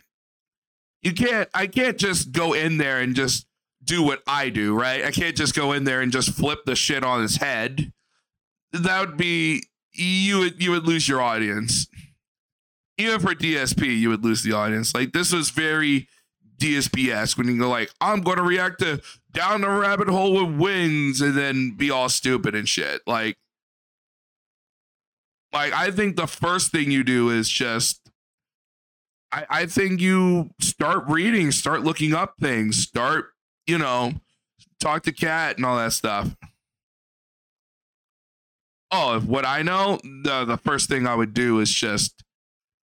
You can't I can't just go in there and just do what I do, right? I can't just go in there and just flip the shit on his head. That would be you would you would lose your audience. Even for DSP, you would lose the audience. Like this was very DSP esque when you go like, I'm gonna react to down the rabbit hole with wings and then be all stupid and shit. Like, like I think the first thing you do is just I, I think you start reading, start looking up things, start, you know, talk to cat and all that stuff. Oh, if what I know, the the first thing I would do is just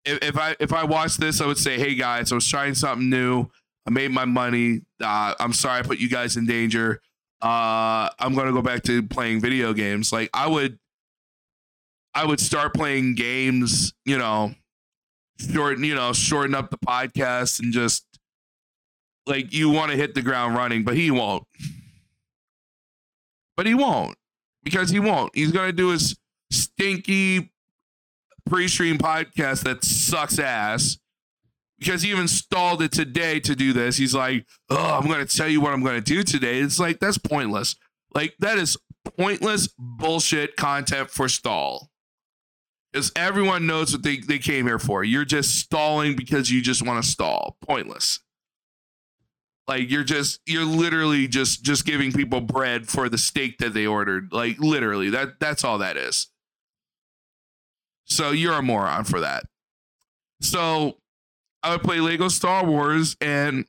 if, if I if I watched this, I would say, "Hey guys, I was trying something new. I made my money. Uh, I'm sorry I put you guys in danger. Uh, I'm gonna go back to playing video games. Like I would, I would start playing games. You know, shorten. You know, shorten up the podcast and just like you want to hit the ground running, but he won't. But he won't because he won't. He's gonna do his stinky pre-stream podcast that sucks ass because he even stalled it today to do this. He's like, "Oh, I'm going to tell you what I'm going to do today." It's like that's pointless. Like that is pointless bullshit content for stall. Because everyone knows what they, they came here for. You're just stalling because you just want to stall. Pointless. Like you're just you're literally just just giving people bread for the steak that they ordered. Like literally. That that's all that is. So you're a moron for that. So I would play Lego Star Wars and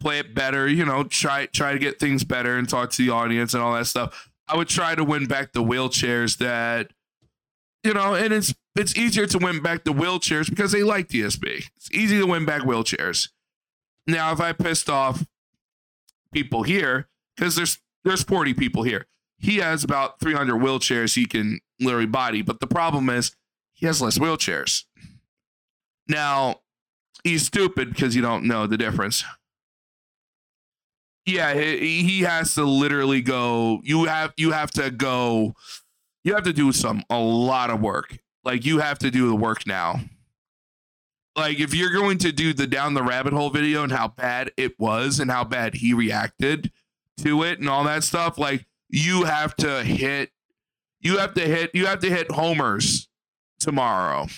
play it better, you know, try try to get things better and talk to the audience and all that stuff. I would try to win back the wheelchairs that you know, and it's it's easier to win back the wheelchairs because they like DSP. It's easy to win back wheelchairs. Now, if I pissed off people here, because there's there's 40 people here. he has about 300 wheelchairs he can literally body. But the problem is he has less wheelchairs. Now, he's stupid because you don't know the difference. Yeah, he, he has to literally go. You have you have to go. You have to do some a lot of work. Like you have to do the work now. Like if you're going to do the down the rabbit hole video and how bad it was and how bad he reacted to it and all that stuff, like you have to hit you have to hit you have to hit homers tomorrow.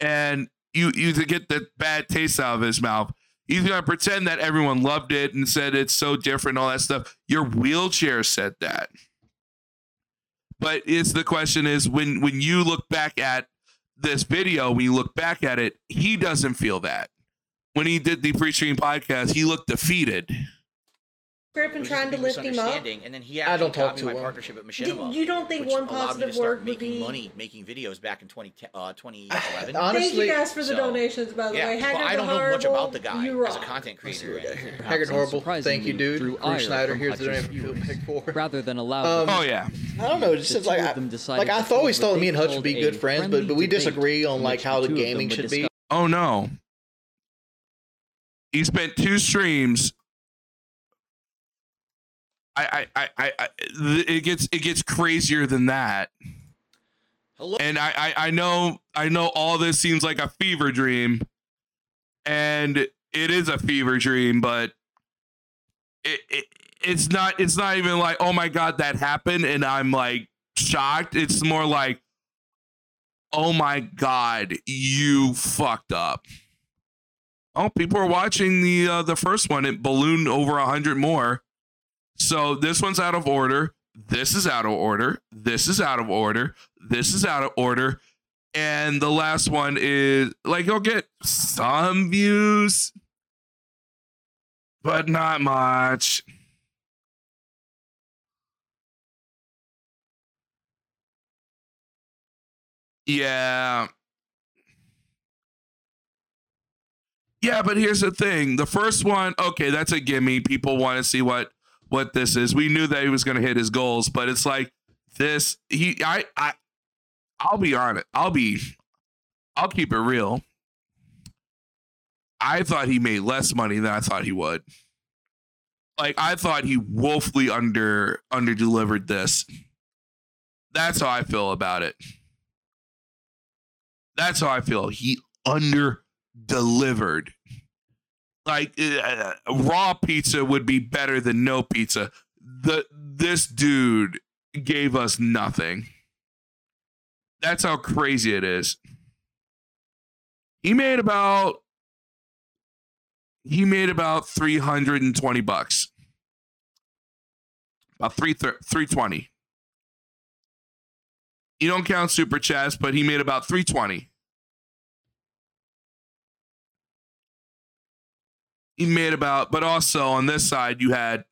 And you you get the bad taste out of his mouth. He's gonna pretend that everyone loved it and said it's so different, all that stuff. Your wheelchair said that. But it's the question is when when you look back at this video, when you look back at it, he doesn't feel that. When he did the pre-stream podcast, he looked defeated. Grip and trying to lift him up. misunderstanding, And then he I actually don't talk got too my well. partnership with Did- Machinima. you don't think one allowed me positive start word would making be- money making videos back in 20, uh, 2011? Honestly- Thank you guys for the So, donations, by the yeah, way. well, Haggard I don't the know much about the guy you as a rock. content creator. or anything. Haggard Horrible. Thank you, dude. drew Bruce ire Snyder. Here's the Hutch's donation for pick four. Rather than allow Um, Oh yeah. I don't know. It just like I, of them decided like I hold always thought me and Hutch would be good friends, but but we disagree on like how the two of them gaming should be. Oh no. He spent two streams. I, I, I, I, it gets it gets crazier than that. Hello. And I, I, I know, I know, all this seems like a fever dream, and it is a fever dream, but it, it, it's not. It's not even like, oh my god, that happened, and I'm like shocked. It's more like, oh my god, you fucked up. Oh, people are watching the uh, the first one. It ballooned over a hundred more. So this one's out of order. This is out of order. This is out of order. This is out of order. And the last one is like you'll get some views, but not much. Yeah. Yeah, but here's the thing. The first one, okay, that's a gimme. People want to see what what this is. We knew that he was going to hit his goals, but it's like this he I I I'll be honest. I'll be I'll keep it real. I thought he made less money than I thought he would. Like I thought he woefully under under delivered this. That's how I feel about it. That's how I feel. He under delivered. Like uh, raw pizza would be better than no pizza. The this dude gave us nothing. That's how crazy it is. He made about he made about 320 bucks. About 3 320. You don't count super chats, but he made about 320. He made about, but also on this side, you had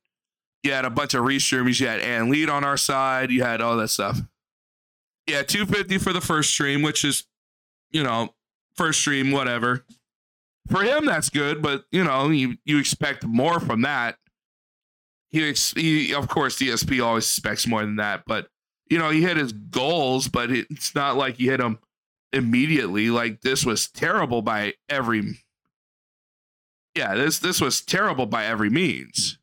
you had a bunch of restreamers. You had Ann Lead on our side. You had all that stuff. Yeah, 250 for the first stream, which is, you know, first stream, whatever. For him, that's good, but you know, you you expect more from that. He, he of course, DSP always expects more than that, but you know, he hit his goals, but it's not like he hit them immediately. Like this was terrible by every. Yeah, this this was terrible by every means.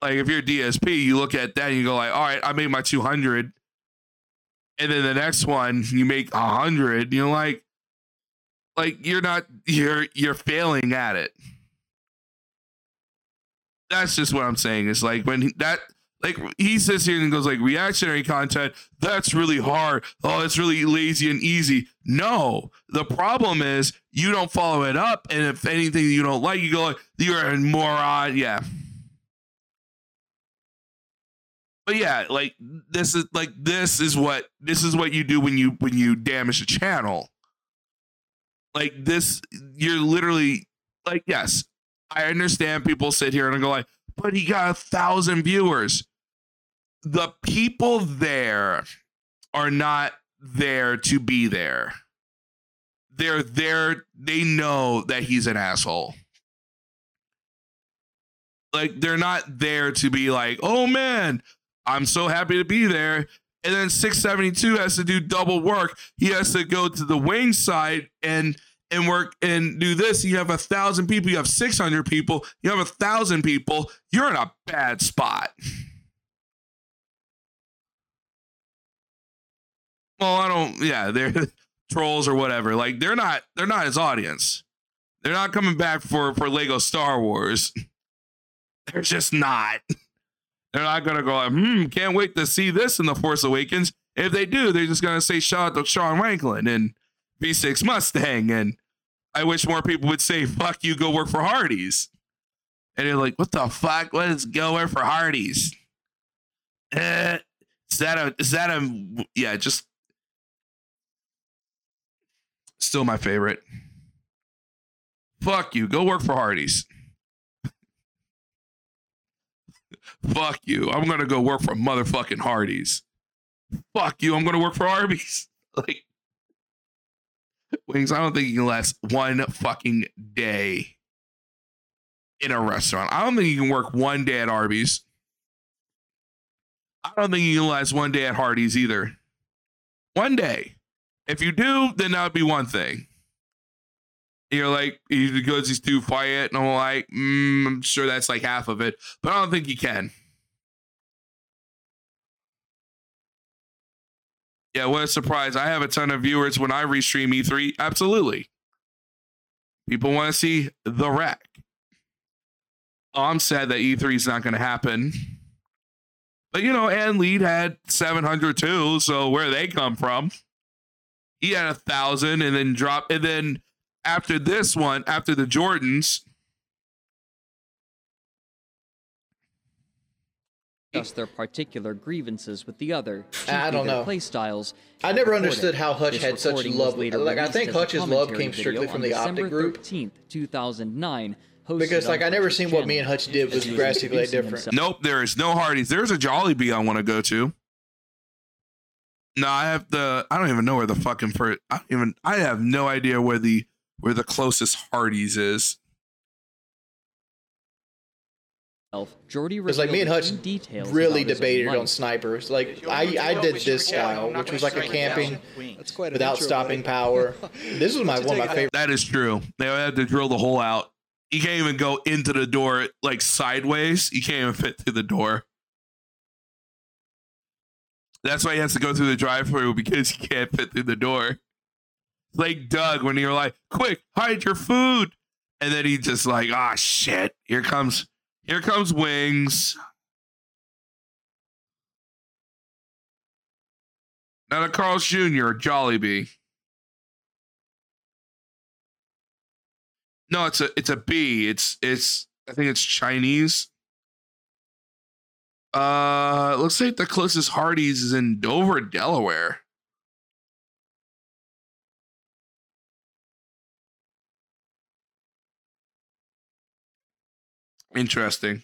Like if you're DSP, you look at that and you go like, all right, I made my 200, and then the next one you make 100. You're like, like you're not you're you're failing at it. That's just what I'm saying. It's like when that like he sits here and goes like reactionary content that's really hard. Oh it's really lazy and easy. No. The problem is you don't follow it up and if anything you don't like you go like you're a moron. Yeah. But yeah like this is like this is what this is what you do when you when you damage a channel. Like this you're literally like yes i understand people sit here and go like but he got a thousand viewers the people there are not there to be there they're there they know that he's an asshole Like they're not there to be like, oh man, I'm so happy to be there. And then 672 has to do double work. He has to go to the wing side and and work and do this. You have a thousand people, you have 600 people, you have a thousand people. You're in a bad spot. Well, I don't. Yeah, they're trolls or whatever. Like they're not. They're not his audience. They're not coming back for for Lego Star Wars. They're just not. They're not gonna go. Hmm. Can't wait to see this in the Force Awakens. If they do, they're just gonna say shout out to Sean Ranklin and V6 Mustang. And I wish more people would say fuck you, go work for Hardee's. And you're like, what the fuck? What is go work for Hardee's? Eh, is that a? Is that a? Yeah, just Still my favorite. Fuck you. Go work for Hardee's. Fuck you. I'm gonna go work for motherfucking Hardee's. Fuck you. I'm gonna work for Arby's. Like wings. I don't think you can last one fucking day in a restaurant. I don't think you can work one day at Arby's. I don't think you can last one day at Hardee's either. One day. If you do, then that would be one thing. You're like, goes, he's too quiet. And I'm like, mm, I'm sure that's like half of it, but I don't think you can. Yeah, what a surprise. I have a ton of viewers when I restream E3. Absolutely. People want to see the wreck. Oh, I'm sad that E3 is not going to happen. But, you know, and Lead had 700 too. So where they come from? He had a thousand and then drop. And then after this one, after the Jordans, discuss their particular grievances with the other. I don't know. Play styles. I never recording. understood how Hutch This had such recording love- was later like, I think Hutch's love came strictly from on the Optic group. 13th, 2009. Because, like, I never Hutch's seen what me and Hutch did was drastically different. himself. nope, there is no Hardee's. There's a Jollibee I want to go to. No, I have the. I don't even know where the fucking first. I don't even. I have no idea where the where the closest Hardee's is. Jordy Because like me and Hutch really about his own debated on snipers. Like I, I did this style, which was like a camping Wings. quite an without stopping buddy. power. This was my one of my favorite. That is true. They would have to drill the hole out. You can't even go into the door like sideways. You can't even fit through the door. That's why he has to go through the drive-through because he can't fit through the door. Like Doug when you're like, "Quick, hide your food," and then he just like, "Ah, shit! Here comes, here comes wings." Not a Carl's Jr. or Jollibee. No, it's a it's a B. It's it's I think it's Chinese. Uh looks like the closest Hardee's is in Dover, Delaware. Interesting.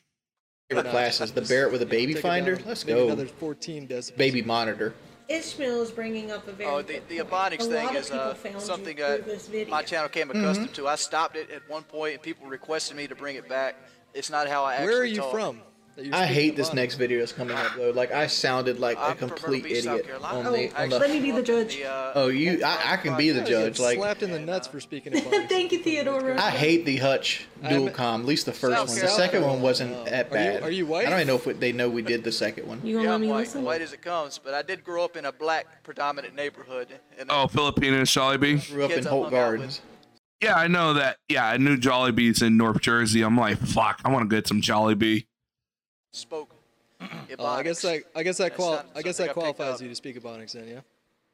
favorite classes. The Barrett with a baby finder. Let's maybe go. Another 14 decibels. Baby monitor. Ishmael is bringing up a very Oh, the, the point. Ebonics thing is uh, something through that this video. my channel came Mm-hmm. accustomed to. I stopped it at one point and people requested me to bring it back. It's not how I actually Where are you talk. from? That you're I hate this next video that's coming up though. Like I sounded like I a prefer to complete idiot Carolina. on the I on Let the. me be the judge. The, uh, Oh, you! I, I can be the judge. get Like slapped in the nuts for speaking Thank you, Theodore. I hate the Hutch dual com. At least the first South one. The second one wasn't Oh. that Are you- bad. are you white? I don't even know if we, they know we did the second one. You gonna yeah, let I'm me white, listen? white as it comes, but I did grow up in a black predominant neighborhood. And Oh, Filipino Jollibee. Grew up in Kids I Holt hung out with. Gardens. Yeah, I know that. Yeah, I knew Jollibee's in North Jersey. I'm like, fuck, I want to get some Jollibee. Spoke. Oh, I guess that I guess that That's qual not I guess that qualifies you to speak Ebonics then, yeah.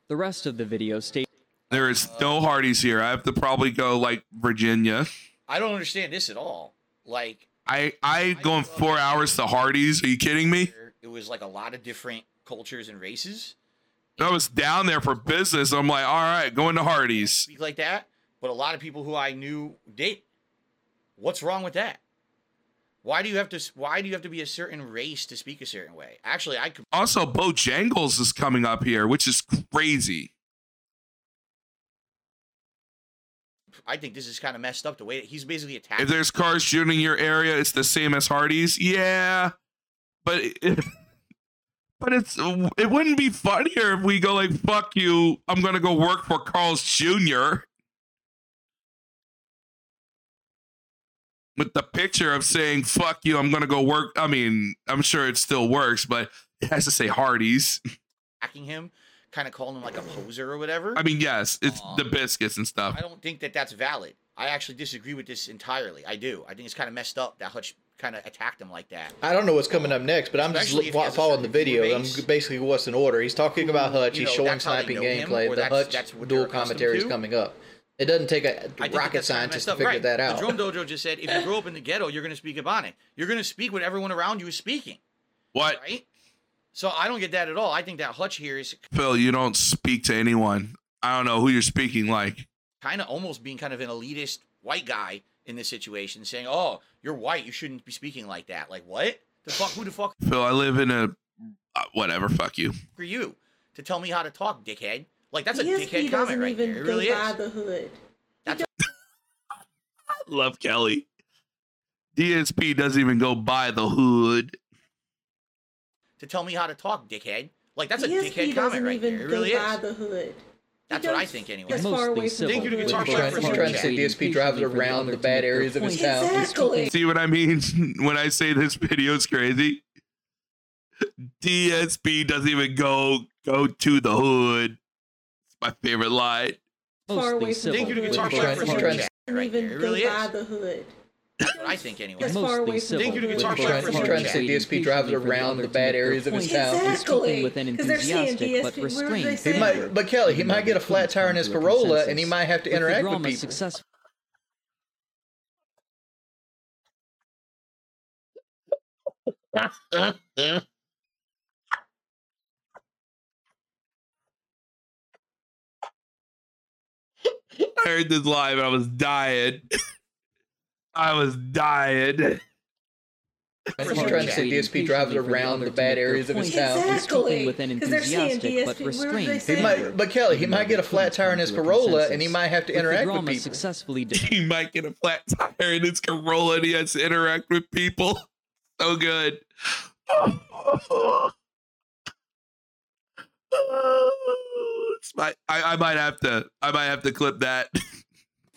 The rest of the video states There is no Hardee's here. I have to probably go like Virginia. I don't understand this at all. Like I I going four hours to Hardee's. Are you kidding me? it was like a lot of different cultures and races I was down there for business. I'm like, all right, going to Hardee's. speak like that, but a lot of people who I knew did. What's wrong with that? Why do you have to? Why do you have to be a certain race to speak a certain way? Actually, I could. Also, Bojangles is coming up here, which is crazy. I think this is kind of messed up the way that he's basically attacking. If there's cars shooting your area, it's the same as Hardee's. Yeah, but it, but it's it wouldn't be funnier if we go like fuck you. I'm gonna go work for Carl's Jr. With the picture of saying fuck you, I'm gonna go work. I mean, I'm sure it still works, but it has to say Hardee's. attacking him, kind of calling him like a poser or whatever. I mean, yes, it's the biscuits and stuff. I don't think that that's valid. I actually disagree with this entirely. I do. I think it's kind of messed up that Hutch kind of attacked him like that. I don't know what's coming up next, but I'm just Especially if lo- following the certain viewer video. I'm basically what's in order. He's talking about Hutch. you He's know, showing that's sniping gameplay. The that's- Hutch that's what dual they're commentary is coming up. It doesn't take a I think that rocket scientist to figure right. that out. The Drone Dojo just said if you grow up in the ghetto, you're going to speak Ebonic. You're going to speak what everyone around you is speaking. What? Right? So I don't get that at all. I think that Hutch here is Phil, you don't speak to anyone. I don't know who you're speaking like. kind of almost being kind of an elitist white guy in this situation, saying, "Oh, you're white. You shouldn't be speaking like that." Like what? The fuck? Who the fuck Phil, I live in a uh, whatever. Fuck you. are you to tell me how to talk, dickhead? Like that's a DSP dickhead doesn't comment right even there. It go really is. the hood. Love Kelly. DSP doesn't even go by the hood. To tell me how to talk, dickhead. Like that's a dickhead doesn't comment right even there. It go really by is. the hood. That's what I think anyway. As far away from Thank you to the Guitar hood. He's trying, for he's super trying to say DSP drives around the bad areas of his town. Exactly. See what I mean when I say this video is crazy? DSP doesn't even go go to the hood. It's my favorite light. Far away from Thank you to Guitar hood. Shark for super chat right even there. It really by is. the hood. That's what I think anyway. As far away from Thank you to the Guitar hood. He's trying, for he's super trying to say chat. DSP drives around the bad areas of his town. Exactly. with an 'Cause they're saying enthusiastic but DSP where restrained they He might, but Kelly, he might get a flat tire in his to Corolla, and he might have to interact with drama people. successful. I heard this live and I was dying. I was dying. He's trying to say DSP drives around the bad areas of his town. Exactly. with an 'Cause they're saying enthusiastic but DSP restrained say- He might, but Kelly, he might get a flat tire in his to Corolla, and he might have to interact with people. successfully He might get a flat tire in his Corolla and he has to interact with people. So good. It's my- I, I might have to I might have to clip that.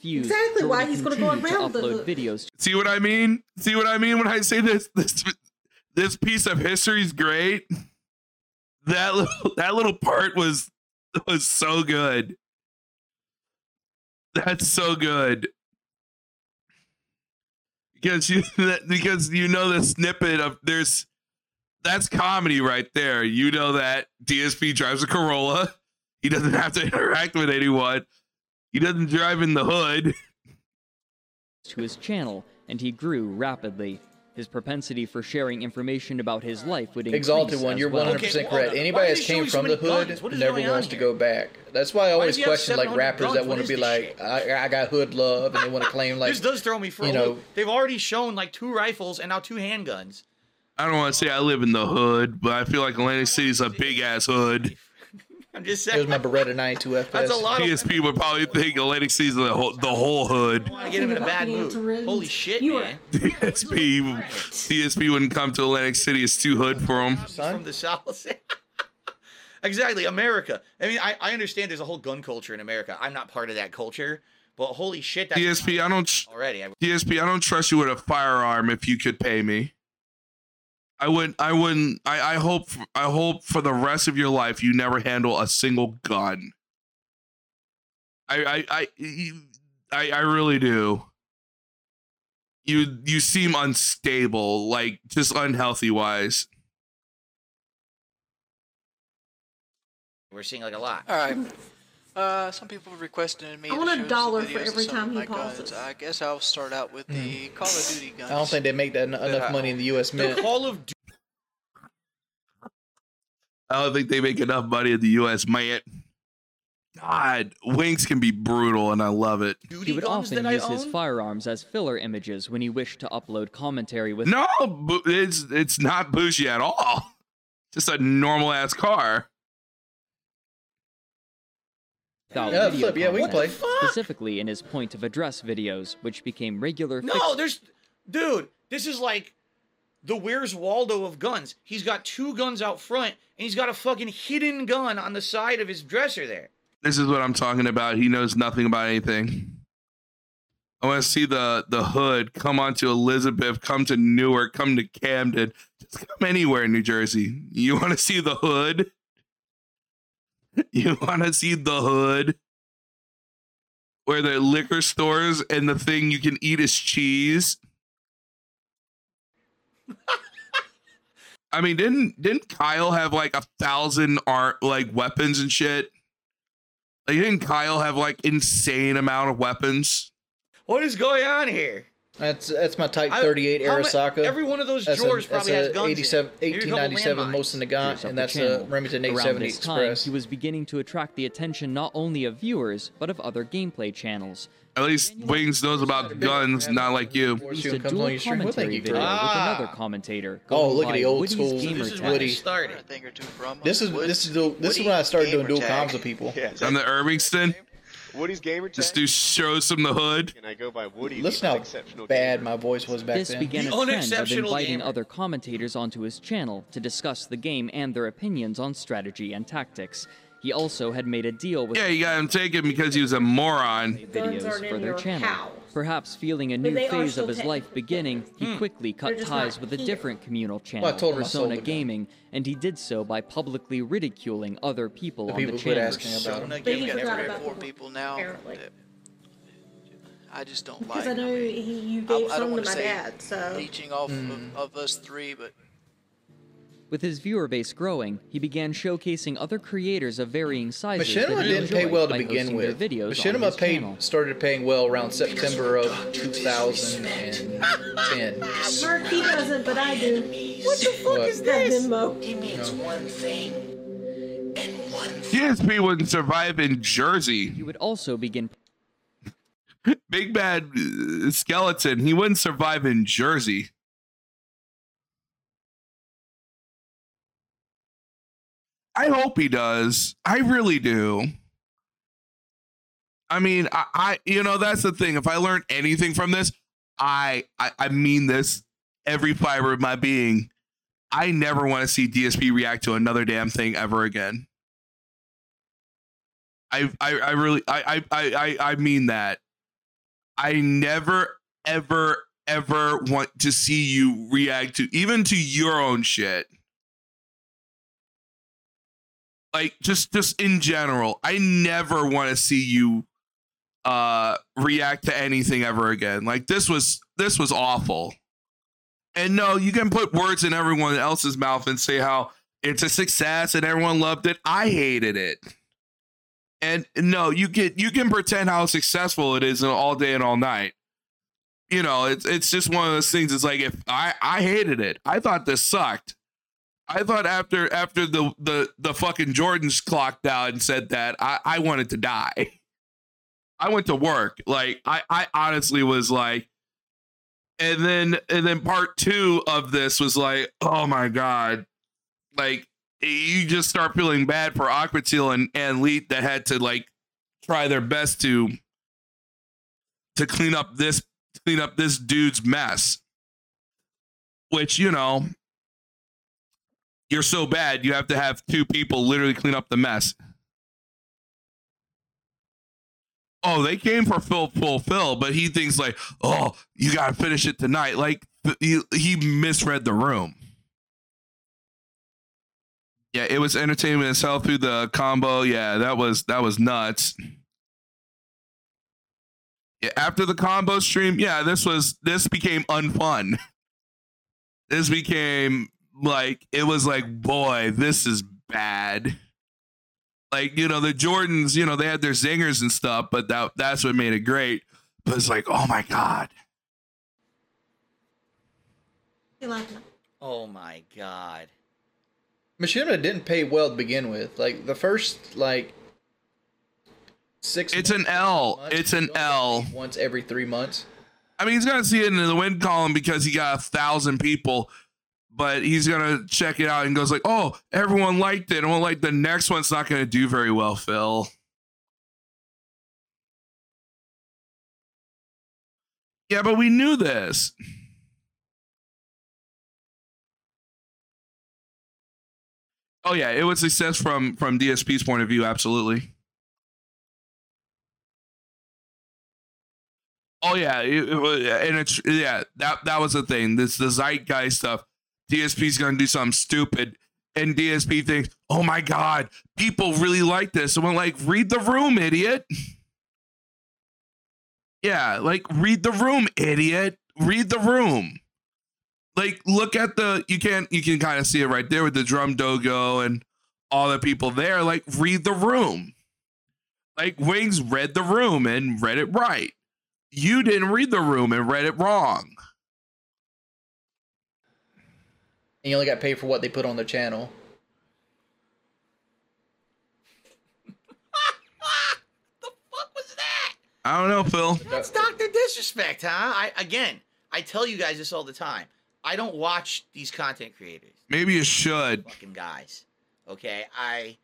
Exactly why he's gonna go continued to around the hood. videos See what I mean? See what I mean when I say this this this piece of history is great. That little that little part was was so good. That's so good. Because you because you know the snippet of there's that's comedy right there. You know that DSP drives a Corolla. He doesn't have to interact with anyone. He doesn't drive in the hood. to his channel, and he grew rapidly. His propensity for sharing information about his life would increase Exalted one, you're 100 percent correct. Anybody that came from the hood never wants to go back. That's why I always does question like rappers guns? that want to be like, I, I got hood love, and they want to claim like this does throw me for you a know- loop. They've already shown like two rifles and now two handguns. I don't want to say I live in the hood, but I feel like Atlantic City's a big ass hood. I'm just Here's saying. my Beretta 92 FPS. That's a lot of. DSP would probably think Atlantic City's the whole, the whole hood. I get him in a bad mood. Holy shit, man! DSP, DSP wouldn't come to Atlantic City. It's too hood for him. From the south. exactly, America. I mean, I, I understand there's a whole gun culture in America. I'm not part of that culture, but holy shit, that's DSP, I don't. tr- already. I, DSP, I don't trust you with a firearm if you could pay me. I wouldn't. I wouldn't. I, I hope. I hope for the rest of your life you never handle a single gun. I. I. I. I, I really do. You. You seem unstable, like just unhealthy wise. we're seeing like a lot. All right. Uh, some people requested me. I to want a show some dollar for videos of every some time of he my guns. pauses. I guess I'll start out with the Call of Duty guns. I don't think they make that en- enough money in the U.S. The Mint. Call of Duty. I don't think they make enough money in the U.S. Man, God, wings can be brutal, and I love it. He would often use his firearms as filler images when he wished to upload commentary with No, bu- it's it's not bougie at all. Just a normal ass car. Without Yeah, video Flip, yeah, we can play. specifically in his point of address videos, which became regular. No, there's, dude. This is like the Where's Waldo of guns. He's got two guns out front, and he's got a fucking hidden gun on the side of his dresser there. This is what I'm talking about. He knows nothing about anything. I want to see the the hood come onto Elizabeth, come to Newark, come to Camden, just come anywhere in New Jersey. You want to see the hood? You want to see the hood? Where the liquor stores and the thing you can eat is cheese. I mean, didn't didn't Kyle have like a thousand art like weapons and shit? Like, didn't Kyle have like insane amount of weapons? What is going on here? That's that's my Type 38 how ma- Arisaka. every one of those That's drawers a, probably that's has guns in it. 87, a 1897 landmines. most in the gun, and that's a channel. Remington Around 870 this time, Express. he was beginning to attract the attention not only of viewers, but of other gameplay channels. At least Wings knows about guns, not like you. Released Soon a comes on dual your stream. Commentary video Greg. with Ah. another commentator. Oh, look at the old Woody's school Gamer This is Tag. when Woody. started. A thing or two from This is this is the, this is when I started doing gamer dual comms with people. Yeah, On the Irvington, Woody's gamer just tag. do shows from the hood. And I go by Woody. Listen the how exceptional bad gamer. my voice was back This then. began The a trend of inviting gamer. other commentators onto his channel to discuss the game and their opinions on strategy and tactics. He also had made a deal with Yeah, you got him taken because he was a moron. videos for their channel. house. Perhaps feeling a new phase of his life beginning, he Hmm. quickly cut ties not with a different communal channel, told him I sold Persona the gun. Gaming, and he did so by publicly ridiculing other people The on people the who quit channel. asking about Persona him. But Gaming forgot everywhere. about four people now. apparently. I just don't like. Because I know he, you I- gave I don't some to wanna my say dad, so leeching off Mm. of, of us three, but With his viewer base growing, he began showcasing other creators of varying sizes. Machinima that didn't pay well to begin with. Their videos Machinima paid channel. started paying well around September of 2010. Mark he doesn't, but I do. What the fuck What? is That one thing. DSP wouldn't survive in Jersey. He would also begin Big Bad uh, Skeleton, he wouldn't survive in Jersey. I hope he does. I really do. I mean, I, I you know, that's the thing. If I learned anything from this, I, I I mean this every fiber of my being. I never want to see DSP react to another damn thing ever again. I I, I really I I I I mean that. I never ever ever want to see you react to even to your own shit. Like just just in general, I never want to see you uh react to anything ever again. Like this was this was awful. And no, you can put words in everyone else's mouth and say how it's a success and everyone loved it. I hated it. And no, you can you can pretend how successful it is all day and all night. You know, it's it's just one of those things. It's like if I I hated it. I thought this sucked. I thought after after the the the fucking Jordans clocked out and said that I I wanted to die. I went to work. Like I I honestly was like and then and then part 2 of this was like, "Oh my god." Like you just start feeling bad for Aquatil and and Leet that had to like try their best to to clean up this clean up this dude's mess. Which, you know, you're so bad you have to have two people literally clean up the mess. Oh, they came for Phil fulfill, but he thinks like, oh, you gotta finish it tonight. Like he, he misread the room. Yeah, it was entertainment itself through the combo. Yeah, that was that was nuts. Yeah, after the combo stream, yeah, this was this became unfun. This became like it was like, boy, this is bad. Like, you know, the Jordans, you know, they had their zingers and stuff, but that that's what made it great. But it's like, oh my God. Oh my god. Machinima didn't pay well to begin with. Like the first like six. It's an L. It's an L. Once every three months. I mean, he's gonna see it in the win column because he got a thousand people, but he's gonna check it out and goes like, "Oh, everyone liked it." Well, like, "The next one's not gonna do very well, Phil." Yeah, but we knew this. Oh yeah, it was success from from DSP's point of view, absolutely. Oh yeah, it, it, and it's yeah that that was the thing. This the zeitgeist stuff. DSP's gonna do something stupid, and DSP thinks, "Oh my god, people really like this." And we're like, "Read the room, idiot." Yeah, like read the room, idiot. Read the room. Like look at the you can't you can kind of see it right there with the drum dogo and all the people there. Like read the room. Like Wings read the room and read it right. You didn't read the room and read it wrong. And you only got paid for what they put on their channel. The fuck was that? I don't know, Phil. That's Doctor Disrespect, huh? I again, I tell you guys this all the time. I don't watch these content creators, Maybe you should. fucking guys. Okay, I.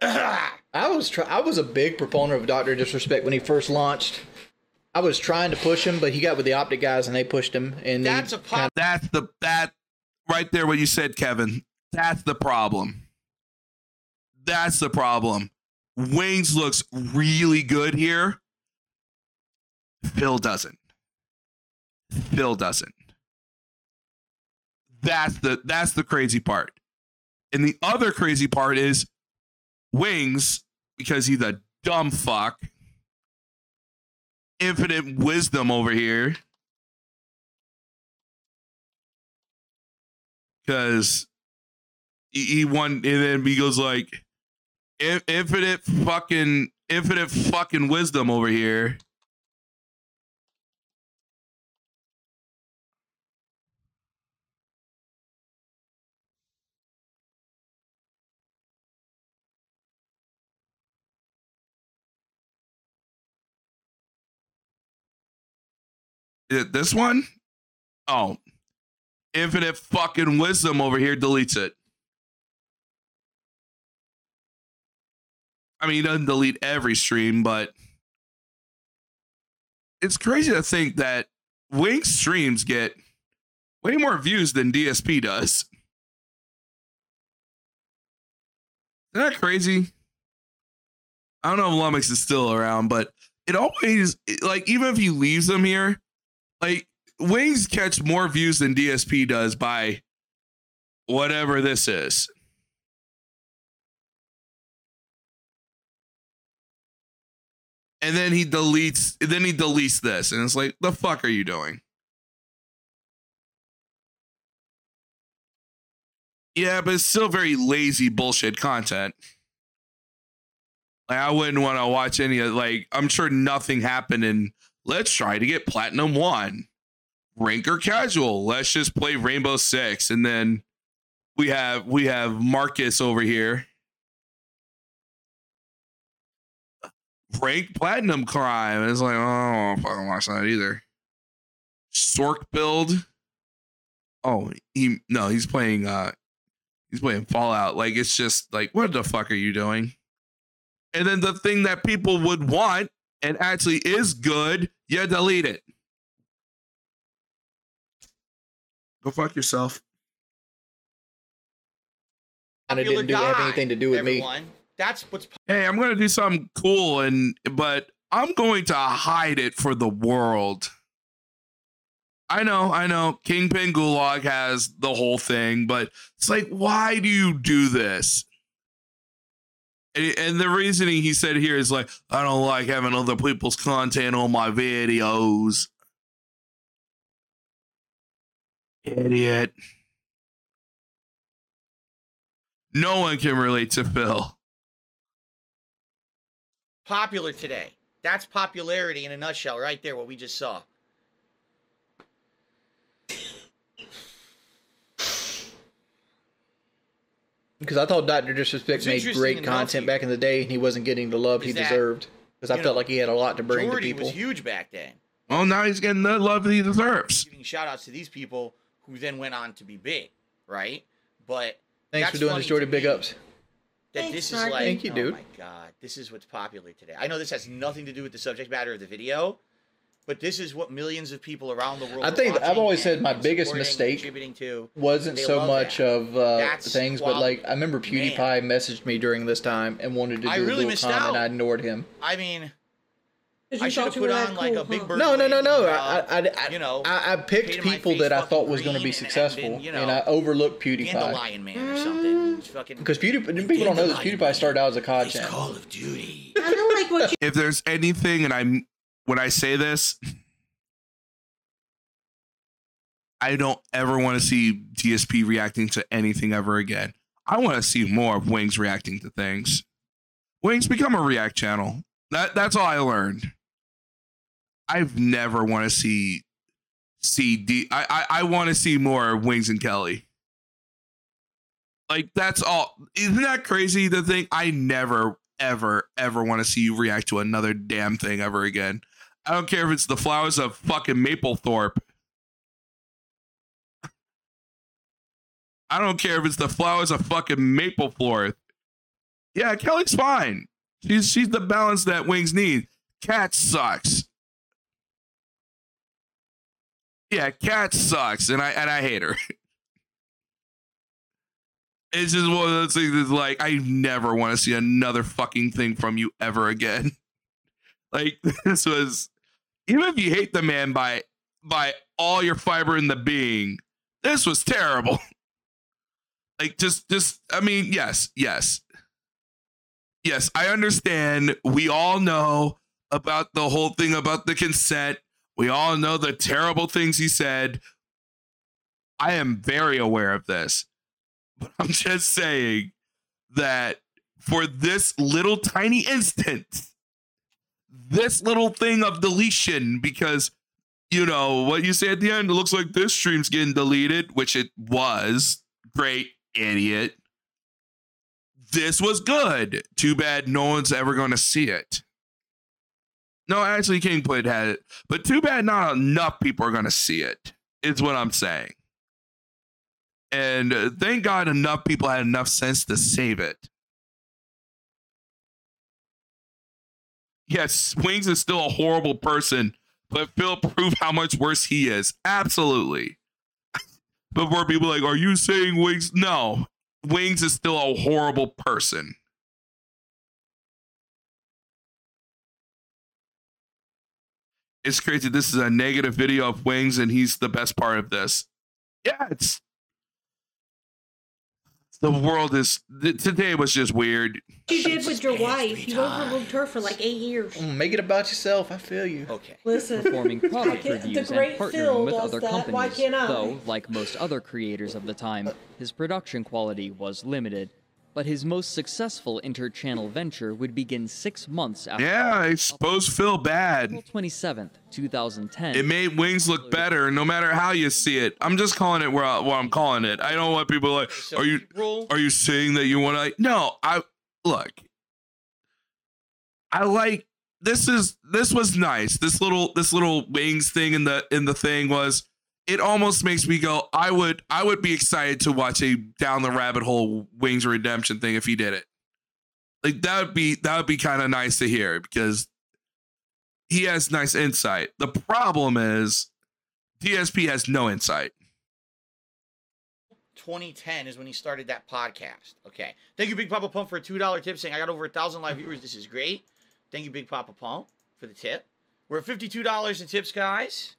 I was try- I was a big proponent of Doctor Disrespect when he first launched. I was trying to push him, but he got with the OpTic guys and they pushed him. And That's a pop. That's the that right there what you said, Kevin. That's the problem. That's the problem. Wings looks really good here. Phil doesn't. Phil doesn't. That's the that's the crazy part. And the other crazy part is Wings, because he's a dumb fuck. Infinite wisdom over here. Because he, won, and then he goes like, "In- infinite fucking, infinite fucking wisdom over here. This one? Oh, infinite fucking wisdom over here deletes it. I mean, he doesn't delete every stream, but it's crazy to think that Wink streams get way more views than DSP does. Isn't that crazy? I don't know if Lummox is still around, but it always like even if he leaves them here, like Wings catch more views than DSP does by whatever this is. And then he deletes then he deletes this and it's like the fuck are you doing? Yeah, but it's still very lazy bullshit content. Like I wouldn't want to watch any of like I'm sure nothing happened in let's try to get platinum 1. Ranker Casual. Let's just play Rainbow Six. And then we have we have Marcus over here. Rank Platinum Crime. It's like, oh, I don't fucking watch that either. Sork build. Oh, he no, he's playing uh he's playing Fallout. Like it's just like, what the fuck are you doing? And then the thing that people would want and actually is good, you delete it. Go fuck yourself. And it didn't do have anything to do with me. That's what's Hey, I'm gonna do something cool and but I'm going to hide it for the world. I know, I know. Kingpin Gulag has the whole thing, but it's like, why do you do this? And, and the reasoning he said here is like, I don't like having other people's content on my videos. Idiot. No one can relate to Phil. popular today. That's popularity in a nutshell, right there. What we just saw. Because I thought Doctor Disrespect made great content here back in the day, and he wasn't getting the love he that, deserved. Because I you felt know, like he had a lot to bring to Jordy people. was huge back then. Well, now he's getting the love that he deserves. Giving shout outs to these people who then went on to be big, right? But Thanks for doing funny this, Jordy. Big ups. That Thanks, this is Marky. like, Thank you, dude. oh dude. my god, this is what's popular today. I know this has nothing to do with the subject matter of the video, But this is what millions of people around the world. I think I've always said my biggest mistake to. wasn't so much that. of uh, That's things, but like I remember PewDiePie messaged me during this time and wanted to do I a really little missed comment. out. I ignored him. I mean, 'Cause I you should have put on that like a cool, big bird. No, no, no, no. uh, I, I, I, you know, I, I picked people that I thought was going to green be and- and successful, been, you and I overlooked PewDiePie. Dandelion Man or something. It's fucking Because PewDiePie, people don't know this. PewDiePie started out as a COD channel. Call of Duty. I don't like what you if there's anything, and I'm when I say this, I don't ever want to see DSP reacting to anything ever again. I want to see more of Wings reacting to things. Wings become a react channel. That that's all I learned. I've never want to see see I want to see more Wings and Kelly. Like that's all. Isn't that crazy? The thing I never ever ever want to see you react to another damn thing ever again. I don't care if it's the flowers of fucking Mapplethorpe. I don't care if it's the flowers of fucking Mapplethorpe. Yeah, Kelly's fine. She's she's the balance that Wings need. Cat sucks. Yeah, Cat sucks, and I and I hate her. It's just one of those things that's like I never want to see another fucking thing from you ever again. Like this was even if you hate the man by by all your fiber in the being, this was terrible. Like just just I mean, yes, yes. Yes, I understand. We all know about the whole thing about the consent. We all know the terrible things he said. I am very aware of this. But I'm just saying that for this little tiny instance, this little thing of deletion, because you know what you say at the end, it looks like this stream's getting deleted, which it was. Great idiot. This was good. Too bad no one's ever going to see it. No, actually, Kingblade had it, but too bad not enough people are going to see it, is what I'm saying. And uh, thank God enough people had enough sense to save it. Yes, Wings is still a horrible person, but Phil proved how much worse he is. Absolutely. Before people like, are you saying Wings? No, Wings is still a horrible person. It's crazy. This is a negative video of Wings, and he's the best part of this. Yeah, it's the world is th- today was just weird. you did with your wife. You overlooked her for like eight years. Mm, Make it about yourself. I feel you. Okay. Listen, performing product can't- the reviews great and partnering Phil with other that. Why companies. can't I? Though, like most other creators of the time, his production quality was limited. But his most successful inter-channel venture would begin six months after Yeah, I suppose Phil bad. April 27th, 2010. It made Wings look better, no matter how you see it. I'm just calling it where, I, where I'm calling it. I don't want people like, are you are you saying that you want to? No, I look. I like this is this was nice. This little this little wings thing in the in the thing was it almost makes me go I would I would be excited to watch a down the rabbit hole wings redemption thing if he did it. Like that would be that would be kind of nice to hear because he has nice insight. The problem is DSP has no insight. 2010 is when he started that podcast. Okay. Thank you, Big Papa Pump, for a $2 tip saying I got over a thousand live viewers. This is great. Thank you, Big Papa Pump, for the tip. We're at $52 in tips, guys.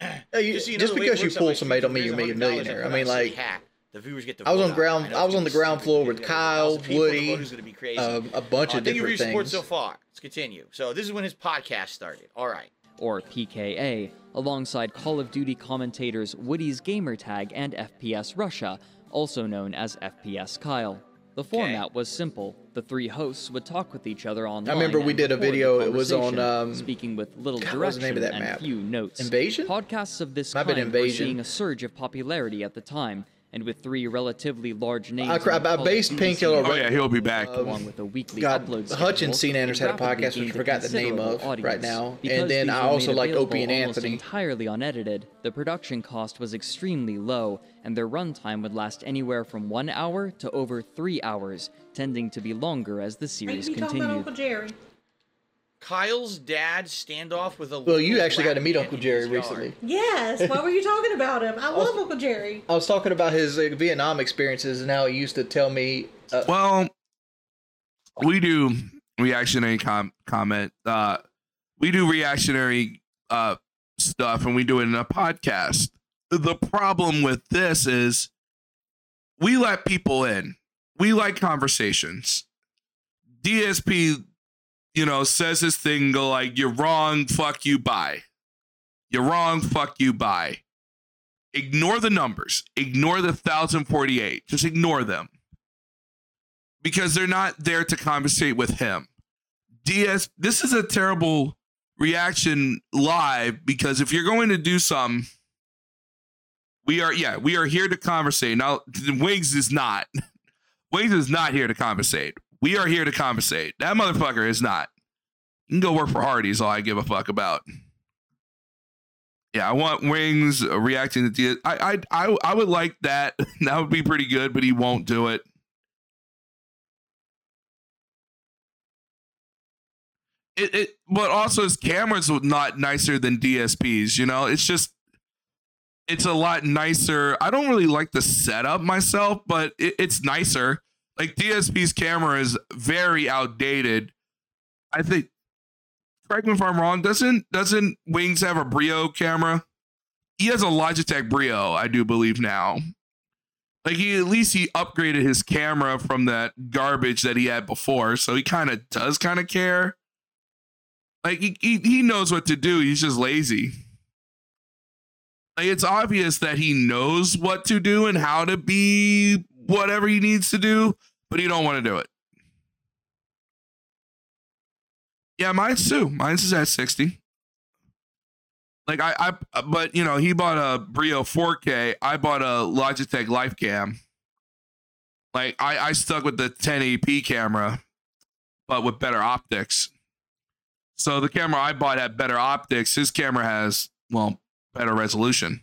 Hey, you- Just you know, just the way it because you pull my somebody don't mean you make a millionaire. I mean, like, hat. The viewers get to I was on ground. it. I was on the ground floor with Kyle, 1,000 people, the Woody, voting's gonna be crazy. um, a bunch Uh, of thank you for different your support things. so far. Let's continue. So this is when his podcast started. All right. or PKA, alongside Call of Duty commentators Woody's Gamertag and FPS Russia, also known as FPS Kyle. The format was simple. The three hosts would talk with each other online. I remember we did a video, it was on, um, speaking with little God, direction the name of that and map? few notes. Invasion? Podcasts of this Might kind were seeing a surge of popularity at the time, and with three relatively large names. I, cra- in the I based Painkiller. Oh yeah, he'll be back. along with a weekly God, upload Hutch and Anders had a podcast, which I forgot the name considerable of right now. Because And then I also made liked Opie and Anthony. entirely unedited, the production cost was extremely low, and their runtime would last anywhere from one hour to over three hours, tending to be longer as the Are series you talking about continued. Uncle Jerry? Kyle's dad standoff with a. Well, you actually got to meet Uncle Jerry recently. Yes. Why were you talking about him? I love Uncle Jerry. I was talking about his uh, Vietnam experiences and how he used to tell me. Uh, Well, we do reactionary com- comment. Uh, we do reactionary uh, stuff, and we do it in a podcast. The problem with this is we let people in. We like conversations. DSP, you know, says this thing, go like, "You're wrong. Fuck you. Bye. You're wrong. Fuck you. Bye." Ignore the numbers. Ignore the 1048. Just ignore them because they're not there to conversate with him. DS, this is a terrible reaction live because if you're going to do some, we are, yeah, we are here to conversate. Now, Wings is not. Wings is not here to conversate. We are here to compensate. That motherfucker is not. You can go work for Hardee's, all I give a fuck about. Yeah, I want Wings uh, reacting to DS. I, I, I, I would like that. that would be pretty good, but he won't do it. it, it but also his cameras were not nicer than DSP's, you know? It's just it's a lot nicer. I don't really like the setup myself, but it, it's nicer. Like DSP's camera is very outdated. I think correct me if I'm wrong, doesn't doesn't Wings have a Brio camera? He has a Logitech Brio, I do believe now. Like he at least he upgraded his camera from that garbage that he had before, so he kind of does kind of care. Like he, he he knows what to do. He's just lazy. Like it's obvious that he knows what to do and how to be whatever he needs to do, but he don't want to do it. Yeah, mine's too. Mine's is at 60. Like I, I but you know, he bought a Brio 4K. I bought a Logitech LifeCam. Like I, I stuck with the 1080p camera, but with better optics. So the camera I bought had better optics. His camera has, well, better resolution.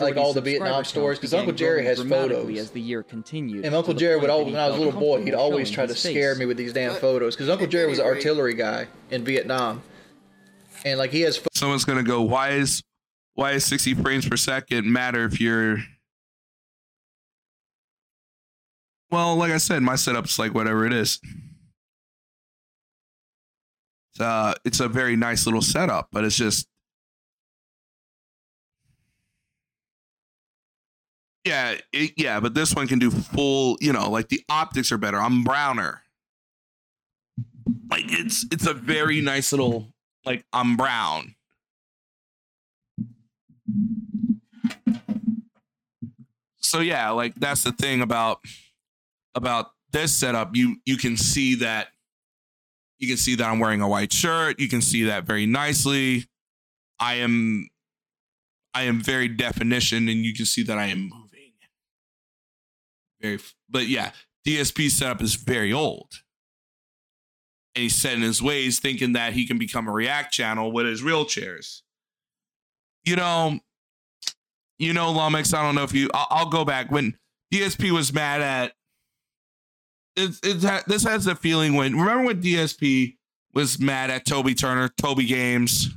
Like all the Vietnam stories, because Uncle Jerry has photos. as the year continued. And Uncle to Jerry would always, when I was a little boy, he'd always try to scare face. me with these damn photos. Because Uncle Jerry was an artillery guy in Vietnam, and like he has. pho- Someone's gonna go, why is why is 60 frames per second matter if you're well, like I said, my setup's like whatever it is. It's, uh, it's a very nice little setup, but it's just yeah, it, yeah. But this one can do full. You know, like the optics are better. I'm browner. Like it's it's a very nice little like I'm brown. So yeah, like that's the thing about about this setup. You you can see that you can see that I'm wearing a white shirt. You can see that very nicely. I am I am very definition and you can see that I am. Very but yeah, DSP setup is very old. And he's set in his ways thinking that he can become a react channel with his real chairs. You know, you know, Lumix, I don't know if you I'll, I'll go back when DSP was mad at it's it's this has the feeling when remember when DSP was mad at Toby Turner, Toby Games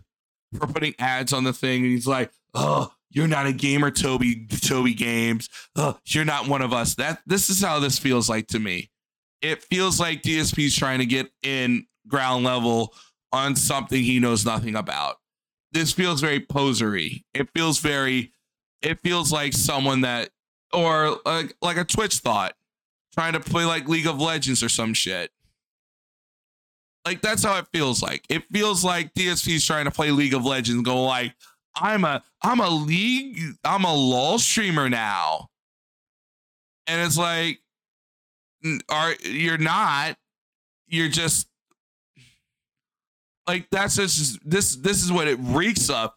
for putting ads on the thing, and he's like, "Oh, you're not a gamer, Toby Toby Games. Oh, you're not one of us." That this is how this feels like to me. It feels like DSP's trying to get in ground level on something he knows nothing about. This feels very posery. It feels very. It feels like someone that, or like like a Twitch thought trying to play like League of Legends or some shit. Like that's how it feels like. It feels like DSP's trying to play League of Legends, go like, I'm a I'm a league, I'm a LOL streamer now. And it's like, are you're not, you're just like that's just this this is what it reeks of.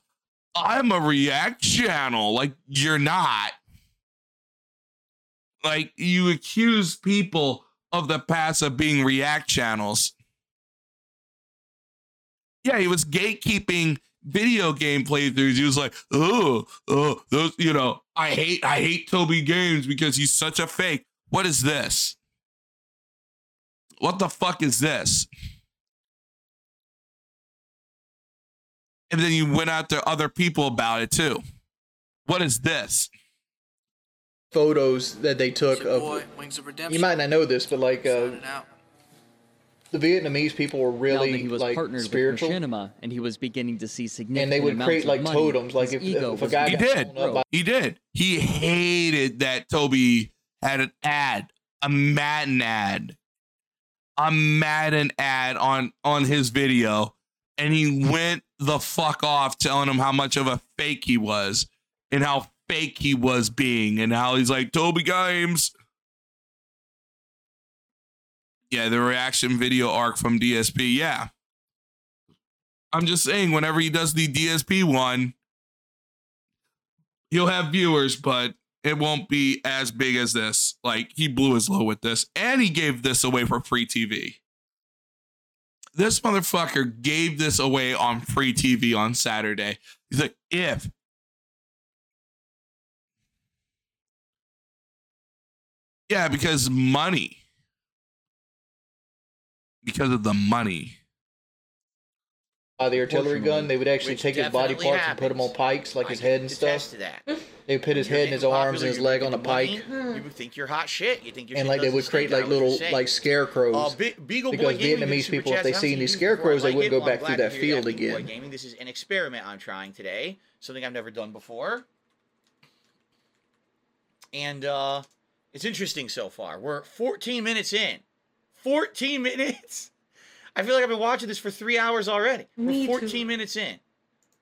I'm a react channel. Like you're not like you accuse people of the past of being react channels. Yeah, he was gatekeeping video game playthroughs, he was like, oh, oh, those, you know, I hate, I hate Toby Games because he's such a fake. What is this? What the fuck is this? And then you went out to other people about it too. What is this? Photos that they took of. Boy, you might not know this, but like uh, the Vietnamese people were really he was like partnered spiritual, with Machinima, and he was beginning to see significant and they would amounts create of like money, totems. Like his if, ego if a guy He did. by He did. He hated that Toby had an ad, a Madden ad, a Madden ad on on his video, and he went the fuck off telling him how much of a fake he was and how fake he was being and how he's like Toby Games. Yeah, the reaction video arc from DSP. Yeah. I'm just saying, whenever he does the DSP one, he'll have viewers, but it won't be as big as this. Like he blew his load with this, and he gave this away for free TV. This motherfucker gave this away on free TV on Saturday. He's like, if yeah, because money, because of the money. by the artillery gun, they would actually Which take his body definitely parts and put them on pikes, like I his can head and attest stuff. to that. They would put his You're head and his getting arms popular, and his you're leg on a making money, pike, You would think you're hot shit. You think you're and like they would create like little like scarecrows. Uh, Be- Beagle Boy because Gaming Vietnamese super people, if chats. they I haven't see seen any these before. scarecrows, I they like wouldn't it. go Well, I'm back through glad to that hear field have Beagle Boy again. Gaming. This is an experiment I'm trying today. Something I've never done before. And uh it's interesting so far. We're 14 minutes in. 14 minutes. I feel like I've been watching this for three hours already. Me We're too. 14 minutes in.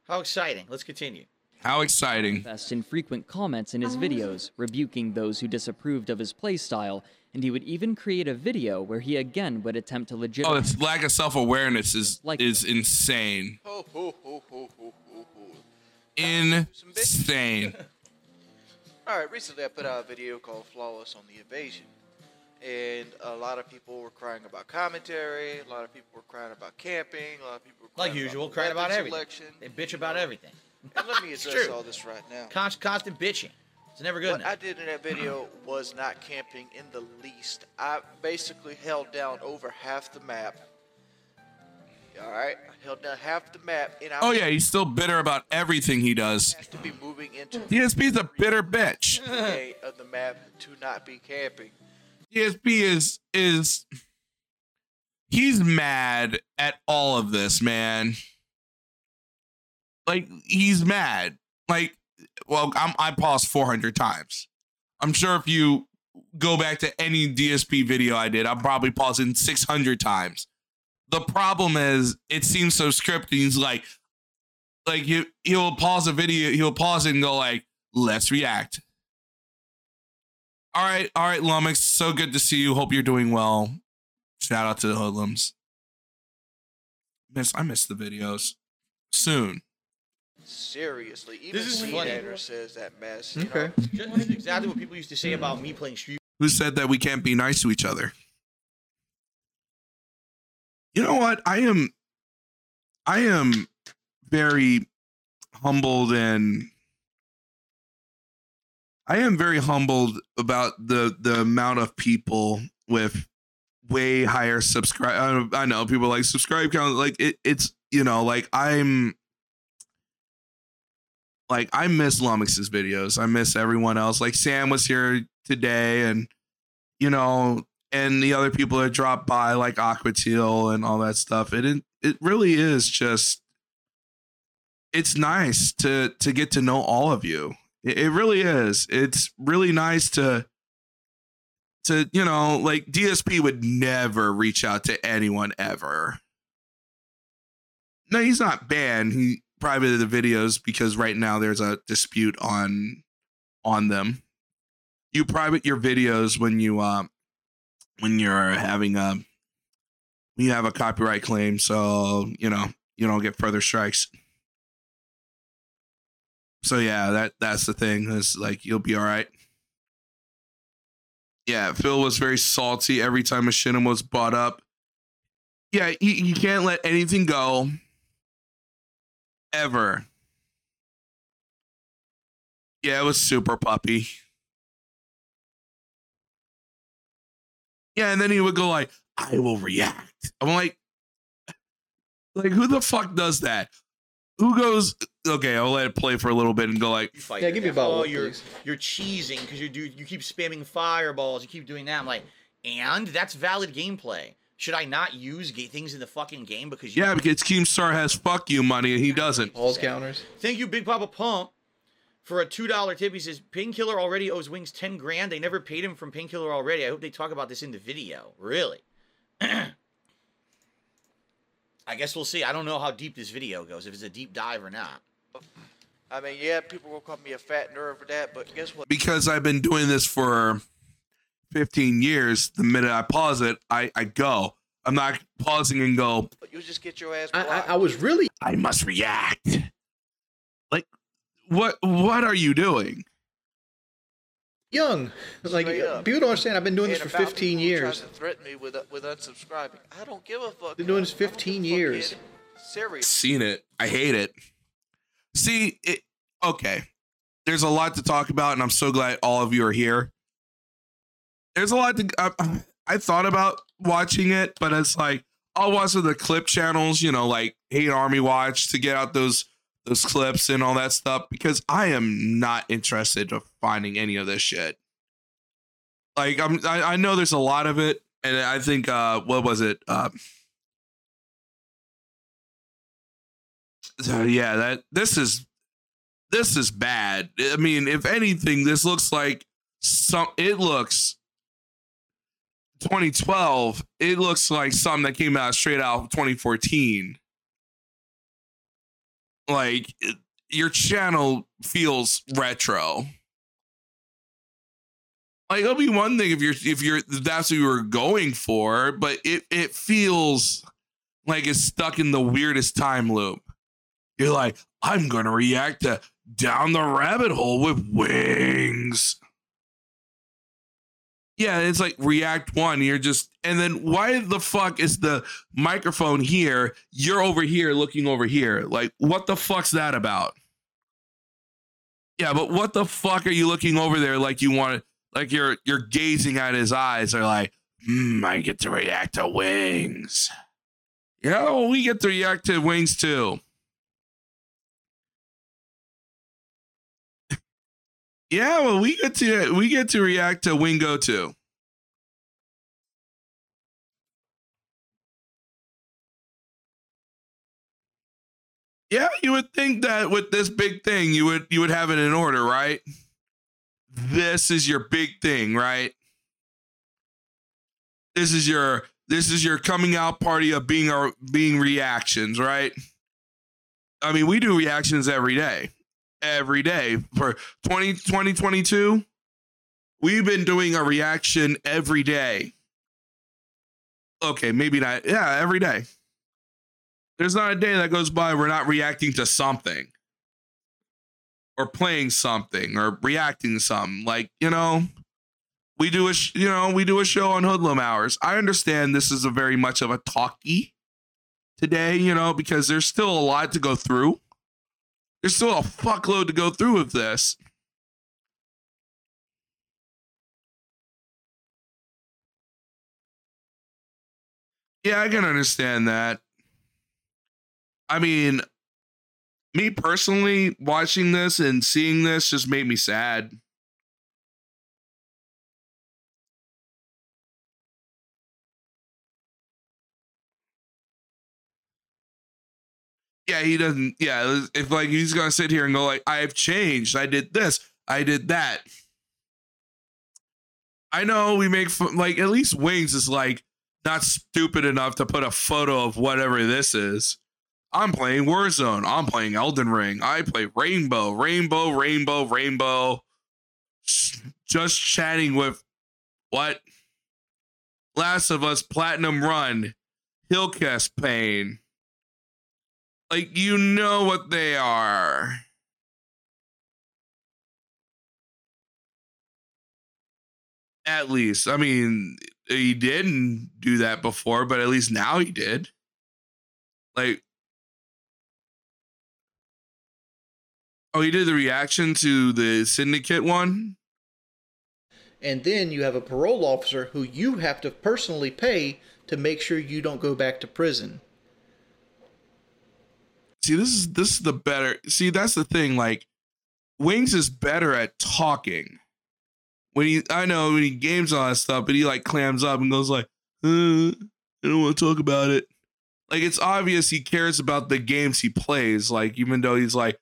How exciting. Let's continue. How exciting. Best in frequent comments in his Oh. videos, rebuking those who disapproved of his playstyle, and he would even create a video where he again would attempt to Oh, legitimize its lack of self awareness is Like- is insane. Ho, ho, ho, ho, ho, ho, ho. Insane. All right, recently I put out a video called Flawless on the Invasion. And a lot of people were crying about commentary, a lot of people were crying about camping, a lot of people were crying Like usual, about crying about weapon everything. selection. They bitch about uh, everything. And let me It's address true. all this right now. Constant, constant bitching. It's never good What enough. I did in that video was not camping in the least. I basically held down over half the map. All right, I held down half the map, and I Oh yeah, he's still bitter about everything he does. to be moving into DSP's a bitter bitch. the of the map to not be camping. DSP is is he's mad at all of this, man. Like he's mad. Like, well, I'm I paused 400 times. I'm sure if you go back to any DSP video I did, I'm probably pausing 600 times. The problem is, it seems so scripted. He's like, like he he'll pause a video, he'll pause it and go like, "Let's react." All right, all right, Lumix. So good to see you. Hope you're doing well. Shout out to the hoodlums. Miss, I miss the videos. Soon. Seriously, even This is Speed funny. Says that mess. You Okay. know, This is exactly what people used to say about me playing Street. Who said that we can't be nice to each other? You know what? I am I am very humbled and I am very humbled about the the amount of people with way higher subscribe. I, I know people like subscribe count. Like it, it's you know like I'm like I miss Lumix's videos. I miss everyone else. Like Sam was here today, and you know, and the other people that dropped by, like Aquateal and all that stuff. It it really is just. It's nice to to get to know all of you. It, really is. It's really nice to to you know like DSP would never reach out to anyone ever. No, he's not banned. He privated the videos because right now there's a dispute on on them. You private your videos when you uh when you're having a when you have a copyright claim, so you know you don't get further strikes. So yeah, that that's the thing. Is like you'll be all right. Yeah, Phil was very salty every time Machinima was brought up. Yeah, you, you can't let anything go ever. Yeah, it was super puppy. Yeah, and then he would go like, "I will react." I'm like, like who the fuck does that? who goes? Okay, I'll let it play for a little bit and go like, fight Yeah, give me now. about Oh, one, you're please. you're cheesing because you do you keep spamming fireballs. You keep doing that. I'm like, and that's valid gameplay. Should I not use ga- things in the fucking game because you yeah, because Keemstar has fuck you money and he doesn't. Pause counters. Thank you, Big Papa Pump, for a two dollar tip. He says Painkiller already owes Wings ten grand. They never paid him from Painkiller already. I hope they talk about this in the video. Really? I guess we'll see. I don't know how deep this video goes. If it's a deep dive or not. I mean, yeah, people will call me a fat nerd for that, but guess what? Because I've been doing this for 15 years, the minute I pause it, I, I go. I'm not pausing and go, You just get your ass I. I, I was really I must react. Like, what what are you doing? young. Like Straight up. people don't understand. I've been doing this for 15 people who years. To threaten me with with unsubscribing. I don't give a fuck. Been doing this I 15 give a fuck, years. kid. Serious. Seen it. I hate it. See, it okay. There's a lot to talk about, and I'm so glad all of you are here. There's a lot to I, I thought about watching it, but it's like I'll watch the clip channels, you know, like Hate Army Watch to get out those those clips and all that stuff because I am not interested in finding any of this shit. Like I'm I, I know there's a lot of it, and I think uh what was it? Uh so yeah, that this is this is bad. I mean, if anything, this looks like some it looks 2012, it looks like something that came out straight out of 2014. Like it- your channel feels retro. Like it'll be one thing if you're if you're that's what you were going for, but it it feels like it's stuck in the weirdest time loop. You're like, I'm gonna react to down the rabbit hole with wings. Yeah, it's like React One. You're just, and then why the fuck is the microphone here? You're over here looking over here. Like, what the fuck's that about? Yeah, but what the fuck are you looking over there like you want? Like you're you're gazing at his eyes. Or like, hmm, I get to react to wings. Yeah, well, we get to react to wings too. Yeah, well, we get to we get to react to Wingo too. Yeah, you would think that with this big thing, you would you would have it in order, right? This is your big thing, right? This is your this is your coming out party of being our being reactions, right? I mean, we do reactions every day every day. For 20, 2022 we've been doing a reaction every day. Okay maybe not. Yeah every day. There's not a day that goes by we're not reacting to something. Or playing something or reacting to something. Like you know we do a sh- you know we do a show on hoodlum hours. I understand this is a very much of a talkie today you know because there's still a lot to go through there's still a fuckload to go through with this. Yeah, I can understand that. I mean, me personally, watching this and seeing this just made me sad. Yeah, he doesn't. Yeah, if like he's gonna sit here and go like, "I've changed. I did this. I did that." I know we make fun, like at least Wings is like not stupid enough to put a photo of whatever this is. I'm playing Warzone. I'm playing Elden Ring. I play Rainbow, Rainbow, Rainbow, Rainbow. Just chatting with what? Last of Us Platinum Run, Hillcast Pain. Like you know what they are. At least, I mean, he didn't do that before, but at least now he did. Like, oh, he did the reaction to the syndicate one. And then you have a parole officer who you have to personally pay to make sure you don't go back to prison. See this is this is the better see that's the thing like wings is better at talking. When he i know when he games all that stuff but he like clams up and goes like uh, i don't want to talk about it. Like it's obvious he cares about the games he plays like even though he's like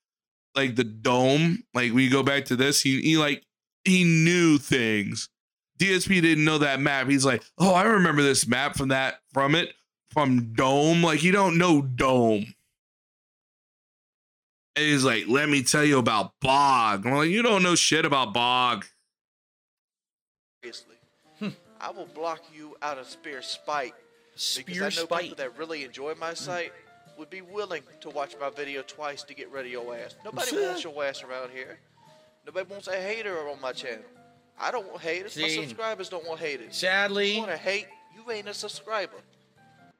like the dome like we go back to this he, he like he knew things. Dsp didn't know that map. He's like oh i remember this map from that from it from dome. Like you don't know dome and he's like, let me tell you about Bog. I'm like, you don't know shit about Bog. Seriously. I will block you out of spare spite. Spear because I know spite. people that really enjoy my mm. site would be willing to watch my video twice to get rid of your ass. Nobody wants your ass around here. Nobody wants a hater on my channel. I don't want haters. My subscribers don't want haters. Sadly- you want to hate, you ain't a subscriber.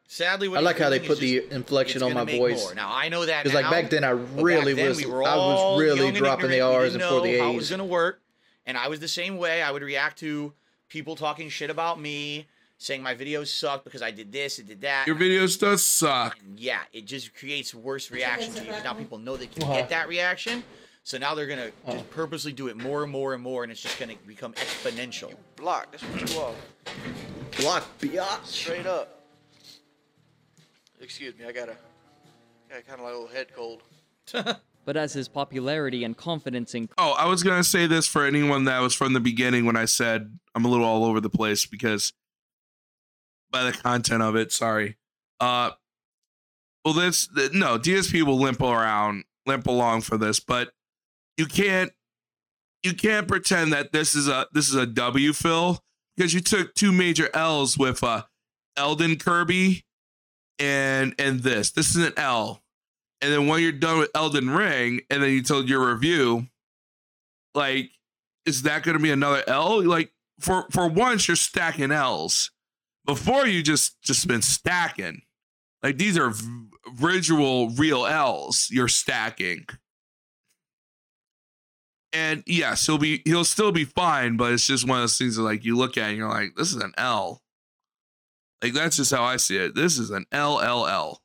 Sadly, what I like how they put is the just- inflection on my voice. more. Now I know that Because like back then, I really then was we I was really dropping the R's and for the know how it was A's. gonna work, and I was the same way. I would react to people talking shit about me, saying my videos suck because I did this, and did that. Your videos does suck. And yeah, it just creates worse reaction to you. 'cause Now people know they can Uh-huh. get that reaction, so now they're gonna Oh. just purposely do it more and more and more, and it's just gonna become exponential. You Block. That's what you are. Block, biatch. Straight up. Excuse me. I got a, got kind of like a little head cold. But as his popularity and confidence increased, Oh, I was gonna say this for anyone that was from the beginning when I said I'm a little all over the place because by the content of it, sorry. Uh well this th- no, DSP will limp around, limp along for this, but you can't you can't pretend that this is a this is a W Phil because you took two major L's with uh Eldon Kirby and and this. This is an L. And then when you're done with Elden Ring, and then you told your review, like, is that going to be another L? Like, for for once, you're stacking L's. Before you just just been stacking. Like these are v- visual real L's you're stacking. And yes, he'll be he'll still be fine, but it's just one of those things that like you look at and you're like, this is an L. Like that's just how I see it. This is an LLL.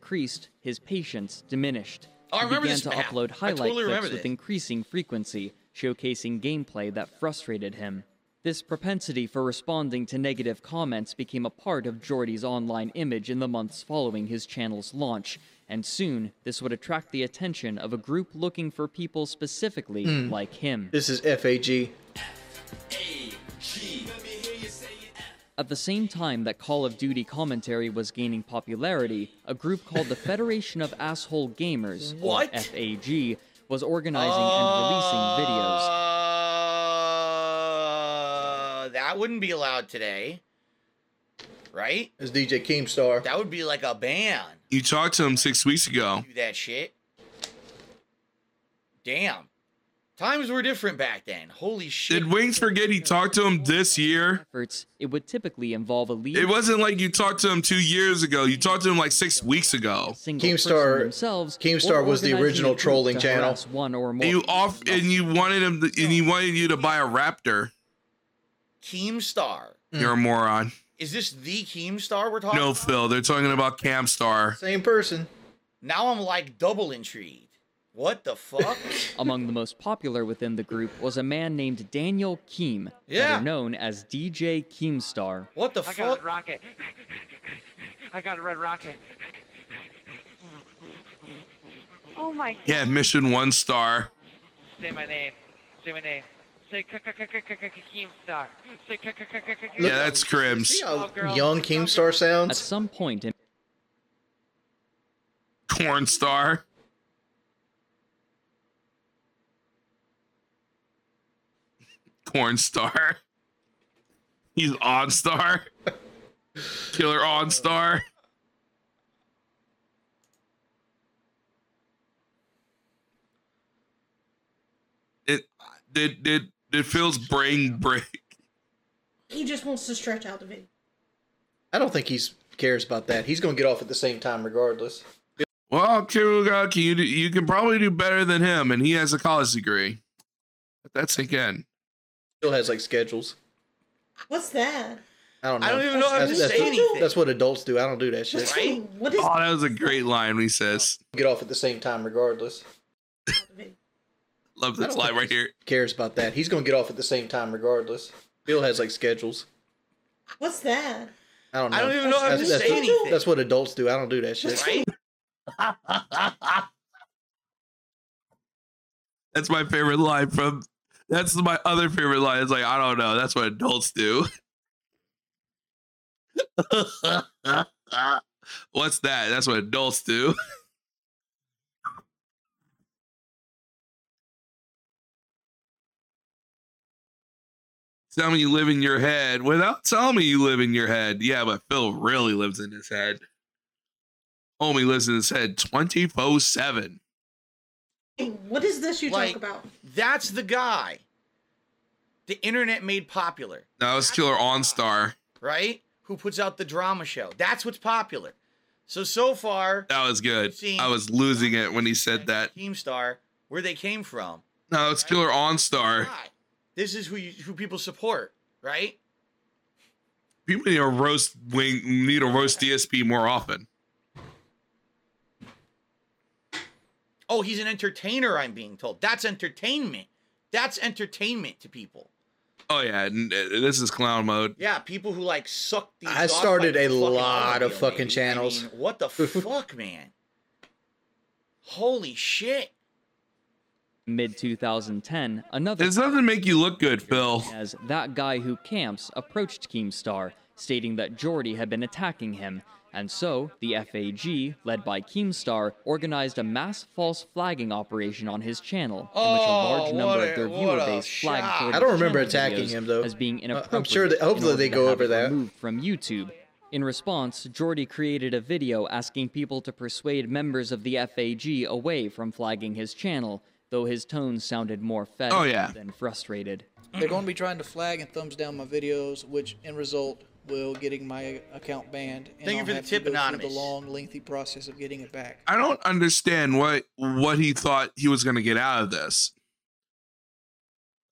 increased, his patience diminished. Oh, I he remember began this to map. upload highlight totally clips with this. increasing frequency, showcasing gameplay that frustrated him. This propensity for responding to negative comments became a part of Jordy's online image in the months following his channel's launch, and soon this would attract the attention of a group looking for people specifically Hmm. like him. This is FAG. At the same time that Call of Duty commentary was gaining popularity, a group called the Federation of Asshole Gamers, What? or FAG, was organizing and releasing videos. Uh, that wouldn't be allowed today, right? It's DJ Keemstar. That would be like a ban. You talked to him six weeks ago. Do that shit. Damn. Times were different back then. Holy shit. Did Wings forget he talked to him this year? Efforts, it would typically involve a lead It wasn't like you talked to him two years ago. You talked to him like six weeks ago. single Keemstar- themselves. Keemstar was the original trolling channel. One or more And you off and you wanted him to, and he wanted you to buy a Raptor. Keemstar. You're a moron. Is this the Keemstar we're talking No, about? Phil. They're talking about Camstar. Same person. Now I'm like double intrigued. What the fuck? Among the most popular within the group was a man named Daniel Keem, Yeah. better known as DJ Keemstar. what the I got fuck? a rocket. I got a red rocket. Oh my God. Yeah, mission one star. Say my name. Say my name. Say Keemstar. Say Yeah, that's Crims. See how young Keemstar sounds? At some point in Corn star. Corn star. He's on star. Killer on star. It did did did Phil's brain break? He just wants to stretch out the video. I don't think he cares about that. He's going to get off at the same time regardless. Well, Kirugaki, you do- you can probably do better than him, and he has a college degree. But that's sink in. Still has like schedules. What's that? I don't know. I don't even know how to say that's, anything. That's what adults do. I don't do that shit. Right? What is Oh, that was a great line when he says, Get off at the same time, regardless. "Love I this line think right here." Cares about that? He's gonna get off at the same time, regardless. Bill has like schedules. What's that? I don't know. I don't even know how to That's- say that's- anything. That's what adults do. I don't do that shit. Right? That's my favorite line from. That's my other favorite line. It's like I don't know. That's what adults do. What's that? That's what adults do. Tell me you live in your head without telling me you live in your head. Yeah, but Phil really lives in his head. Homie lives in his head 24 7. What is this you Like- talk about? That's the guy. The internet made popular, That was Killer OnStar. right? Who puts out the drama show. That's what's popular. So so far, That was good. I was losing it when he said that. Keemstar, where they came from. No, it's Killer OnStar. This is who you, who people support, right? People need to roast wing need to roast DSP more often. Oh, he's an entertainer, I'm being told. That's entertainment. That's entertainment to people. Oh yeah, uh, this is clown mode. Yeah, people who like suck these. I started a lot of automobile, fucking maybe. channels. I mean, what the fuck, man? Holy shit. Mid 2010, another This doesn't make you look good, Phil. as that guy who camps approached Keemstar, stating that Jordy had been attacking him, and so the FAG, led by Keemstar, organized a mass false flagging operation on his channel, in which a large Oh, number what of their viewer base flagged shot. I don't remember attacking videos him, though. as being Uh, I'm sure that- hopefully they go over that. Removed from YouTube. In response, Jordy created a video asking people to persuade members of the FAG away from flagging his channel, though his tone sounded more fed Oh, yeah. than frustrated. They're going to be trying to flag and thumbs down my videos, which in result will getting my account banned. And Thank you I'll for the have to tip, go through Anonymous. The long, lengthy process of getting it back. I don't understand what what he thought he was gonna get out of this.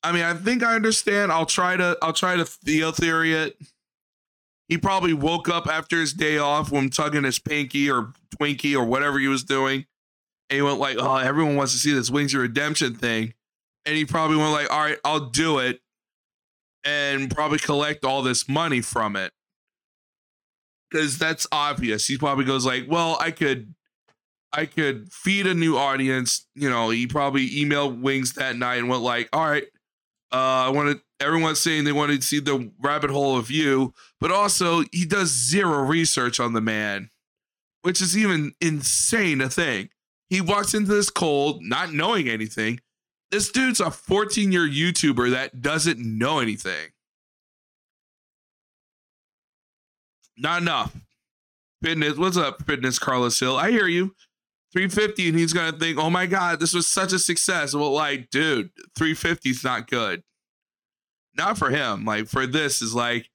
I mean, I think I understand. I'll try to I'll try to theo theory it. He probably woke up after his day off when tugging his pinky or Twinkie or whatever he was doing. And he went like, oh, everyone wants to see this Wings of Redemption thing. And he probably went like, all right, I'll do it. And probably collect all this money from it. Cause that's obvious. He probably goes like, well, I could I could feed a new audience. You know, he probably emailed Wings that night and went like, all right, uh, I wanted everyone's saying they wanted to see the rabbit hole of you, but also he does zero research on the man, which is even insane to think. He walks into this cold, not knowing anything. This dude's a 14 year YouTuber that doesn't know anything. Not enough. Fitness, what's up, Fitness Carlos Hill? I hear you. 350, and he's gonna think, oh my god, this was such a success. Well, like, dude, 350 is not good. Not for him. Like, for this is like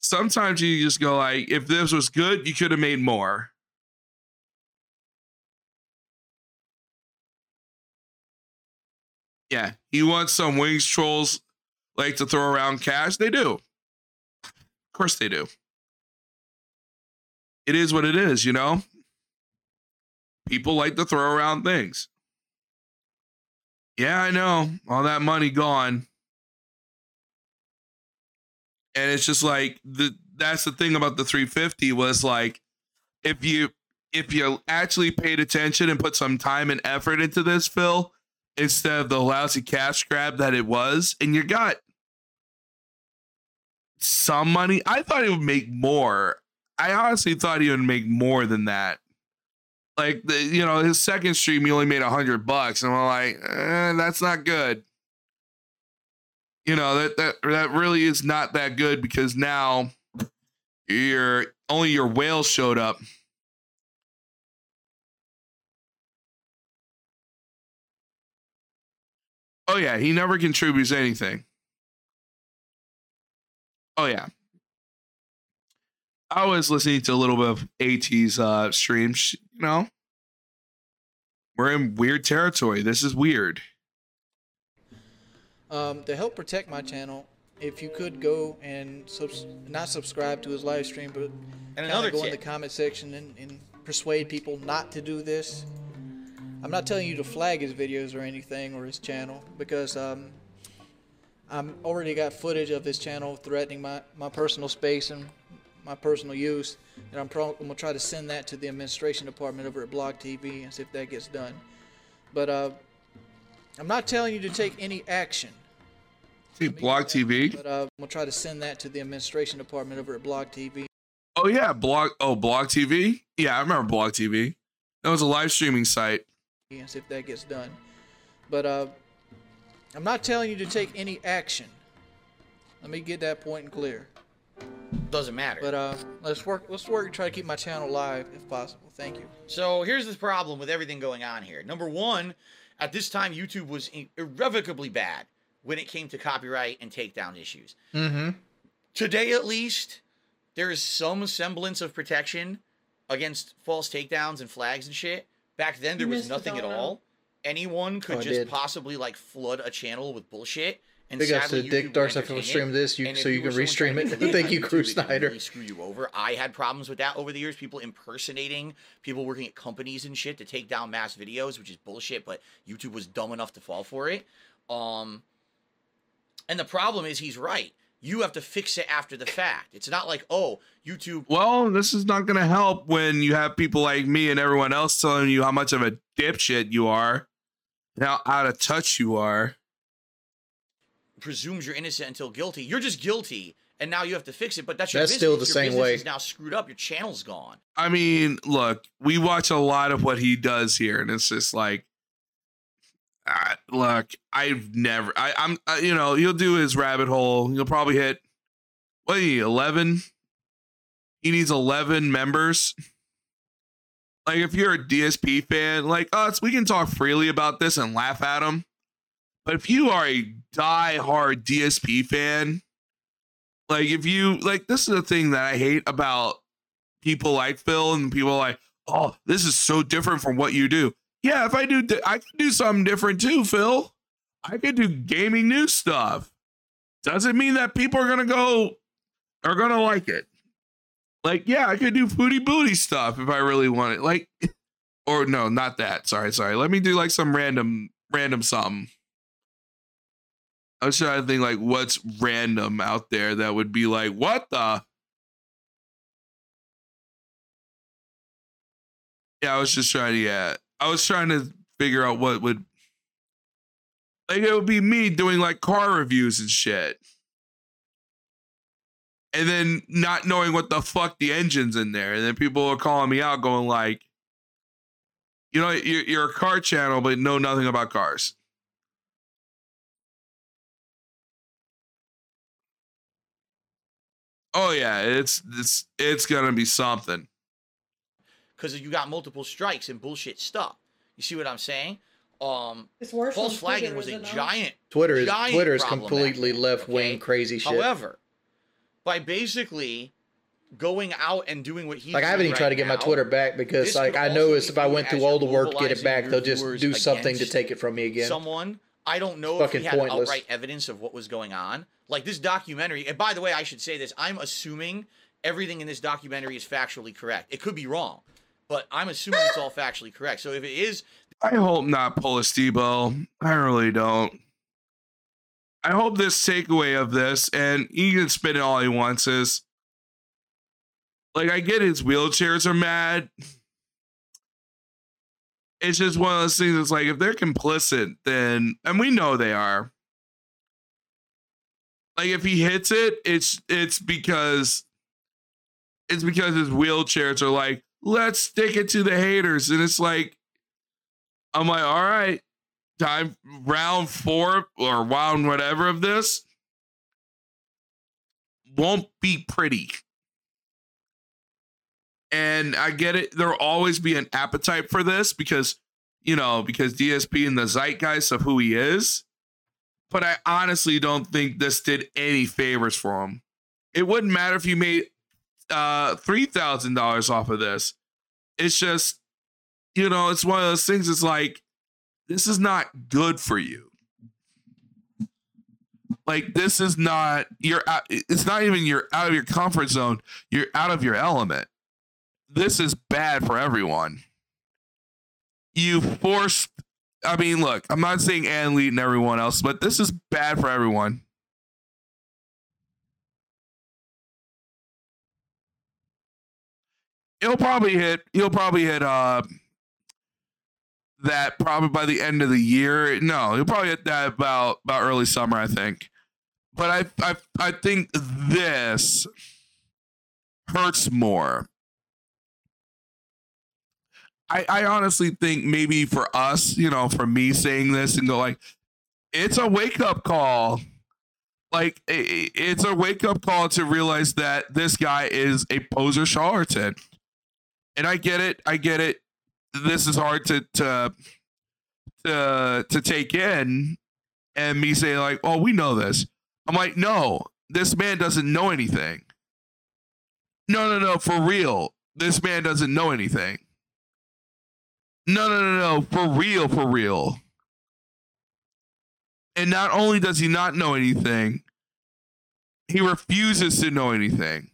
sometimes you just go like, if this was good, you could have made more. Yeah, he wants some wings trolls like to throw around cash. They do. Of course they do. It is what it is, you know? People like to throw around things. Yeah, I know. All that money gone. And it's just like the that's the thing about the 350 was like if you if you actually paid attention and put some time and effort into this, Phil, instead of the lousy cash grab that it was, and you got some money. I thought he would make more. I honestly thought he would make more than that. Like the, you know, his second stream, he only made a hundred bucks, and I'm like, eh, that's not good. You know that that that really is not that good because now your only your whale showed up. Oh yeah, he never contributes anything. Oh yeah. I was listening to a little bit of AT's uh streams, you know. We're in weird territory. This is weird. Um, to help protect my channel, if you could go and subs- not subscribe to his live stream, but kinda another go in the comment section and, and persuade people not to do this. I'm not telling you to flag his videos or anything or his channel because um, I'm already got footage of his channel threatening my, my personal space and my personal use, and I'm, pro- I'm gonna try to send that to the administration department over at Blog TV and see if that gets done. But uh, I'm not telling you to take any action. See, Blog TV. But uh, I'm gonna try to send that to the administration department over at Blog TV. Oh yeah, blog. Oh, Blog TV. Yeah, I remember Blog TV. That was a live streaming site. And see if that gets done. But uh, I'm not telling you to take any action. Let me get that point clear. Doesn't matter. But uh, let's work. Let's work and try to keep my channel live if possible. Thank you. So here's the problem with everything going on here. Number one, at this time, YouTube was irrevocably bad when it came to copyright and takedown issues. Mm-hmm. Today, at least, there is some semblance of protection against false takedowns and flags and shit. Back then, there was nothing at all. Anyone could Oh, just did. possibly like flood a channel with bullshit. And Big ups sadly, to YouTube Dick would Darcy for stream this, you- so you were can someone trying restream to it. Thank you, YouTube, Crew Snyder. really screw you over. I had problems with that over the years. People impersonating people working at companies and shit to take down mass videos, which is bullshit. But YouTube was dumb enough to fall for it. Um, and the problem is, he's right. You have to fix it after the fact. It's not like, oh, YouTube. Well, this is not going to help when you have people like me and everyone else telling you how much of a dipshit you are, and how out of touch you are. presumes you're innocent until guilty. You're just guilty, and now you have to fix it. But that's your That's business. still the Your same business way. Is now screwed up. Your channel's gone. I mean, look, we watch a lot of what he does here, and it's just like, look, I've never, I, I'm, you know, he'll do his rabbit hole. He'll probably hit, what, you 11? He needs 11 members. Like, if you're a DSP fan, like us, we can talk freely about this and laugh at him. But if you are a die-hard DSP fan, like if you like, this is the thing that I hate about people like Phil and people like, oh, this is so different from what you do. Yeah, if I do, I could do something different too, Phil. I could do gaming news stuff. Doesn't mean that people are gonna go, are gonna like it. Like, yeah, I could do booty booty stuff if I really want it. Like, or no, not that. Sorry, sorry. Let me do like some random, random something. I was trying to think like what's random out there that would be like, what the? Yeah, I was just trying to, yeah. I was trying to figure out what would like it would be me doing like car reviews and shit. And then not knowing what the fuck the engine's in there. And then people are calling me out going like, you know, you're, you're a car channel, but know nothing about cars. Oh yeah, it's it's it's gonna be something. Because you got multiple strikes and bullshit stuff. You see what I'm saying? Um, It's worse false on flagging Twitter, was a giant. Twitter is giant Twitter is completely left wing okay? crazy shit. However, by basically going out and doing what he like I haven't even doing tried to right get my Twitter back because like I know also if I went through all the work to get it back, they'll just do something to take it from me again. Someone I don't know Fucking if he had pointless. outright evidence of what was going on. Like this documentary, and by the way, I should say this: I'm assuming everything in this documentary is factually correct. It could be wrong, but I'm assuming it's all factually correct. So if it is, I hope not Polish Debo. I really don't. I hope this takeaway of this, and he can spin it all he wants, is like I get his wheelchairs are mad. It's just one of those things. It's like if they're complicit, then and we know they are. Like if he hits it, it's it's because it's because his wheelchairs are like, let's stick it to the haters. And it's like, I'm like, all right, time round four or round whatever of this won't be pretty. And I get it. There'll always be an appetite for this because, you know, because DSP and the zeitgeist of who he is. But I honestly don't think this did any favors for him. It wouldn't matter if you made uh three thousand dollars off of this. It's just, you know, it's one of those things. It's like this is not good for you. Like this is not you're out, it's not even you're out of your comfort zone. You're out of your element. This is bad for everyone. You forced I mean, look, I'm not saying Ann Lee and everyone else, but this is bad for everyone. He'll probably hit he'll probably hit uh that probably by the end of the year. No, he'll probably hit that about about early summer, I think. But I I I think this hurts more. I I honestly think maybe for us, you know, for me saying this and go like, it's a wake up call. Like it's a wake up call to realize that this guy is a poser charlatan. And I get it. I get it. This is hard to to to to take in and me say like, "Oh, we know this." I'm like, "No, this man doesn't know anything." No, no, no, for real. This man doesn't know anything. No, no, no, no, for real, for real. And not only does he not know anything, he refuses to know anything.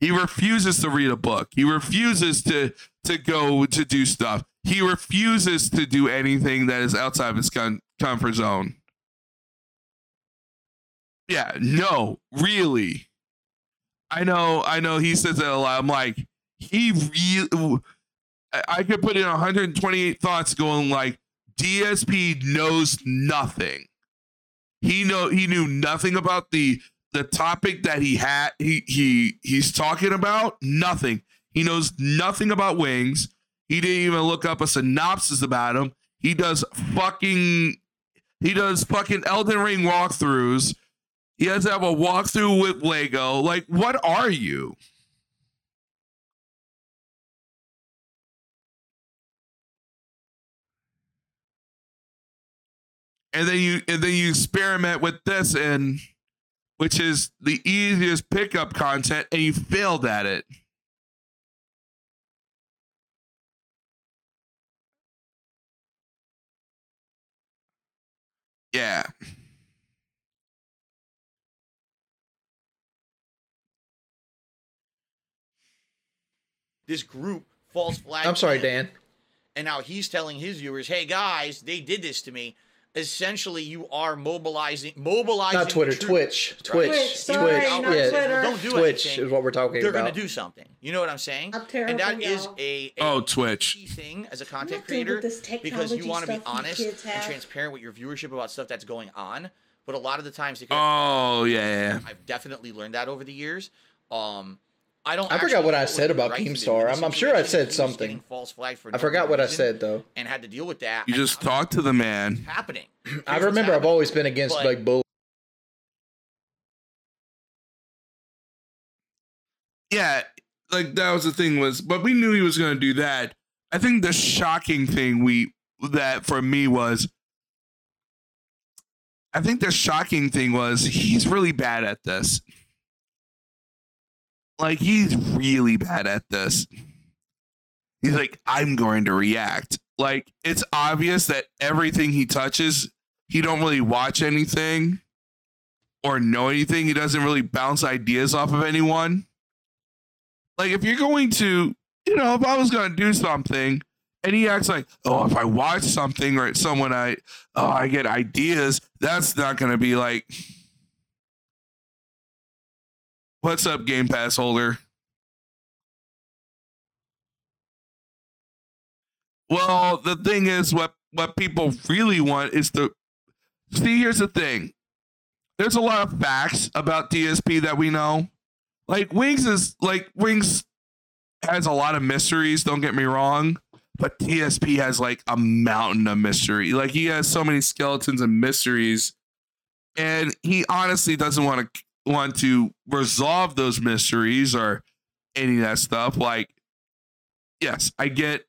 He refuses to read a book. He refuses to to go to do stuff. He refuses to do anything that is outside of his com- comfort zone. Yeah, no, really. I know, I know. He says that a lot. I'm like, he really. I could put in 128 thoughts going like, DSP knows nothing. He know he knew nothing about the the topic that he had he he he's talking about nothing. He knows nothing about wings. He didn't even look up a synopsis about him he does fucking he does fucking elden ring walkthroughs. He has to have a walkthrough with lego. Like what are you? And then you and then you experiment with this and which is the easiest pickup content and you failed at it yeah This group false flag. I'm sorry. Dan. And now he's telling his viewers, "Hey guys, they did this to me." Essentially, you are mobilizing, mobilizing. Not Twitter, troops, Twitch, right? Twitch, Twitch, sorry, Twitch. not yeah, Twitter. Don't do Twitch anything. is what we're talking about. They're gonna do something. You know what I'm saying? I'm terrible, and that is y'all. a, a oh twitch key thing as a content creator because you want to be honest and transparent with your viewership about stuff that's going on. But a lot of the times, oh yeah I've definitely learned that over the years. Um, I don't. I forgot what I said about right to Keemstar. I'm, I'm sure I said something. False flagged for I no forgot what I said though. and had to deal with that. you and just talk to the man it's happening. I Here's what's remember I've always been against But- like bull. yeah like that was the thing was but we knew he was going to do that i think the shocking thing we that for me was i think the shocking thing was he's really bad at this like he's really bad at this. He's like i'm going to react. Like it's obvious that everything he touches he don't really watch anything or know anything. He doesn't really bounce ideas off of anyone. Like if you're going to, you know, if I was going to do something and he acts like, oh, if I watch something or someone I, oh, I get ideas, that's not going to be like, what's up, Game Pass holder? Well, the thing is, what what people really want is to see. Here's the thing: there's a lot of facts about DSP that we know like Wings is like Wings has a lot of mysteries, don't get me wrong, but DSP has like a mountain of mystery. Like he has so many skeletons and mysteries and he honestly doesn't want to want to resolve those mysteries or any of that stuff. Like yes, I get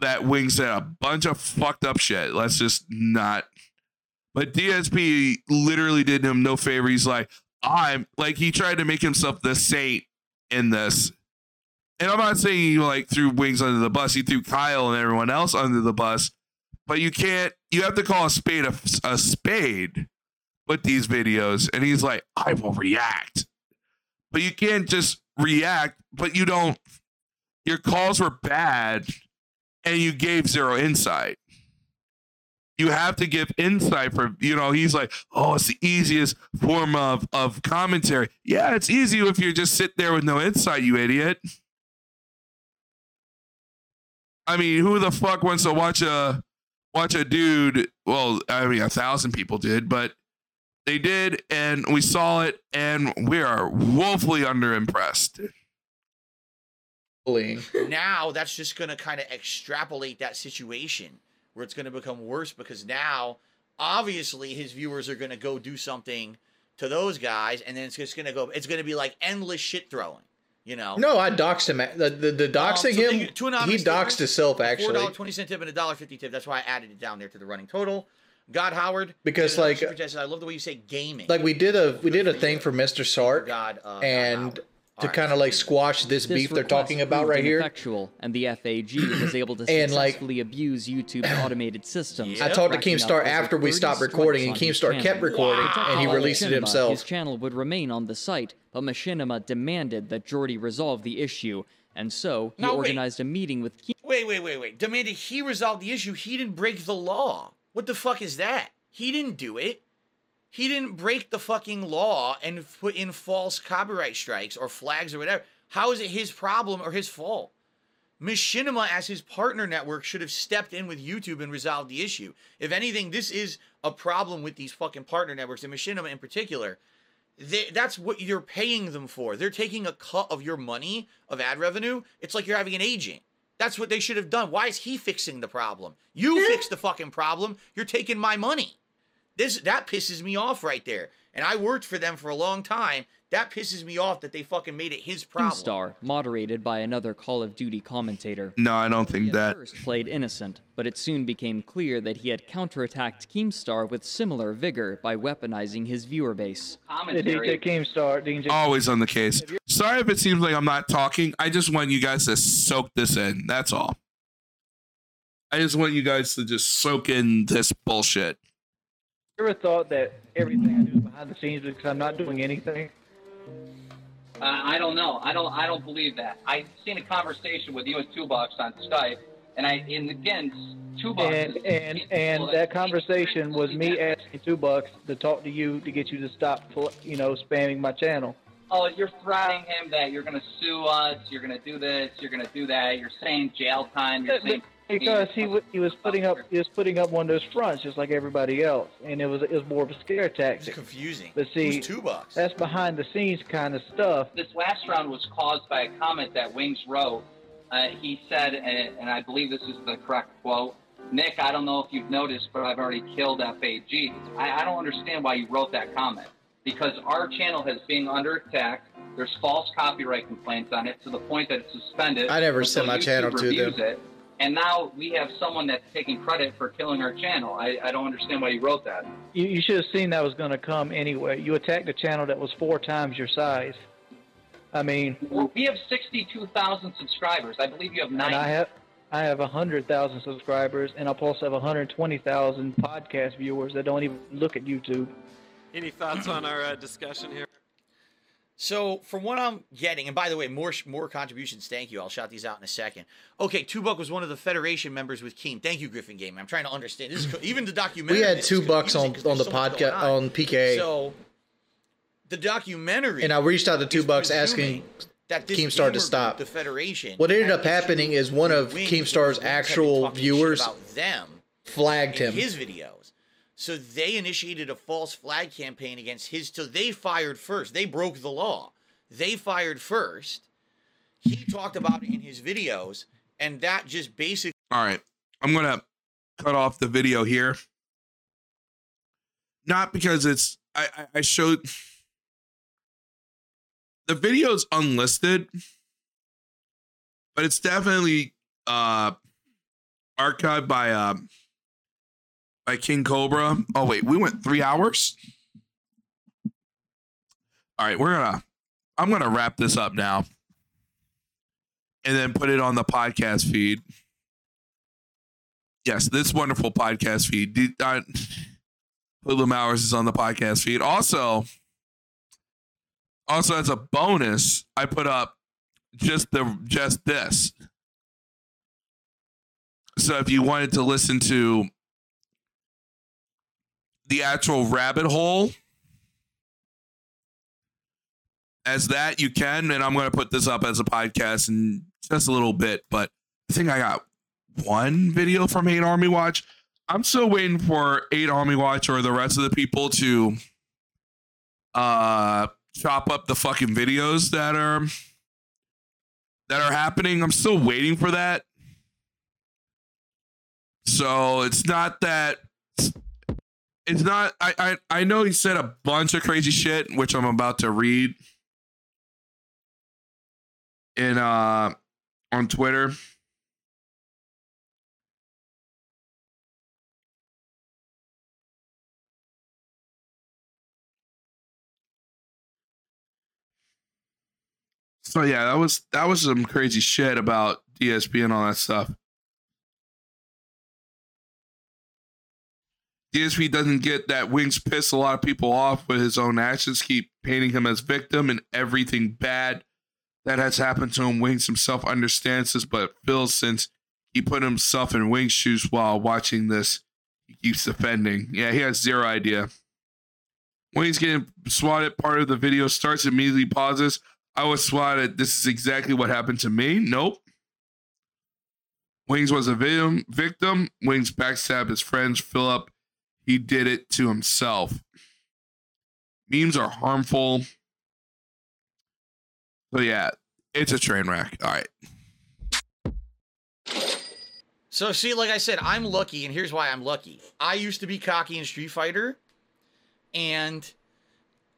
that Wings said a bunch of fucked up shit. Let's just not but DSP literally did him no favor. He's like, I'm like he tried to make himself the saint in this. And I'm not saying he like threw wings under the bus. He threw Kyle and everyone else under the bus. But you can't. You have to call a spade a, a spade. With these videos, and he's like, I will react. But you can't just react, but you don't. Your calls were bad, and you gave zero insight. You have to give insight for you know. He's like, oh, it's the easiest form of of commentary. Yeah, it's easy if you just sit there with no insight, you idiot. I mean, who the fuck wants to watch a watch a dude? Well, I mean, a thousand people did, but they did, and we saw it, and we are woefully underimpressed. Now that's just going to kind of extrapolate that situation where it's going to become worse because now obviously his viewers are going to go do something to those guys and then it's just going to go it's going to be like endless shit throwing you know No, I doxed him. The the, the doxing Um, so him. the two he anonymous doxed himself actually. $4.20 tip and a $1.50 tip that's why i added it down there to the running total god howard Because, like, super chat, says, i love the way you say gaming Like we did a we did a thing for Mr. Sark, God, uh, and to kind of like squash this, beef they're talking about right here. Ineffectual, and the FAG was able to And, like- successfully abuse YouTube's automated systems. I talked to racking up Keemstar after we stopped recording, and strikes Keemstar kept recording, To and he allow released it himself. His channel would remain on the site, but Machinima demanded that Jordy resolve the issue, and so he Now, wait. organized a meeting with Keem. Wait, wait, wait, wait. Demanded he resolve the issue. He didn't break the law. What the fuck is that? He didn't do it. He didn't break the fucking law and put in false copyright strikes or flags or whatever. How is it his problem or his fault? Machinima, as his partner network, should have stepped in with YouTube and resolved the issue. If anything, this is a problem with these fucking partner networks, and Machinima in particular. They, that's what you're paying them for. They're taking a cut of your money of ad revenue. It's like you're having an agent. That's what they should have done. Why is he fixing the problem? You fix the fucking problem. You're taking my money. This that pisses me off right there. And I worked for them for a long time. That pisses me off that they fucking made it his problem. Keemstar, moderated by another Call of Duty commentator. No, I don't think that. First played innocent, but it soon became clear that he had counterattacked Keemstar with similar vigor by weaponizing his viewer base. DJ Keemstar, Always on the case. Sorry if it seems like I'm not talking. I just want you guys to soak this in. That's all. I just want you guys to just soak in this bullshit. ever thought that everything I do is behind the scenes because I'm not doing anything? Uh, I don't know. I don't. I don't believe that. I've seen a conversation with you and Two Bucks on Skype, and I and again, Two Bucks. And and and that conversation was me asking two bucks to talk to you to get you to stop, you know, spamming my channel. Oh, you're threatening him that you're going to sue us. You're going to do this. You're going to do that. You're saying jail time. You're saying Because he wa- he was putting up he was putting up one of those fronts just like everybody else, and it was it was more of a scare tactic. It's confusing. But see, Who's two bucks? that's behind the scenes kind of stuff. This last round was caused by a comment that Wings wrote. Uh, he said, and, and I believe this is the correct quote. Nick, I don't know if you've noticed, but I've already killed FAG. I, I don't understand why you wrote that comment because our channel has been under attack. There's false copyright complaints on it to the point that it's suspended. I never sent my YouTube channel to reviews them. It. And now we have someone that's taking credit for killing our channel. I, I don't understand why you wrote that. You, you should have seen that was going to come anyway. You attacked a channel that was four times your size. I mean, Well, we have 62,000 subscribers. I believe you have and 90. I have I have hundred thousand subscribers, and I also have one hundred twenty thousand podcast viewers that don't even look at YouTube. Any thoughts on our uh, discussion here? So from what I'm getting, and by the way, more more contributions. Thank you. I'll shout these out in a second. Okay, Two Buck was one of the Federation members with Keem. Thank you, Griffin Gaming. I'm trying to understand. This is even the documentary. We had two bucks on on the so podcast going on PKA, So the documentary. and I reached out to two bucks asking that Keemstar to stop. the Federation. What ended up happening is one of Keemstar's because Wings had been actual viewers about them flagged in him. his videos. So they initiated a false flag campaign against his. So they fired first. They broke the law. They fired first. He talked about it in his videos, and that just basically. All right. I'm to cut off the video here. Not because it's, I, I, I showed, the video's unlisted, but it's definitely uh archived by, uh, by King Cobra. Oh, wait, we went three hours? All right, we're to, I'm to wrap this up now and then put it on the podcast feed. Yes, this wonderful podcast feed. Did- uh, Hoodlum Hours is on the podcast feed. Also, also as a bonus, I put up just the just this. So if you wanted to listen to the actual rabbit hole as that, you can. And I'm going to put this up as a podcast in just a little bit. But I think I got one video from 8 Army Watch. I'm still waiting for 8 Army Watch or the rest of the people to uh chop up the fucking videos that are that are happening. I'm still waiting for that. So it's not that it's not I, I I know he said a bunch of crazy shit, which I'm about to read in uh on Twitter. So yeah, that was that was some crazy shit about DSP and all that stuff. DSP doesn't get that Wings piss a lot of people off with his own actions, keep painting him as victim and everything bad that has happened to him. Wings himself understands this, but Phil, since he put himself in Wings' shoes while watching this, he keeps defending. Yeah, he has zero idea. He's getting swatted, part of the video starts, immediately pauses. I was swatted. This is exactly what happened to me. Nope. Wings was a victim. Victim. Wings backstabbed his friends. Philip. He did it to himself. Memes are harmful. So yeah, it's a train wreck. All right. So see, like I said, I'm lucky, and here's why I'm lucky. I used to be cocky in Street Fighter, and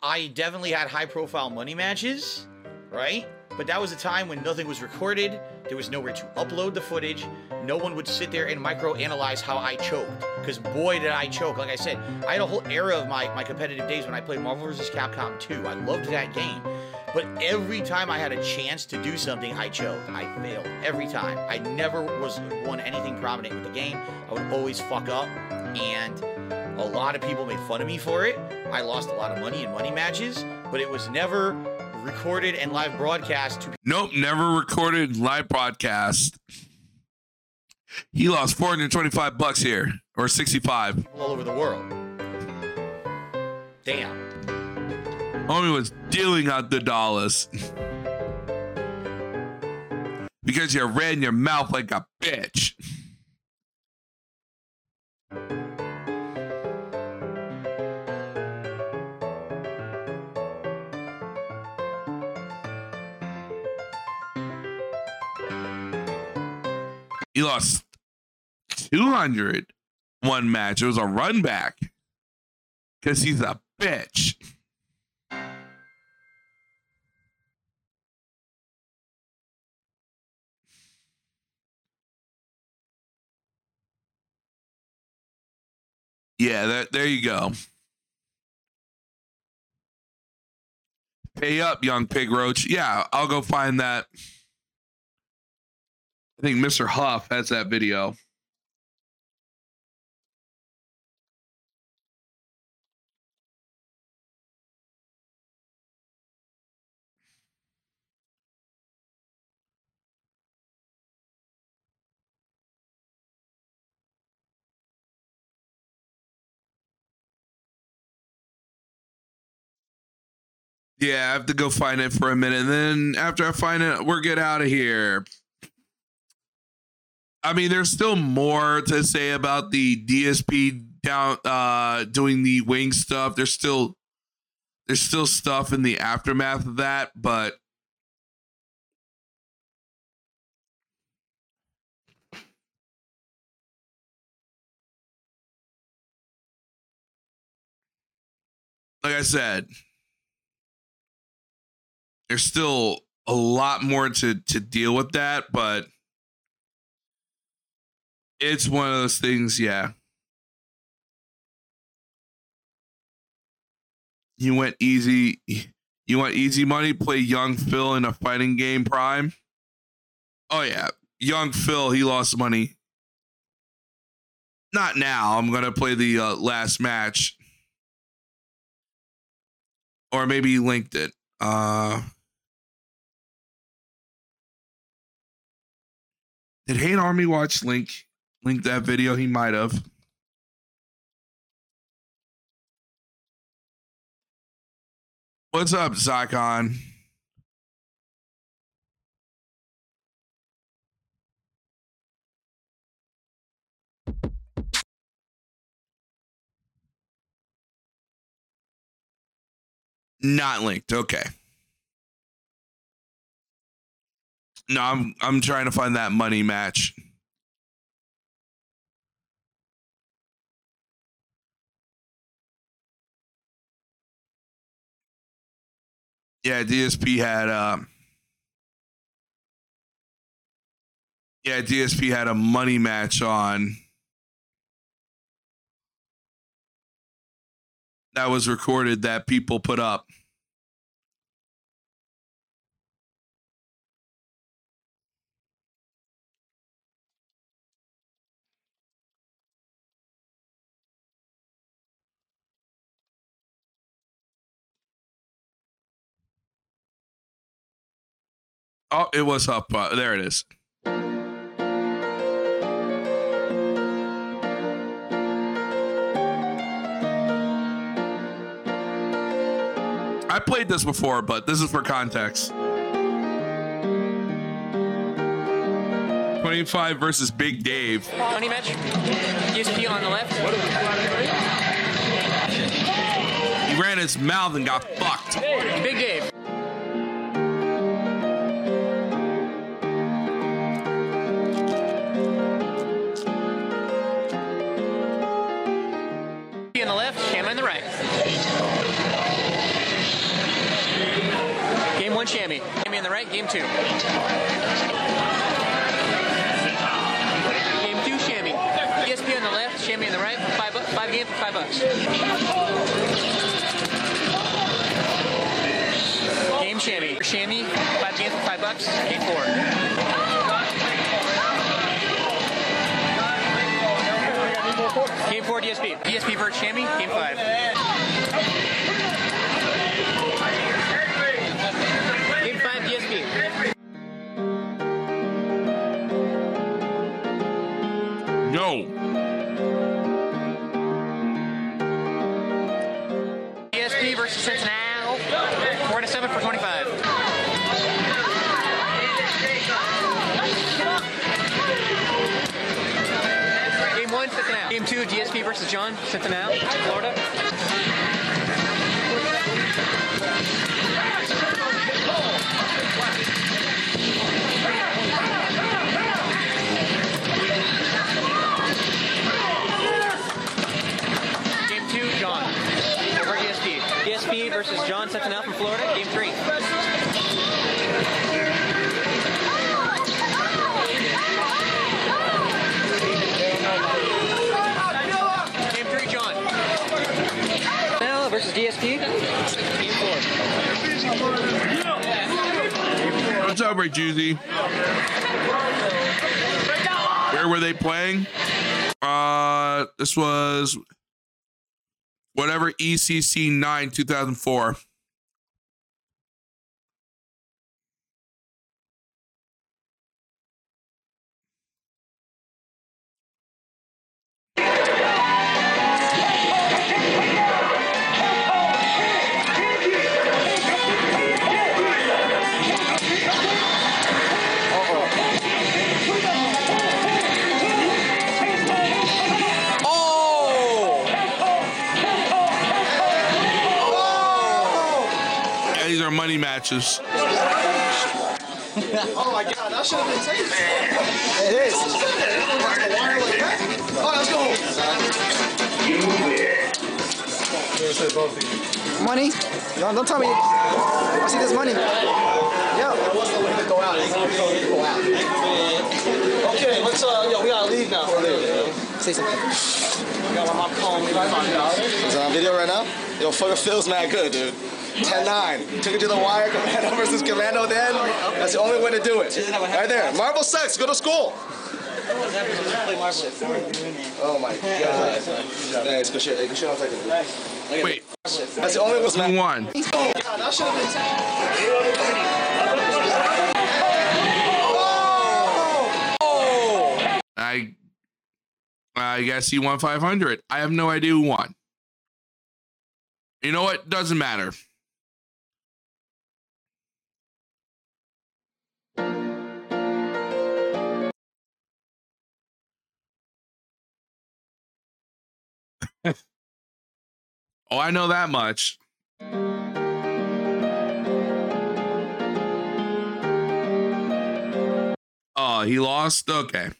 I definitely had high profile money matches, right? But that was a time when nothing was recorded, there was nowhere to upload the footage, no one would sit there and micro analyze how I choked. Because boy did I choke. Like I said, I had a whole era of my, my competitive days when I played Marvel vs. Capcom 2. I loved that game. But every time I had a chance to do something, I choked. I failed. Every time. I never was won anything prominent with the game. I would always fuck up. And a lot of people made fun of me for it. I lost a lot of money in money matches, but it was never recorded and live broadcast to Nope, never recorded live broadcast. He lost 425 bucks here, or 65. people all over the world. Damn. Homie was dealing out the dollars. because you ran your mouth like a bitch. He lost 200 one match. It was a run back because he's a bitch. Yeah, that, there you go. Pay up, young pig roach. Yeah, I'll go find that. I think Mr. Huff has that video. Yeah, I have to go find it for a minute. And then after I find it, we'll get out of here. I mean, there's still more to say about the DSP down uh doing the wing stuff. There's still there's still stuff in the aftermath of that, but like I said, there's still a lot more to to deal with that, but it's one of those things, yeah. You went easy. You want easy money? Play young Phil in a fighting game prime. Oh yeah, young Phil. He lost money. Not now. I'm gonna play the uh, last match. or maybe he linked it. Uh, did Hate Army Watch link link that video? He might have. What's up, Zycon? Not linked. Okay. No, I'm I'm trying to find that money match. Yeah, DSP had um Yeah, DSP had a money match on that was recorded that people put up. Oh, it was up. Uh, there it is. I played this before, but this is for context. 25 versus Big Dave. Money match. DSP on the left. He ran his mouth and got fucked. Big Dave. one chamois. Chamois in the right, game two. Game two, chamois. DSP on the left, chamois in the right. Five, bu- five game for five bucks. Game chamois. Chamois, five game for five bucks. Game four. Game 4 DSP. DSP versus Chammy, game 5. Versus John, Cincinnati, Florida. Ray Juicy? Where were they playing? Uh, this was whatever ECC 9 2004. Money matches. oh my god, that should have been taken. It is. Oh, let's go. Money? Don't, don't tell me. I see this money. Yeah. Go out. Go out. Okay, let's uh, yo, we gotta leave now. Say something. Got my mom calling me. Is it on video right now? Yo, fucker feels mad good, dude. 10-9. Took it to the wire, Commando versus Commando then. That's the only way to do it. Right there. Marvel sucks. Go to school. Oh my god. Thanks, good shit. Hey, good shit on second. dude. Wait. That's the only one. Who won? That should have been I I guess he won 500. I have no idea who won. You know what? Doesn't matter. Oh, I know that much. Oh, he lost? Okay.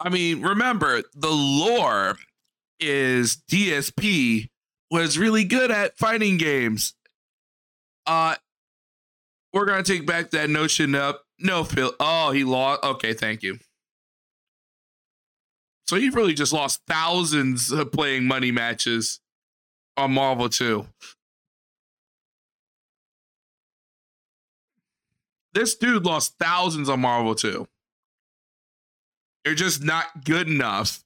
I mean, remember, the lore is DSP was really good at fighting games. Uh we're gonna take back that notion up. No, Phil. Oh, he lost. Okay, thank you. So he really just lost thousands of playing money matches on Marvel 2. This dude lost thousands on Marvel 2. You're just not good enough.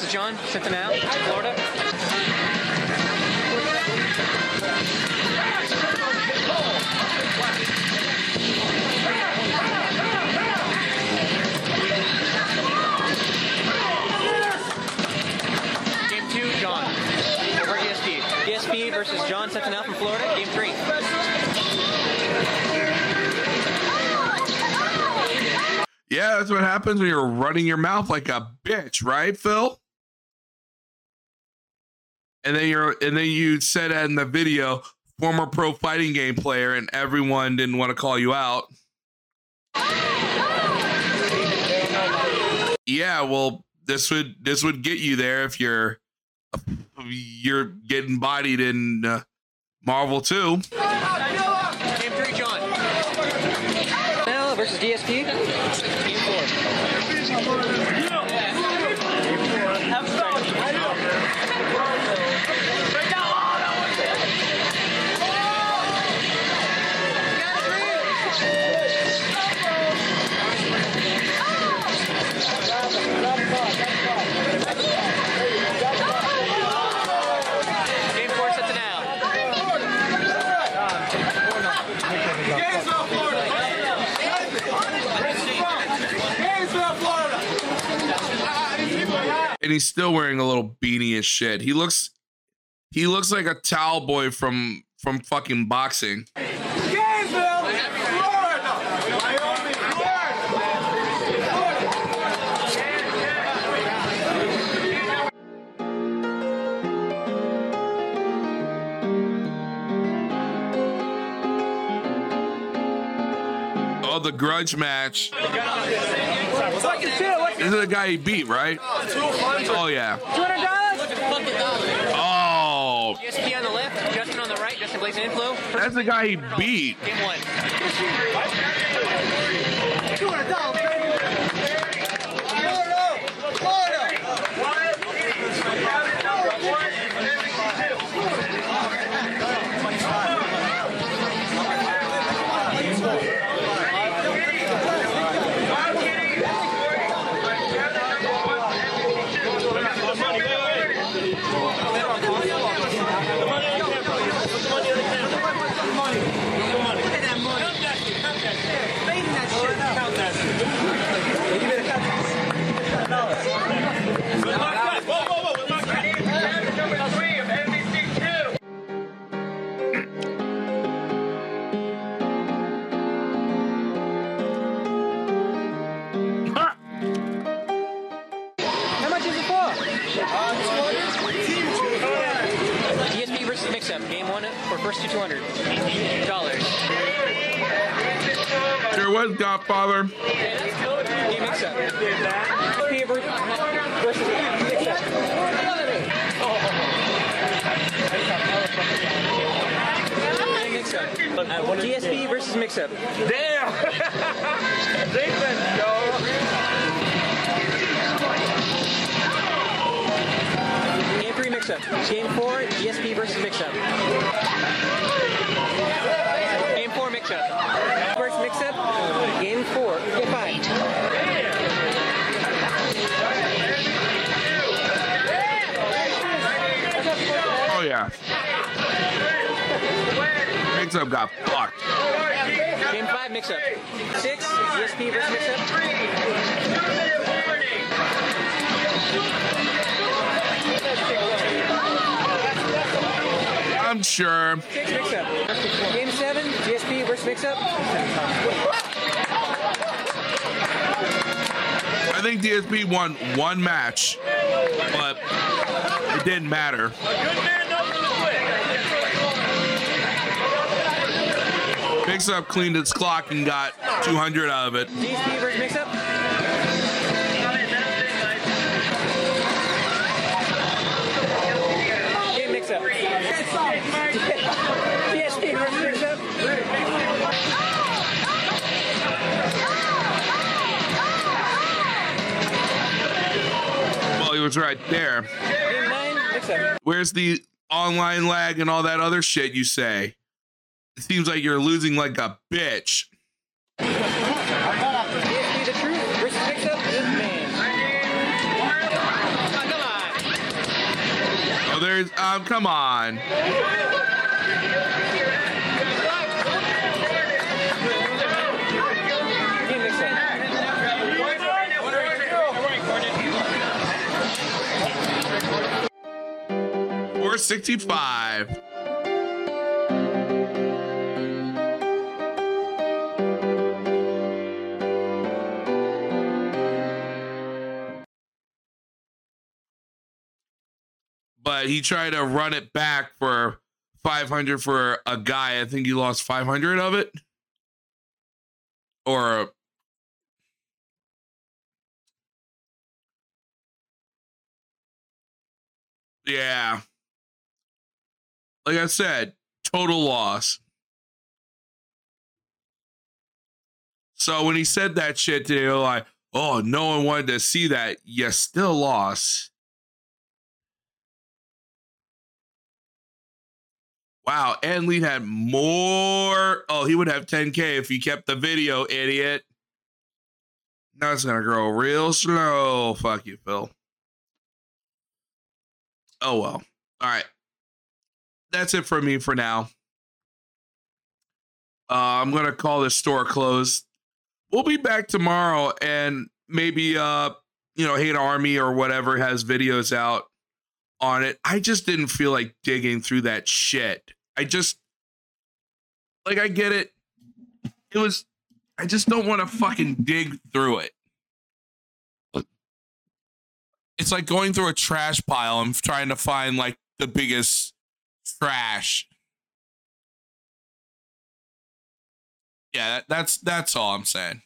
DSP versus John, Cincinnati, Florida. Game two, John. Over versus John Cincinnati from Florida. Game three. Yeah, that's what happens when you're running your mouth like a bitch, right, Phil? And then you're and then you said in the video, former pro fighting game player, and everyone didn't want to call you out. Yeah, well, this would this would get you there if you're you're getting bodied in uh, Marvel 2. Game three, John. Versus DSP. And he's still wearing a little beanie and shit. He looks he looks like a towel boy from from fucking boxing. Oh, the grudge match. This is the guy he beat, right? Oh yeah. Oh, DSP on the left, Justin on the right, Justin Blazing Inflow. that's the guy he beat. Game one. How 200 dollars. Sure was Godfather. Mix-Up. DSP versus Mix-Up. Damn! Mix-up. Game four, DSP versus mix-up. Game four, mix-up. First mix-up. Game four. Get five. Oh yeah. Mix up got fucked. Game five, mix-up. Six, DSP versus mix-up. I'm sure. Mix-up. Game seven, DSP versus mix-up. I think DSP won one match, but it didn't matter. Mix up cleaned its clock and got 200 out of it. DSP versus mix-up. He was right there. Where's the online lag and all that other shit you say? It seems like you're losing like a bitch. Oh, there's um, come on. 465. But he tried to run it back for 500 for a guy. I think he lost 500 of it. Or Yeah. Like I said, total loss. So when he said that shit, they were like, oh, no one wanted to see that. You still lost. Wow. And Lee had more. Oh, he would have 10K if he kept the video, idiot. Now it's to grow real slow. Fuck you, Phil. Oh well. All right. That's it for me for now. Uh, I'm gonna call this store closed. We'll be back tomorrow, and maybe uh, you know, Hate Army or whatever has videos out on it. I just didn't feel like digging through that shit. I just like I get it. It was I just don't want to fucking dig through it. It's like going through a trash pile and trying to find like the biggest trash. Yeah, that's that's all I'm saying.